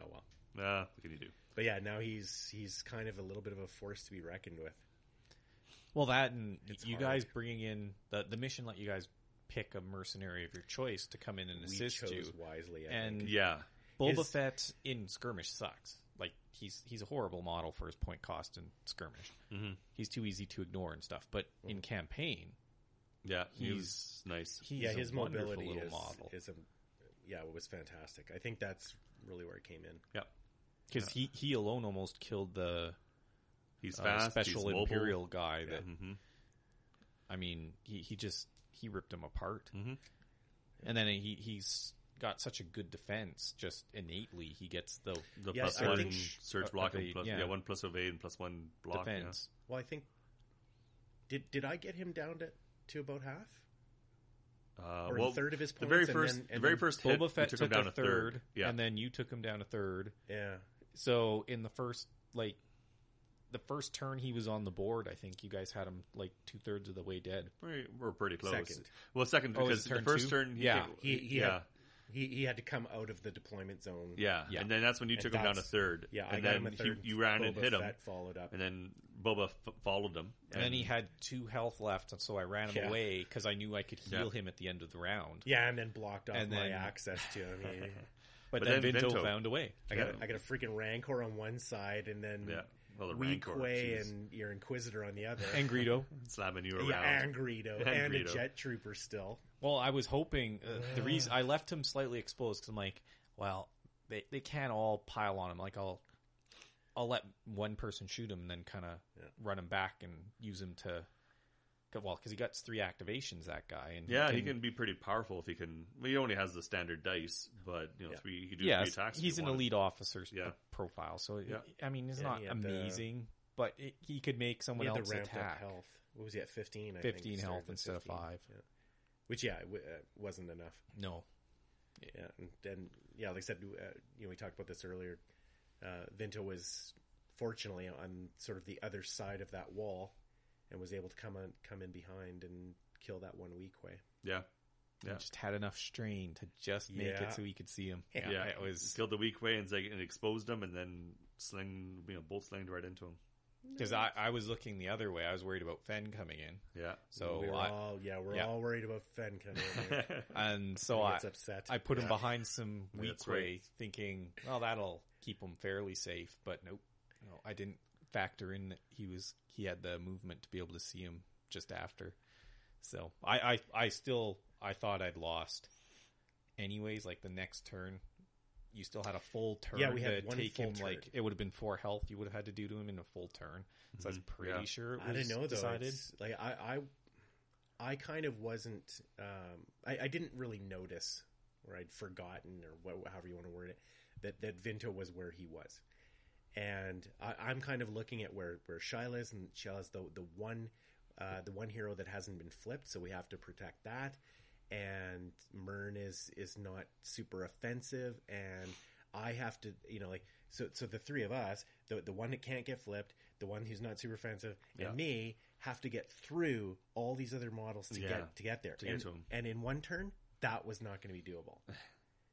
oh well. Uh, what can you do? But yeah, now he's he's kind of a little bit of a force to be reckoned with. Well, that and It's you hard. guys bringing in the the mission let you guys pick a mercenary of your choice to come in and we assist chose you. wisely. I And think. Yeah. Boba His- Fett in skirmish sucks. Like he's he's a horrible model for his point cost in skirmish. Mhm. He's too easy to ignore and stuff. But in campaign, Yeah. He He's- was nice. he's yeah, his wonderful mobility little is, model is a yeah, it was fantastic. I think that's really where it came in. Yeah. because he he alone almost killed the He's uh, fast. special he's mobile. imperial guy. That hmm I mean, he he just he ripped him apart. Mhm. And then he he's got such a good defense. Just innately, he gets the The Yeah, plus I one think- search uh, and plus, yeah. yeah. one plus evade and plus one block. yeah. defense. Well, I think did did I get him down to to about half Uh, or well, a third of his points. the points? very and first, then- the very first hit, Boba we Fett took took, him down a a third. third, Yeah. and then you took him down a third. Yeah, So in the first like the first turn he was on the board, I think you guys had him like two thirds of the way dead. we we're pretty close. Second. Well, second Oh, because it the first two? turn, he Yeah. came- he he yeah, had, he he had to come out of the deployment zone. yeah, Yeah. and then that's when you And took him down a third. yeah. I and got then him a third. He, you ran and Boba hit him, Fett followed up. and then Boba f- followed him. And then he had two health left, and so I ran him Yeah. away because I knew I could heal Yeah. him at the end of the round. yeah, and then blocked off And my then- access to him. He- But, But then, then Vinto, Vinto- found a way. I got Yeah. a, I got a freaking Rancor on one side, and then yeah, well, the Weak Rancor, Way jeez. and your Inquisitor on the other. And Greedo. slamming you around. yeah, and Greedo, And and, a Jet Trooper still. Well, I was hoping uh, the reason I left him slightly exposed because I'm like, well, they they can't all pile on him. Like I'll I'll let one person shoot him and then kind of Yeah. run him back and use him to. 'cause- Well, because he got three activations, that guy, and Yeah, he can be pretty powerful if he can. Well, he only has the standard dice, but you know, Yeah. three. He can do Yeah, three attacks. he's he an wanted. elite officer's Yeah. profile, so Yeah. I mean, he's Yeah, not he had the- amazing, but it, he could make He someone had else ramped attack. health. What was he at? Fifteen. I 15 think, health started with instead of 15. five. Yeah. Which yeah, it w- uh, wasn't enough. No, Yeah, and, and yeah, like I said, uh, you know, we talked about this earlier. Uh, Vinto was fortunately on sort of the other side of that wall, and was able to come on, come in behind and kill that one weak way. Yeah, Yeah. just had enough strain to just make Yeah. it so he could see him. Yeah. yeah. it was killed the Weequay and, and exposed him, and then sling, you know, bolt slinged right into him. Because I, I was looking the other way. I was worried about Fenn coming in. Yeah. So we're I, all yeah, we're yeah. all worried about Fenn coming in. And so He I, gets upset. I put him Yeah. behind some Yeah, weak that's right. thinking, well, that'll keep him fairly safe. But nope, no, I didn't factor in that he was he had the movement to be able to see him just after. So I, I, I still I thought I'd lost. Anyways, like the next turn, you still had a full turn Yeah, we had to one take full him. turn. Like it would have been four health. You would have had to do to him in a full turn. So I was Mhm. pretty Yeah. sure it was I don't know though. decided. It's, like I, I, I kind of wasn't. Um, I, I didn't really notice, or I'd forgotten, or what, however you want to word it, that that Vinto was where he was, and I, I'm kind of looking at where where Shyla is, and Shyla's the the one, uh, the one hero that hasn't been flipped, so we have to protect that. And Murne is is not super offensive, and I have to, you know, like so. So the three of us, the the one that can't get flipped, the one who's not super offensive, Yeah. and me have to get through all these other models to Yeah. get to get there. To get and, to 'em. and in one turn, that was not going to be doable.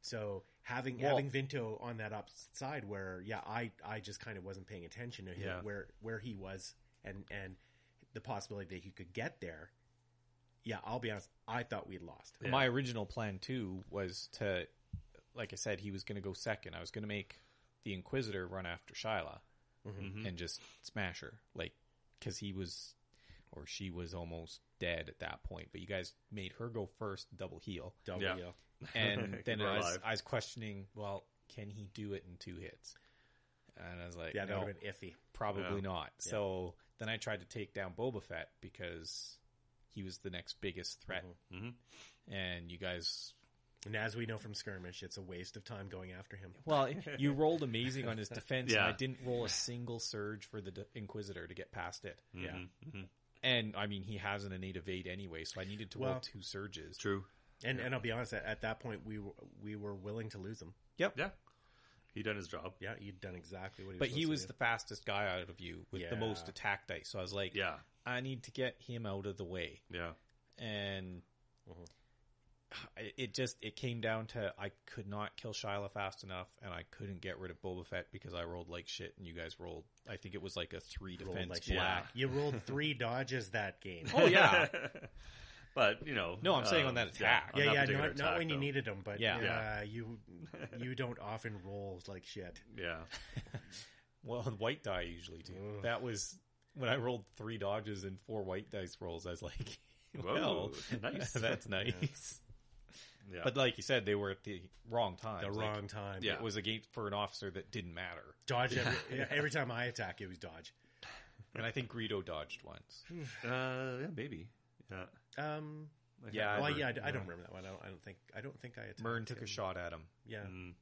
So having Well- having Vinto on that upside where yeah I I just kind of wasn't paying attention to him, Yeah. where where he was and and the possibility that he could get there. Yeah, I'll be honest. I thought we'd lost. Yeah. My original plan too was to, like I said, he was going to go second. I was going to make the Inquisitor run after Shyla Mhm. and just smash her, like because he was or she was almost dead at that point. But you guys made her go first, double heal, Double Yeah. deal. and then I was. I was questioning, well, can he do it in two hits? And I was like, Yeah, that no, would have been iffy. probably Yeah. not. So then I tried to take down Boba Fett because he was the next biggest threat, Mhm. and you guys And as we know from skirmish, it's a waste of time going after him. Well, you rolled amazing on his defense, Yeah. and I didn't roll a single surge for the D- Inquisitor to get past it. Yeah. Mhm. Mhm. And I mean, he hasn't an innate evade anyway, so I needed to roll two surges. True. And and I'll be honest, at, at that point we were we were willing to lose him. Yep. Yeah. He done his job. Yeah, he'd done exactly what he was But he was to the fastest guy out of you with the most attack dice, so I was like, Yeah. I need to get him out of the way. Yeah. And Mhm. it it just it came down to I could not kill Shyla fast enough, and I couldn't get rid of Boba Fett because I rolled like shit, and you guys rolled. I think it was like a three do. Rolled defense like shit. black. You rolled three dodges that game. Oh yeah, but you know. No, I'm saying on um, that attack. on yeah, that yeah, particular not, not attack, when you needed them, but Yeah. yeah, Yeah. you you don't often roll like shit. Yeah. Well, white die usually do. Ugh. That was when I rolled three dodges and four white dice rolls. I was like, well, Whoa, nice. that's nice. Yeah. But like you said, they were at the wrong time. The wrong time. Yeah. It was a game for an officer that didn't matter. Dodge every, yeah, every time I attack, it was dodge. And I think Greedo dodged once. uh, yeah, maybe. Yeah. Um, I can't Yeah, well, remember. yeah, I, I don't remember that one. I don't, I don't think. I don't think I attacked. Murne took a shot at him. Yeah. Mm.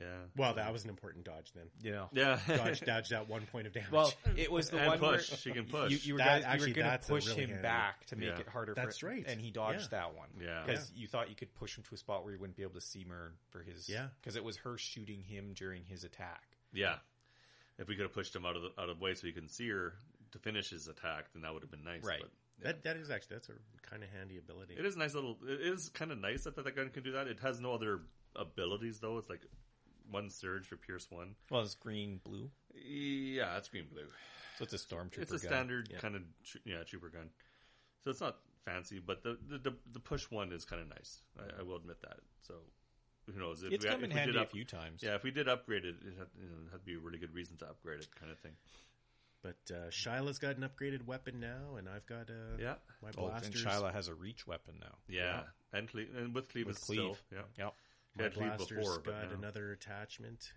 Yeah. Well, that was an important dodge then. You know. Yeah. Dodge, dodge that one point of damage. Well, it was the And one push. where She can push. You, you were, That- guys, actually, you were going that's to push really him handy- back to make Yeah. it harder. That's for, right. And he dodged Yeah. that one. Yeah. Because you thought you could push him to a spot where you wouldn't be able to see Murne for his. Yeah. Because it was her shooting him during his attack. Yeah. If we could have pushed him out of the out of the way so he can see her to finish his attack, then that would have been nice. Right. But that that is actually that's a kind of handy ability. it is nice little. It is kind of nice that that gun can do that. It has no other abilities though. It's like one surge for Pierce one. Well, it's green, blue. Yeah, it's green blue. So it's a stormtrooper. Gun. It's a gun. standard Yeah. kind of tr- yeah trooper gun. So it's not fancy, but the the, the, the push one is kind of nice. I, I will admit that. So who knows? If It's we, come in we handy did a few times. Yeah, if we did upgrade it, it had, you know, had to be a really good reason to upgrade it, kind of thing. But uh, Shyla's got an upgraded weapon now, and I've got uh, Yeah, my Oh, and. Shyla has a reach weapon now. yeah, and Cle- and with Cleave With it's Cleave. still yeah. Yep. She my had blasters before, got now another attachment.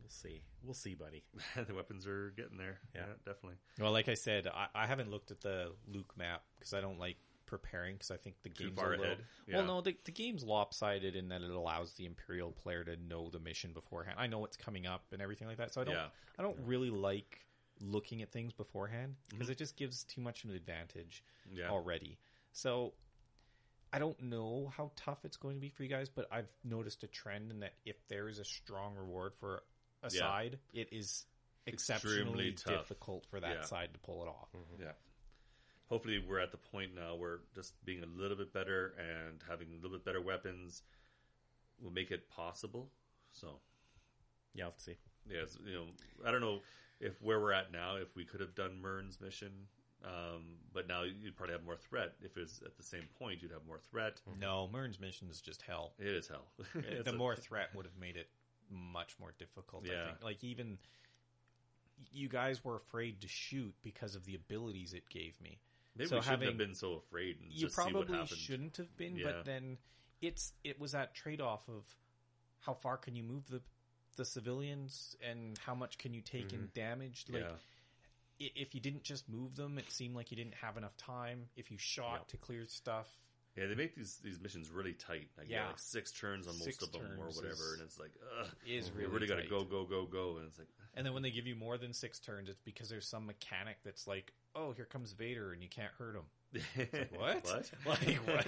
We'll see. We'll see, buddy. the weapons are getting there. Yeah, Yeah. definitely. Well, like I said, I, I haven't looked at the Luke map because I don't like preparing because I think the Too game's far a little. ahead. Yeah. Well, no, the, the game's lopsided in that it allows the Imperial player to know the mission beforehand. I know what's coming up and everything like that, so I don't. Yeah. I don't really like looking at things beforehand because Mm-hmm. it just gives too much of an advantage Yeah. already. So I don't know how tough it's going to be for you guys, but I've noticed a trend in that if there is a strong reward for a Yeah. side, it is exceptionally Extremely tough. difficult for that Yeah. side to pull it off. Mm-hmm. Yeah. Hopefully, we're at the point now where just being a little bit better and having a little bit better weapons will make it possible. So, Yeah, I'll have to see. yes, you know, I don't know if where we're at now, if we could have done Murne's mission, um, but now you'd probably have more threat. If it's at the same point, you'd have more threat. No, Murne's mission is just hell. It is hell. The a- more threat would have made it much more difficult. I Yeah. think. Like even you guys were afraid to shoot because of the abilities it gave me. maybe so we shouldn't having- have been so afraid and you just see what probably shouldn't have been, Yeah. but then it's it was that trade off of how far can you move the the civilians and how much can you take in damage. Like yeah, i- if you didn't just move them, it seemed like you didn't have enough time. If you shot Yep. to clear stuff, yeah, they make these these missions really tight. Like, yeah, Yeah. like six turns on Six most of them or whatever, is- and it's like, ugh, is you really really got to go, go, go, go, and it's like, And then when they give you more than six turns, it's because there's some mechanic that's like, oh, here comes Vader, and you can't hurt him. What? what? Like what?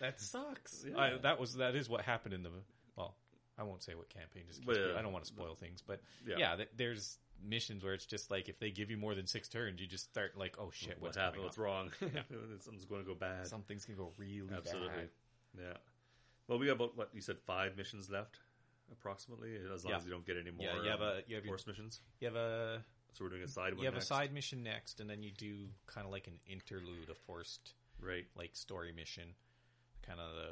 that sucks. Yeah. I, that was that is what happened in the well. I won't say what campaign. Just But, but, uh, I don't want to spoil things, but yeah. yeah, th- there's missions where it's just like if they give you more than six turns, you just start like, oh shit, what what's happening? What's wrong? Something's going to go bad. Something's gonna go really Absolutely. bad. Yeah. Well, we have about what you said five missions left, approximately. As long Yeah. as you don't get any more. Yeah, you have um, a you have your, missions. you have a So we're doing a side one. you have next. a side mission next, and then you do kind of like an interlude, a forced right? like story mission, kind of the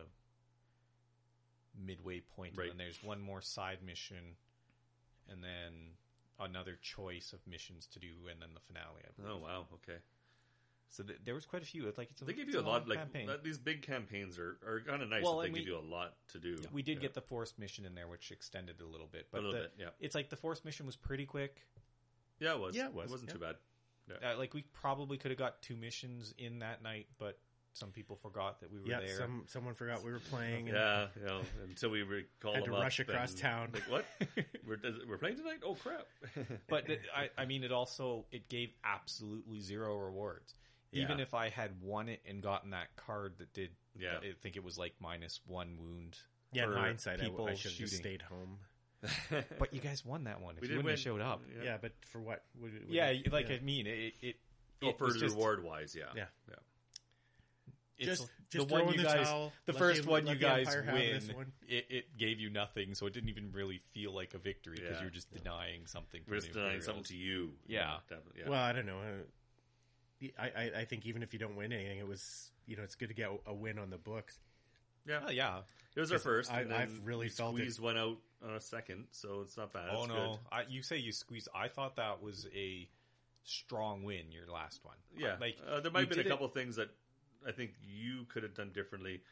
midway point, Right. and then there's one more side mission, and then another choice of missions to do, and then the finale. I believe. Oh wow. Okay. So th- there was quite a few. It's like it's a, They give you a lot. Like campaign. these big campaigns are, are kind of nice. Well, they and give we- you a lot to do. we did Yeah. get the forced mission in there, which extended a little bit. a But little the- bit. Yeah. it's like the forced mission was pretty quick. Yeah, it was. Yeah, it was, It wasn't yeah. too bad. Uh, like we probably could have got two missions in that night, but some people forgot that we were Yeah, there. some someone forgot we were playing. And Yeah, you know, until we recall Had to rush across town. Like what? we're is it- we're playing tonight? Oh crap! but it, I, I mean, it also it gave absolutely zero rewards. Even if I had won it and gotten that card that did, Yeah. I think it was like minus one wound. Yeah, in hindsight, I, people I should have stayed home. But you guys won that one. If We you did wouldn't have win. showed up, Yeah. Yeah, but for what? Would, would yeah, it- like yeah. I mean, it it, oh, it for was just, reward wise, yeah, Yeah. yeah. It's Just- the one you the guys, towel, the first the- one you guys win, one. it, it gave you nothing, so it didn't even really feel like a victory because Yeah. you were just denying something. We're just denying something to you. Yeah. definitely. Yeah. Well, I don't know. I, I I think even if you don't win anything, it was you know it's good to get a win on the books. yeah. Oh, yeah. It was our first. I- and I've really we felt it. squeezed one out on a second, so it's not bad. Oh It's no! good. I, you say you squeezed. I thought that was a strong win. Your last one. Yeah, like uh, there might you have been a did it- couple things that I think you could have done differently.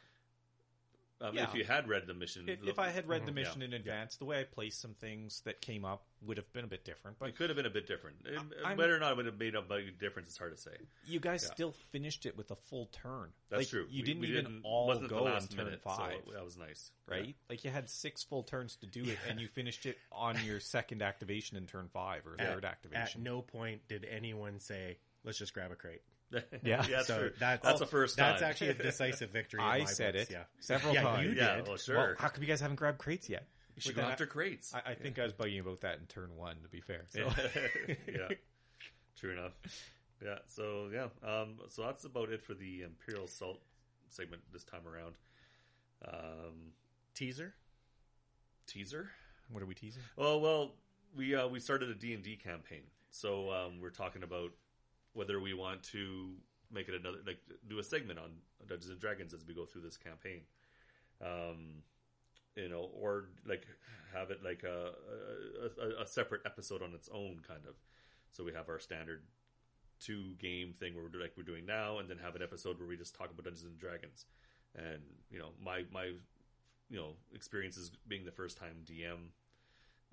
Um, Yeah. If you had read the mission, If, if I had read the Mhm. mission Yeah. in advance, the way I placed some things that came up would have been a bit different. But it could have been a bit different. I'm- Whether or not it would have made a big difference, it's hard to say. you guys Yeah. still finished it with a full turn. That's Like, true. You We- didn't we even all wasn't at go the last in turn minute, five, so that was nice. right? Like you had six full turns to do it, and you finished it on your second activation in turn five or third activation. At activation. no point did anyone say, "Let's just grab a crate." Yeah, Yeah. that's so true. that's That's the first time. That's actually a decisive victory. I said books, it Yeah. several Yeah, times. you yeah, did. well, sure. Well, how come you guys haven't grabbed crates yet? we should But go after crates. I, I think I was bugging about that in turn one. To be fair, so. yeah, true enough. Yeah, so yeah, um, so that's about it for the Imperial Salt segment this time around. Um, Teaser. teaser. what are we teasing? Well, well, we uh, we started a D and D campaign, so um, we're talking about whether we want to make it another like do a segment on Dungeons and Dragons as we go through this campaign. Um, you know, or like have it like a, a, a, separate episode on its own, kind of. So we have our standard two game thing where we're like we're doing now, and then have an episode where we just talk about Dungeons and Dragons. And you know, my my you know experiences being the first time DM,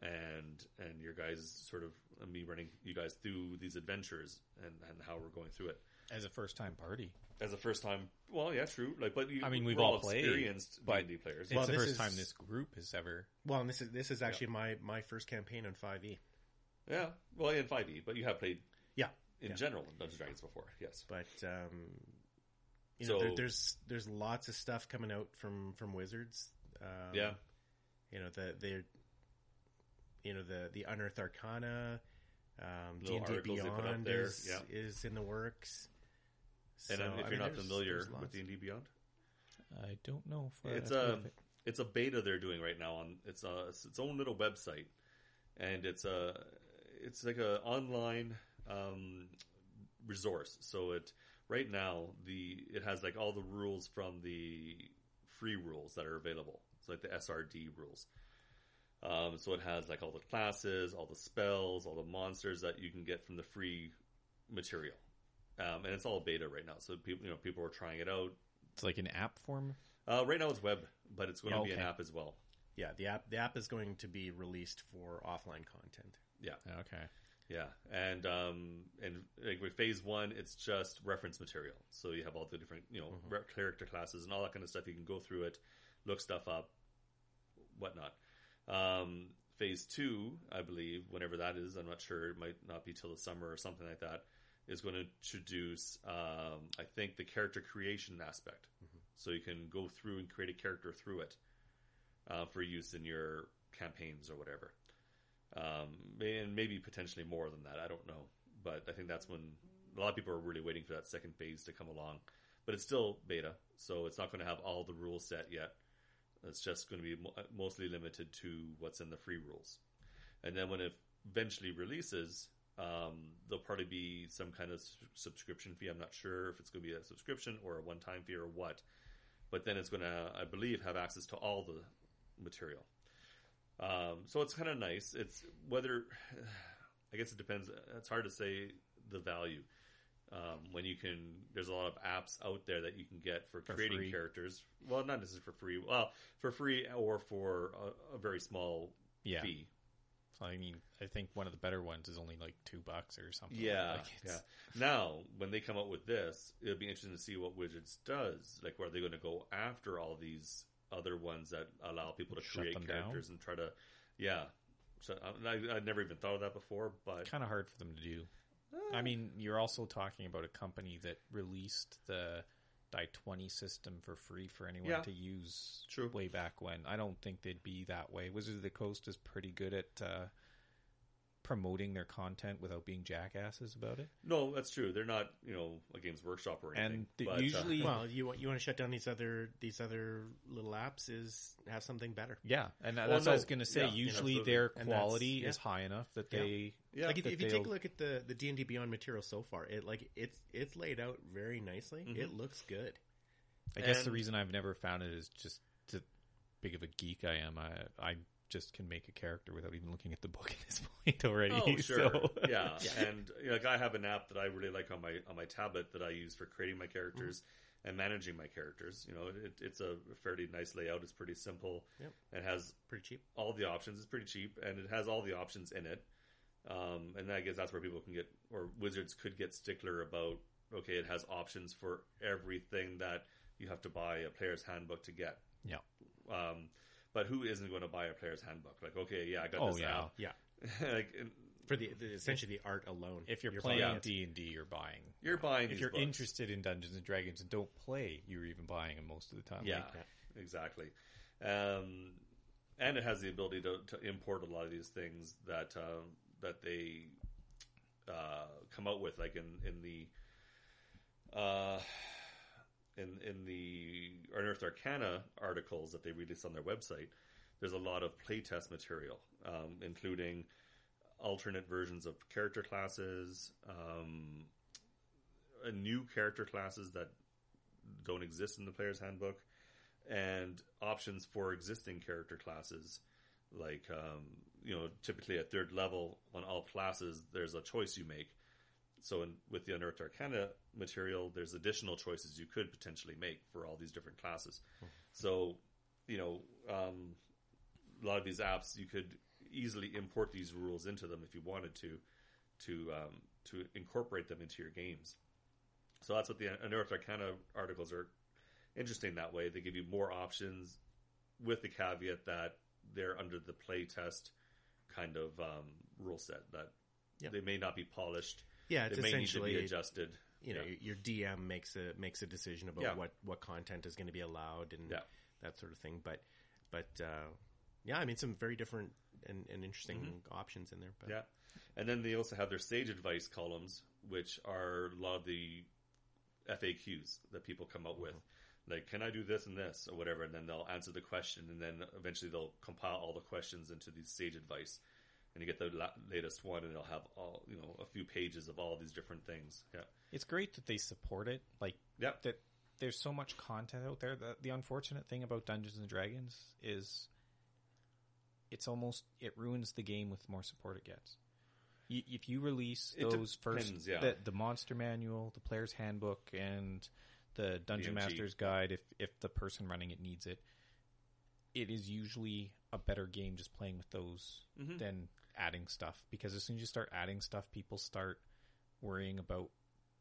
and and your guys sort of me running you guys through these adventures and and how we're going through it As a first time party, as a first time. Well, yeah, true. Like, but you, I mean, we've we're all played, experienced but D&D players. it's Well, the first is- time this group has ever. Well, and this is this is actually my my first campaign on Five E. Yeah, well, in five E, but you have played Yeah, in Yeah. general in Dungeons and Dragons before. Yes, but um, you know, So- there, there's there's lots of stuff coming out from from Wizards. Um, yeah, you know that they you know the the Unearthed Arcana, um, D&D articles they put up Beyond there, is, yeah. is in the works. and So, um, if I you're mean, not there's- familiar there's with lots. D and D Beyond, I don't know if it's I've heard a it. it's a beta they're doing right now on it's a it's its own little website, and it's a it's like a online um, resource. So it right now the it has like all the rules from the free rules that are available. It's like the SRD rules. Um, so it has like all the classes, all the spells, all the monsters that you can get from the free material. Um, and it's all beta right now. So people, you know, people are trying it out. It's like an app form. Uh, right now it's web, but it's going to be an app as well. Yeah, the app the app is going to be released for offline content. Yeah, Okay. yeah, and um, and like with phase one, it's just reference material. So you have all the different, you know, re- character classes and all that kind of stuff. You can go through it, look stuff up, whatnot. Um, phase two, I believe, whenever that is, I'm not sure. It might not be till the summer or something like that. Is going to introduce, um, I think, the character creation aspect. So you can go through and create a character through it. uh, for use in your campaigns or whatever. Um, and maybe potentially more than that. I don't know, but I think that's when a lot of people are really waiting for that second phase to come along. But it's still beta, so it's not going to have all the rules set yet. It's just going to be mo- mostly limited to what's in the free rules. And then when it eventually releases, um, there'll probably be some kind of subscription fee. I'm not sure if it's going to be a subscription or a one-time fee or what. But then it's going to, I believe, have access to all the material. Um, so it's kind of nice. It's whether, I guess it depends. It's hard to say the value. Um, when you can, there's a lot of apps out there that you can get for, For creating free. characters. Well, not necessarily for free. Well, for free or for a, a very small Yeah. fee. So, I mean, I think one of the better ones is only like two bucks or something. Yeah, like yeah. Now, when they come out with this, it'll be interesting to see what Wizards does. Like, where are they going to go after all these other ones that allow people to Shut create them down? characters and try to, yeah. So I, I, never even thought of that before, but kind of hard for them to do. I mean, you're also talking about a company that released the D20 system for free for anyone Yeah. to use True. way back when. I don't think they'd be that way. Wizards of the Coast is pretty good at uh, promoting their content without being jackasses about it. no, that's true. They're not, you know, a Games Workshop or anything. And the- but, uh, usually- Well, you want you want to shut down these other these other little apps is have something better. Yeah, and that's Well, what I was going to say. yeah, Usually absolutely. their quality yeah. is high enough that Yeah. they yeah, like if, if you take a look at the the D and D Beyond material so far, it like it's it's laid out very nicely. Mhm. It looks good. I guess the reason I've never found it is just the big of a geek I am. I I just can make a character without even looking at the book at this point already. Oh, sure. so- yeah. And you know, like I have an app that I really like on my on my tablet that I use for creating my characters Mm-hmm. and managing my characters. You know, it, it's a fairly nice layout. It's pretty simple. Yep. It has Pretty cheap. all the options. It's pretty cheap, and it has all the options in it. Um, and I guess that's where people can get, or wizards could get stickler about. Okay, it has options for everything that you have to buy a player's handbook to get. Yeah. Um, but who isn't going to buy a player's handbook? Like, okay, yeah, I got Oh, this yeah. app. Yeah. like, For the, the essentially the art alone. If you're, You're playing. D and D, you're buying. you're buying. If these you're books. interested in Dungeons and Dragons and don't play, you're even buying them most of the time. Yeah, Like, exactly. Um, and it has the ability to, to import a lot of these things that um, that they uh, come out with, like in in the uh, in in the Unearthed Arcana articles that they release on their website. There's a lot of playtest material, um, including alternate versions of character classes, um, new character classes that don't exist in the player's handbook, and options for existing character classes. Like, um, you know, typically at third level on all classes, there's a choice you make. So, in, with the Unearthed Arcana material, there's additional choices you could potentially make for all these different classes. So, you know, um, a lot of these apps, you could easily import these rules into them if you wanted to, to um, to incorporate them into your games. So that's what the Unearthed Arcana articles are interesting that way. They give you more options with the caveat that they're under the playtest kind of um, rule set that Yeah. they may not be polished. Yeah, it's they may need to essentially be adjusted. you know Yeah. your DM makes a makes a decision about Yeah. what what content is going to be allowed and Yeah. that sort of thing. But but uh, yeah, I mean some very different and, and interesting Mm-hmm. options in there. But Yeah. And then they also have their sage advice columns, which are a lot of the FAQs that people come up with. Like, can I do this and this or whatever? And then they'll answer the question, and then eventually they'll compile all the questions into these sage advice. And you get the la- latest one, and it'll have all you know a few pages of all these different things. Yeah, It's great that they support it. Like yeah, that there's so much content out there that the unfortunate thing about Dungeons and Dragons is it's almost it ruins the game with the more support it gets. If you release It those first depends, yeah. the, the monster manual, the player's handbook, and the dungeon DMG. master's guide, if if the person running it needs it, it is usually a better game just playing with those Mhm. than adding stuff. Because as soon as you start adding stuff, people start worrying about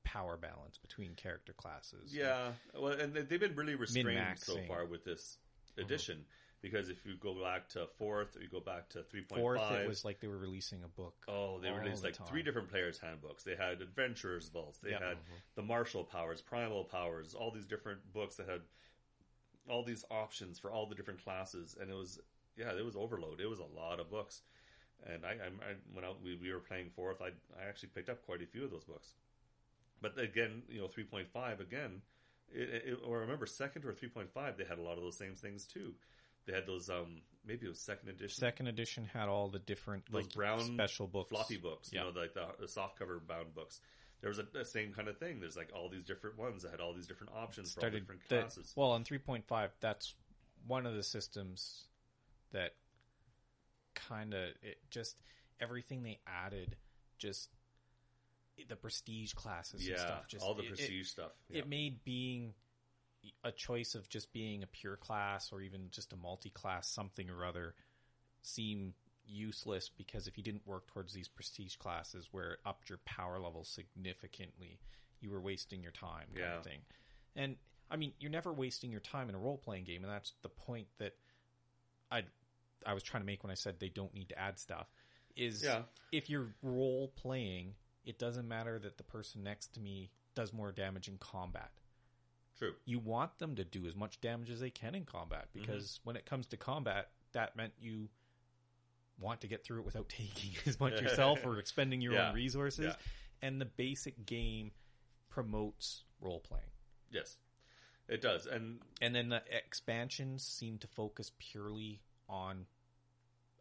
power balance between character classes. Yeah, well, and they- they've been really restrained so far with this uh-huh. edition because if you go back to fourth, or you go back to three point Fourth, five, it was like they were releasing a book. Oh, they released the like time. three different players' handbooks. They had adventurers' vaults. They Yeah. had mm-hmm. the martial powers, primal powers, all these different books that had all these options for all the different classes, and it was yeah, it was overload. It was a lot of books, and I, I, I when I, we, we were playing fourth, I I actually picked up quite a few of those books. But again, you know, three point five again, it, it, or remember second or three point five, they had a lot of those same things too. They had those um maybe it was second edition Second edition had all the different those like brown special books, floppy books, Yeah. you know, like the, the soft cover bound books. There was a, the same kind of thing. There's like all these different ones that had all these different options for all started different the- classes. well on 3.5 that's one of the systems that kind of it just everything they added just the prestige classes yeah, and stuff just all the it- it- prestige stuff. Yeah. it made being a choice of just being a pure class or even just a multi-class something or other seem useless because if you didn't work towards these prestige classes where it upped your power level significantly, you were wasting your time kind Yeah. of thing. And I mean, you're never wasting your time in a role-playing game, and that's the point that I I was trying to make when I said they don't need to add stuff. Is Yeah. if you're role playing, it doesn't matter that the person next to me does more damage in combat True. you want them to do as much damage as they can in combat Mm-hmm. because when it comes to combat, that meant you want to get through it without taking as much yourself or expending your Yeah. own resources. Yeah. And the basic game promotes role playing. Yes, it does. And And then the expansions seem to focus purely on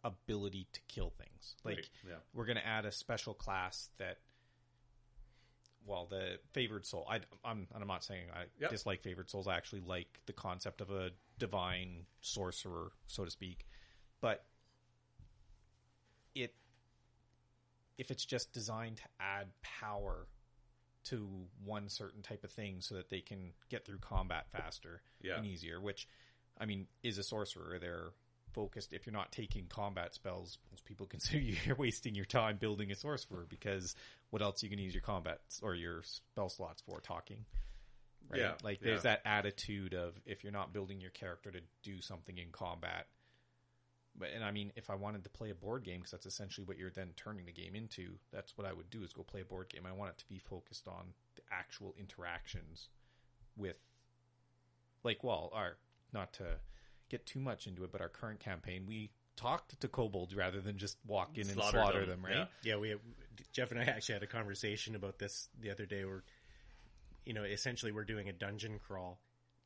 ability to kill things. Like Right, yeah. we're going to add a special class that well, the favored soul. I, I'm, and I'm not saying I Yep. dislike favored souls. I actually like the concept of a divine sorcerer, so to speak. But it, if it's just designed to add power to one certain type of thing, so that they can get through combat faster Yeah. and easier, which, I mean, is a sorcerer. They're focused. If you're not taking combat spells, most people consider you you're wasting your time building a sorcerer because what else are you can use your combat or your spell slots for? Talking. Right? Yeah, Like there's yeah. that attitude of if you're not building your character to do something in combat. But and I mean, if I wanted to play a board game, because that's essentially what you're then turning the game into, that's what I would do is go play a board game. I want it to be focused on the actual interactions with, like, well, our not to get too much into it, but our current campaign, we talked to kobolds rather than just walk in and Slaughter slaughter them, them, right? yeah. Yeah, we Jeff and I actually had a conversation about this the other day. Where you know, essentially, we're doing a dungeon crawl,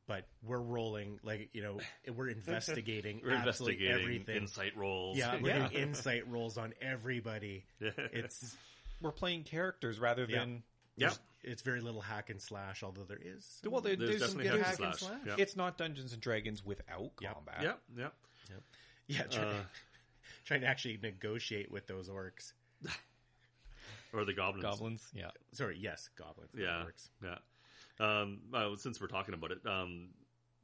but we're rolling like you know, we're investigating We're absolutely investigating everything. insight rolls. yeah, we're Yeah. doing insight rolls on everybody. It's We're playing characters rather than yeah. it's very little hack and slash, although there is. some- well, there, There's there's, some definitely good hack and hack and slash, slash. yeah. It's not Dungeons and Dragons without Yep. combat. Yeah, yeah. yeah, try, Uh, trying to actually negotiate with those orcs. or the goblins. Goblins, yeah. Sorry, yes, goblins. Yeah, orcs. yeah. Um, well, since we're talking about it, um,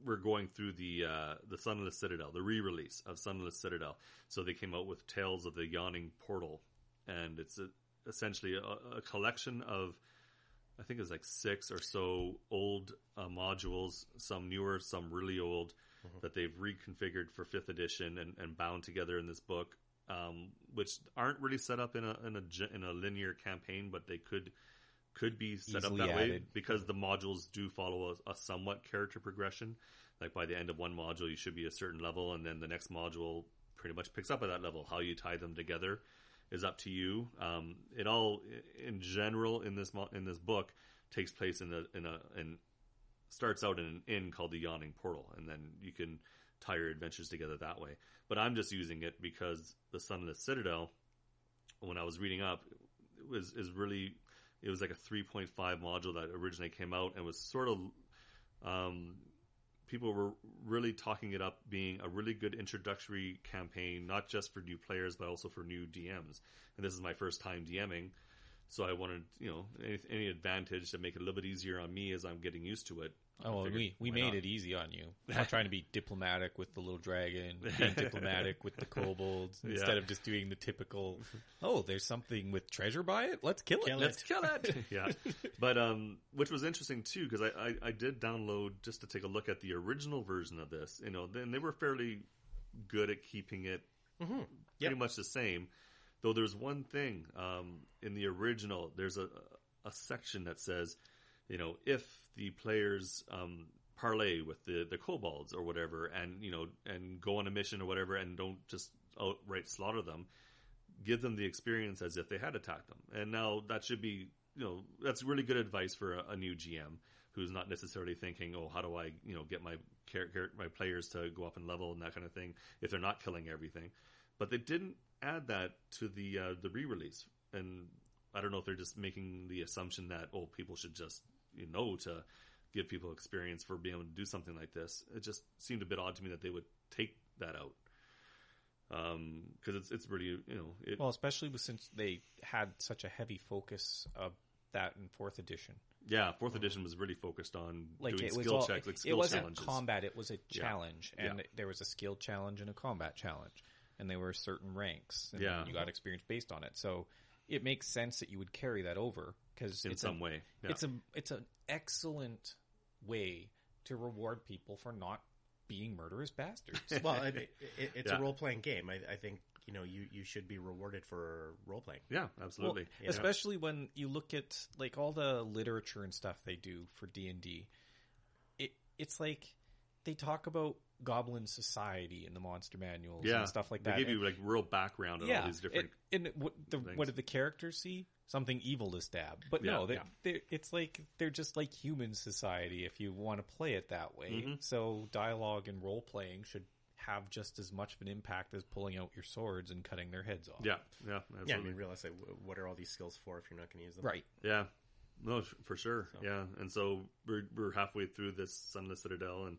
we're going through the uh, the Sunless Citadel, the re-release of Sunless Citadel. So they came out with Tales of the Yawning Portal, and it's a, essentially a, a collection of, I think it's like six or so old uh, modules, some newer, some really old, that they've reconfigured for fifth edition and, and bound together in this book. Um, which aren't really set up in a in a in a linear campaign, but they could could be set Easily up that way because the modules do follow a, a somewhat character progression. Like by the end of one module, you should be a certain level, and then the next module pretty much picks up at that level. How you tie them together is up to you. Um, it all, in general, in this in this book, takes place in a in a in starts out in an inn called the Yawning Portal, and then you can tie your adventures together that way. But I'm just using it because the Sun of the Citadel, when I was reading up, it was is really it was like a 3.5 module that originally came out and was sort of um, people were really talking it up being a really good introductory campaign, not just for new players but also for new DMs. And this is my first time DMing, so I wanted you know any, any advantage to make it a little bit easier on me as I'm getting used to it. I Oh, well, we, we made not? it easy on you. I'm trying to be diplomatic with the little dragon, being diplomatic with the kobolds, Yeah. instead of just doing the typical, oh, there's something with treasure by it? Let's kill it. Kill Let's kill it. yeah, but um, which was interesting too because I, I I did download just to take a look at the original version of this. You know, then they were fairly good at keeping it pretty Yep. much the same. Though there's one thing um, in the original, there's a a section that says, you know, if the players um, parlay with the the kobolds or whatever, and you know, and go on a mission or whatever, and don't just outright slaughter them. Give them the experience as if they had attacked them. And now that should be, you know, that's really good advice for a, a new GM who's not necessarily thinking, oh, how do I, you know, get my character, my players to go up in level and that kind of thing if they're not killing everything. But they didn't add that to the uh, the re-release, and I don't know if they're just making the assumption that oh, people should just you know to give people experience for being able to do something like this. It just seemed a bit odd to me that they would take that out Um, because um, it's it's really you know it, well, especially since they had such a heavy focus of that in fourth edition. Yeah, fourth edition was really focused on like doing skill all, checks, like it wasn't challenges. combat; it was a challenge, Yeah. and Yeah. there was a skill challenge and a combat challenge, and there were certain ranks, and Yeah. you got experience based on it. So it makes sense that you would carry that over because in it's some a, way. Yeah. It's a it's an excellent way to reward people for not being murderous bastards. well, I mean, it, it's Yeah. a role playing game. I, I think you know you, you should be rewarded for role playing. yeah, absolutely. Yeah. especially when you look at like all the literature and stuff they do for D&D it it's like they talk about goblin society in the monster manuals yeah, and stuff like that. they give you like real background on yeah all these different. it, and what the what do the characters see something evil to stab but Yeah, no they, yeah. they're, it's like they're just like human society if you want to play it that way Mhm. so dialogue and role playing should have just as much of an impact as pulling out your swords and cutting their heads off yeah, yeah, Yeah, I mean, realize like, what are all these skills for if you're not going to use them? right Yeah, no, for sure. So- Yeah, and so we're we're halfway through this Sunless Citadel, and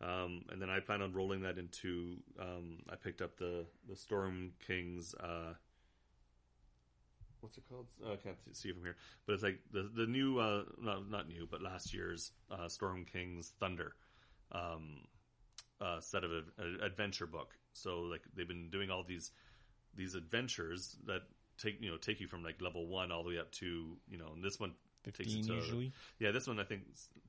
um, and then I plan on rolling that into. Um, I picked up the the Storm King's. Uh, what's it called? Uh, I can't see from here, but it's like the the new, uh, not not new, but last year's uh, Storm King's Thunder. Um, uh, set of a, a adventure book. So like they've been doing all these these adventures that take you know take you from like level one all the way up to you know and this one takes you to usually yeah this one I think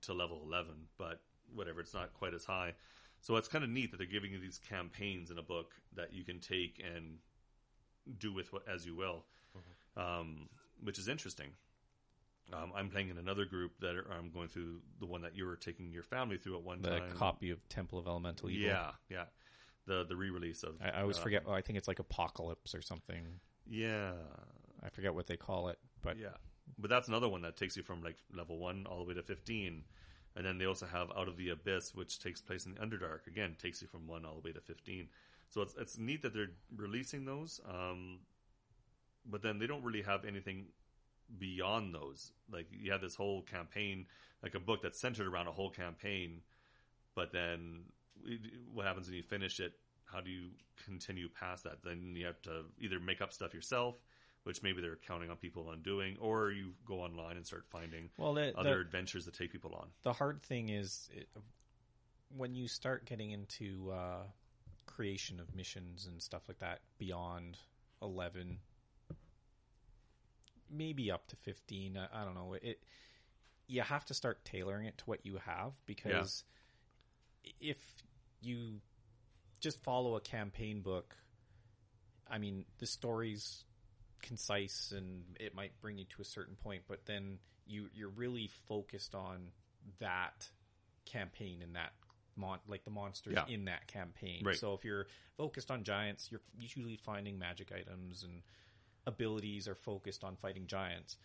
to level eleven, but whatever it's not quite as high. So it's kind of neat that they're giving you these campaigns in a book that you can take and do with what as you will, um, which is interesting. Um, I'm playing in another group that are, I'm going through the one that you were taking your family through at one the time. The copy of Temple of Elemental Evil. Yeah, yeah. The the re-release of I, I always uh, forget. Oh, I think it's like Apocalypse or something. Yeah, I forget what they call it, but yeah. But that's another one that takes you from like level one all the way to fifteen, and then they also have Out of the Abyss, which takes place in the Underdark. Again, takes you from one all the way to fifteen. So it's it's neat that they're releasing those. Um, but then they don't really have anything beyond those. Like you have this whole campaign, like a book that's centered around a whole campaign, but then what happens when you finish it? How do you continue past that? Then you have to either make up stuff yourself, which maybe they're counting on people on doing, or you go online and start finding well, the, other the, adventures that take people on. the hard thing is it, when you start getting into uh, creation of missions and stuff like that beyond eleven, maybe up to fifteen. I, I don't know. It you have to start tailoring it to what you have because if you just follow a campaign book, I mean the story's concise and it might bring you to a certain point, but then you you're really focused on that campaign and that mon- like the monsters Yeah. in that campaign. Right. So if you're focused on giants, you're usually finding magic items and abilities are focused on fighting giants.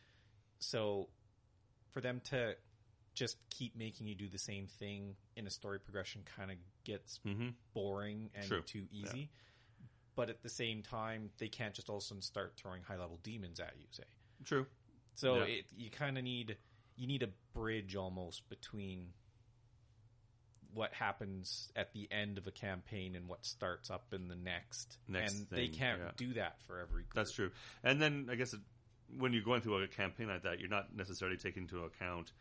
So for them to just keep making you do the same thing in a story progression kind of gets Mm-hmm. boring and True. too easy. But at the same time, they can't just all of a sudden start throwing high level demons at you, say. True. So Yeah. it, you kind of need you need a bridge almost between what happens at the end of a campaign and what starts up in the next. Next and they can't yeah. do that for every. Group. That's true. And then I guess it, when you're going through a campaign like that, you're not necessarily taking into account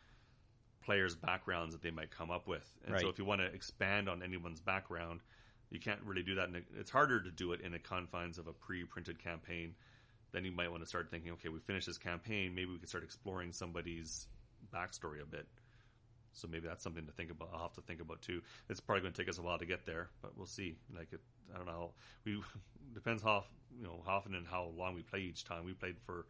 players' backgrounds that they might come up with. And so if you want to expand on anyone's background, you can't really do that. In a, it's harder to do it in the confines of a pre-printed campaign. Then you might want to start thinking, okay, we finished this campaign. Maybe we could start exploring somebody's backstory a bit. So maybe that's something to think about. I'll have to think about too. It's probably going to take us a while to get there, but we'll see. Like it, I don't know. We depends how you know how often and how long we play each time. We played for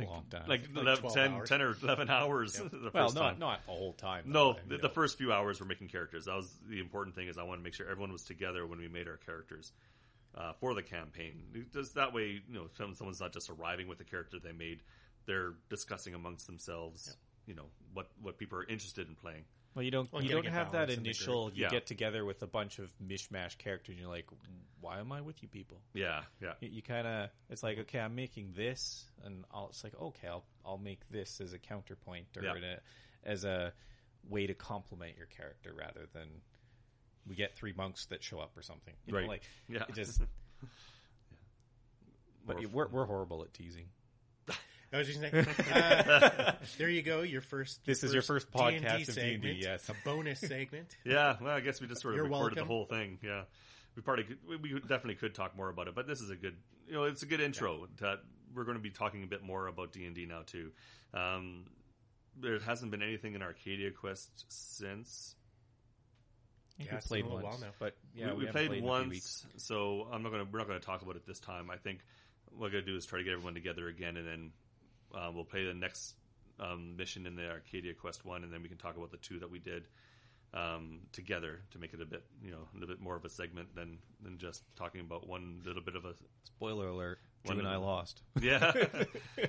A long time. like, Like 11, 10, 10 or 11 hours the well, first not time. not the whole time. No, I the, mean, the first few hours were making characters. That was the important thing. Is I wanted to make sure everyone was together when we made our characters uh, for the campaign. Just that way, you know, someone's not just arriving with the character they made; they're discussing amongst themselves. You know what what people are interested in playing. Well, you don't Well, you don't have that balance in the initial. You Yeah. get together with a bunch of mishmash characters, and you're like, "Why am I with you people?" Yeah, yeah, You, you kind of it's like, okay, I'm making this, and I'll, it's like, okay, I'll I'll make this as a counterpoint or Yeah. a, as a way to complement your character rather than we get three monks that show up or something. You Right. Know, like yeah. it just. But Or- we're we're horrible at teasing. I was just saying, uh, there you go. Your first. This is your first D&D podcast of D&D, segment, yes. a bonus segment. Yeah, well, I guess we just sort of You're recorded welcome. the whole thing. Yeah, we probably could, we, we definitely could talk more about it, but this is a good, you know, it's a good intro. To, we're going to be talking a bit more about D and D now too. Um, there hasn't been anything in Arcadia Quest since. Yeah, we played a once, while now. but yeah, we, we haven't played, played in weeks. once, so I'm not going to. We're not going to talk about it this time. I think what we're going to do is try to get everyone together again, and then uh, we'll play the next um, mission in the Arcadia Quest one, and then we can talk about the two that we did um, together to make it a bit, you know, a little bit more of a segment than than just talking about one little bit of a. Spoiler alert: One Drew and I the- lost. Yeah.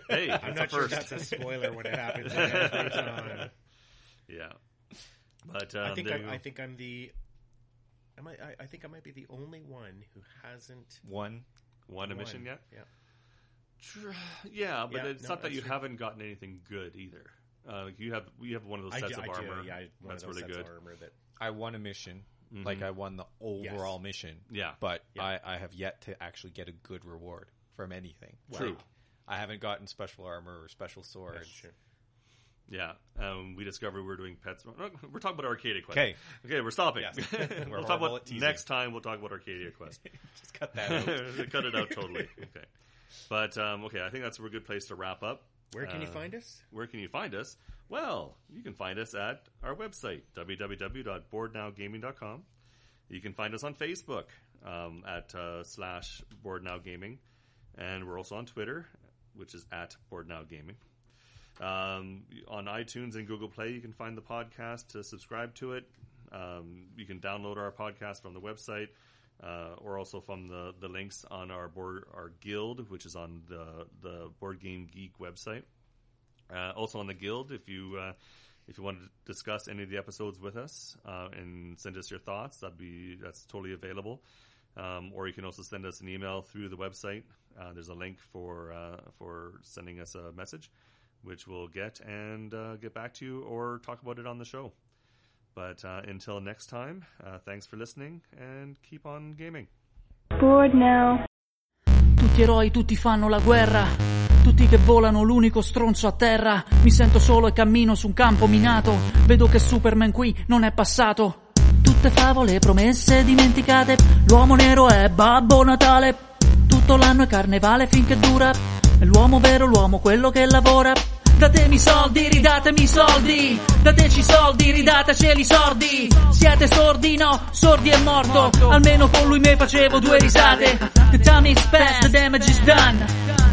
hey, I'm it's not a sure that's a spoiler when it happens every time. yeah. But um, I think I'm, I think I'm the. I, might, I, I think I might be the only one who hasn't One. one a mission yet. Yeah. Tr- Yeah, but Yeah, it's no, not that you true. haven't gotten anything good either. Uh, like you have, we have one of those sets do, of I do, armor. yeah, I- one That's of really sets good. of armor that I won a mission, Mhm. like I won the overall mission. Yeah. but Yeah. I, I have yet to actually get a good reward from anything. True. Like, I haven't gotten special armor or special swords. That's true. Yeah, um, we discovered we're doing pets. We're talking about Arcadia Quest. Okay, okay, we're stopping. Yes. We're we'll talk about next time. We'll talk about Arcadia Quest. just cut that out. Cut it out totally. Okay, but um, okay, I think that's a good place to wrap up. Where can you Uh, find us? Where can you find us? Well, you can find us at our website, www.boardnowgaming.com. You can find us on Facebook um, at uh, slash boardnowgaming. And we're also on Twitter, which is at boardnowgaming. Um, on iTunes and Google Play, you can find the podcast to subscribe to it. Um, you can download our podcast from the website, uh, or also from the, the links on our board our guild, which is on the the Board Game Geek website. Uh, also on the guild, if you uh, if you want to discuss any of the episodes with us uh, and send us your thoughts, that'd be that's totally available. Um, or you can also send us an email through the website. Uh, there's a link for uh, for sending us a message, which we'll get and get back to you or talk about it on the show. But uh, until next time, uh, thanks for listening and keep on gaming. Bored now. Tutti eroi, tutti fanno la guerra. Tutti che volano, l'unico stronzo a terra. Mi sento solo e cammino su un campo minato. Vedo che Superman qui non è passato. Tutte favole, promesse dimenticate. L'uomo nero è Babbo Natale. Tutto l'anno è carnevale finché dura. E l'uomo vero, l'uomo quello che lavora. Datemi soldi, ridatemi soldi. Dateci soldi, ridateceli sordi. Siete sordi? No, sordi è morto. Almeno con lui me facevo due risate. The time is past, the damage is done.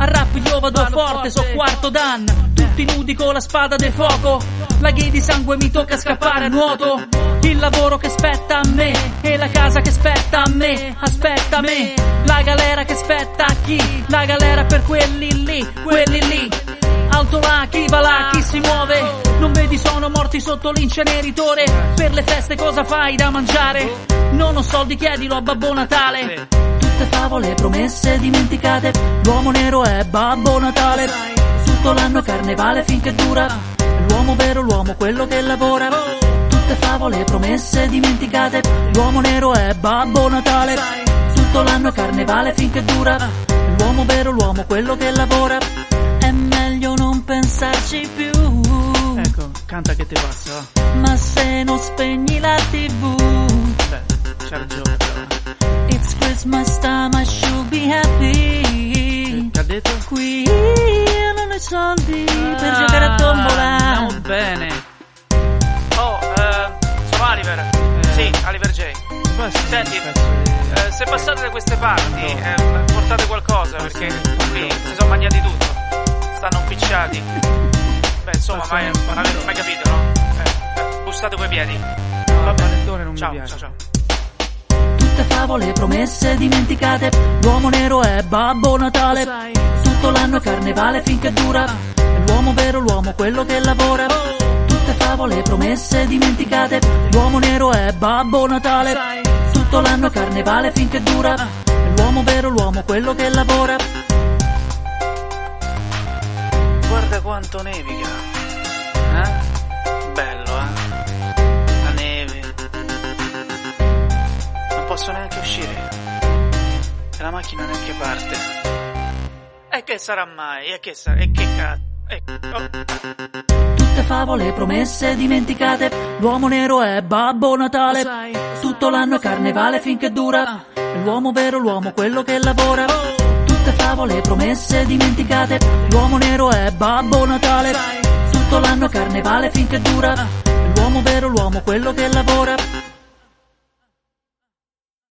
A rap io vado forte, so quarto dan. Tutti nudi con la spada del fuoco. La gay di sangue mi tocca scappare a nuoto. Il lavoro che spetta a me. E la casa che spetta a me. Aspetta me. La galera che spetta a chi? La galera per quelli lì, quelli lì. Alto là, chi va là, chi si muove. Non vedi sono morti sotto l'inceneritore. Per le feste cosa fai da mangiare? Non ho soldi, chiedilo a Babbo Natale. Tutte favole, promesse dimenticate. L'uomo nero è Babbo Natale. Tutto l'anno carnevale finché dura. L'uomo vero, l'uomo quello che lavora. Tutte favole, promesse dimenticate. L'uomo nero è Babbo Natale. Tutto l'anno carnevale finché dura. L'uomo vero, l'uomo quello che lavora. Pensarci più. Ecco, canta che ti passa. Ma se non spegni la tv. Beh, c'ha ragione. It's Christmas time, I should be happy. Che ha detto? Qui non ho i soldi per giocare a tombola. Andiamo bene. Oh, eh, sono Oliver. Sì, Oliver J. Sì, Senti, di- Eh, se passate da queste parti, eh, portate qualcosa perché qui si sono mangiati tutto. Stanno picciati. Beh, insomma, mai, mai, mai capito, no? Eh, bustate coi piedi. No, il panettone non Ciao, mi piace. ciao, ciao. Tutte favole promesse dimenticate. L'uomo nero è Babbo Natale. Tutto l'anno è carnevale finché dura. È l'uomo vero, l'uomo quello che lavora. Tutte favole promesse dimenticate. L'uomo nero è Babbo Natale. Tutto l'anno è carnevale finché dura. È l'uomo vero, l'uomo quello che lavora quanto nevica. Eh? Bello, eh? La neve. Non posso neanche uscire. E la macchina neanche parte. E che sarà mai? E che sarà? E che cazzo? E... oh. Tutte favole promesse dimenticate L'uomo nero è Babbo Natale sai, Tutto l'anno carnevale finché dura l'uomo vero, l'uomo quello che lavora Tutte favole promesse dimenticate. L'uomo nero è Babbo Natale. Tutto l'anno carnevale finché dura. L'uomo vero, l'uomo quello che lavora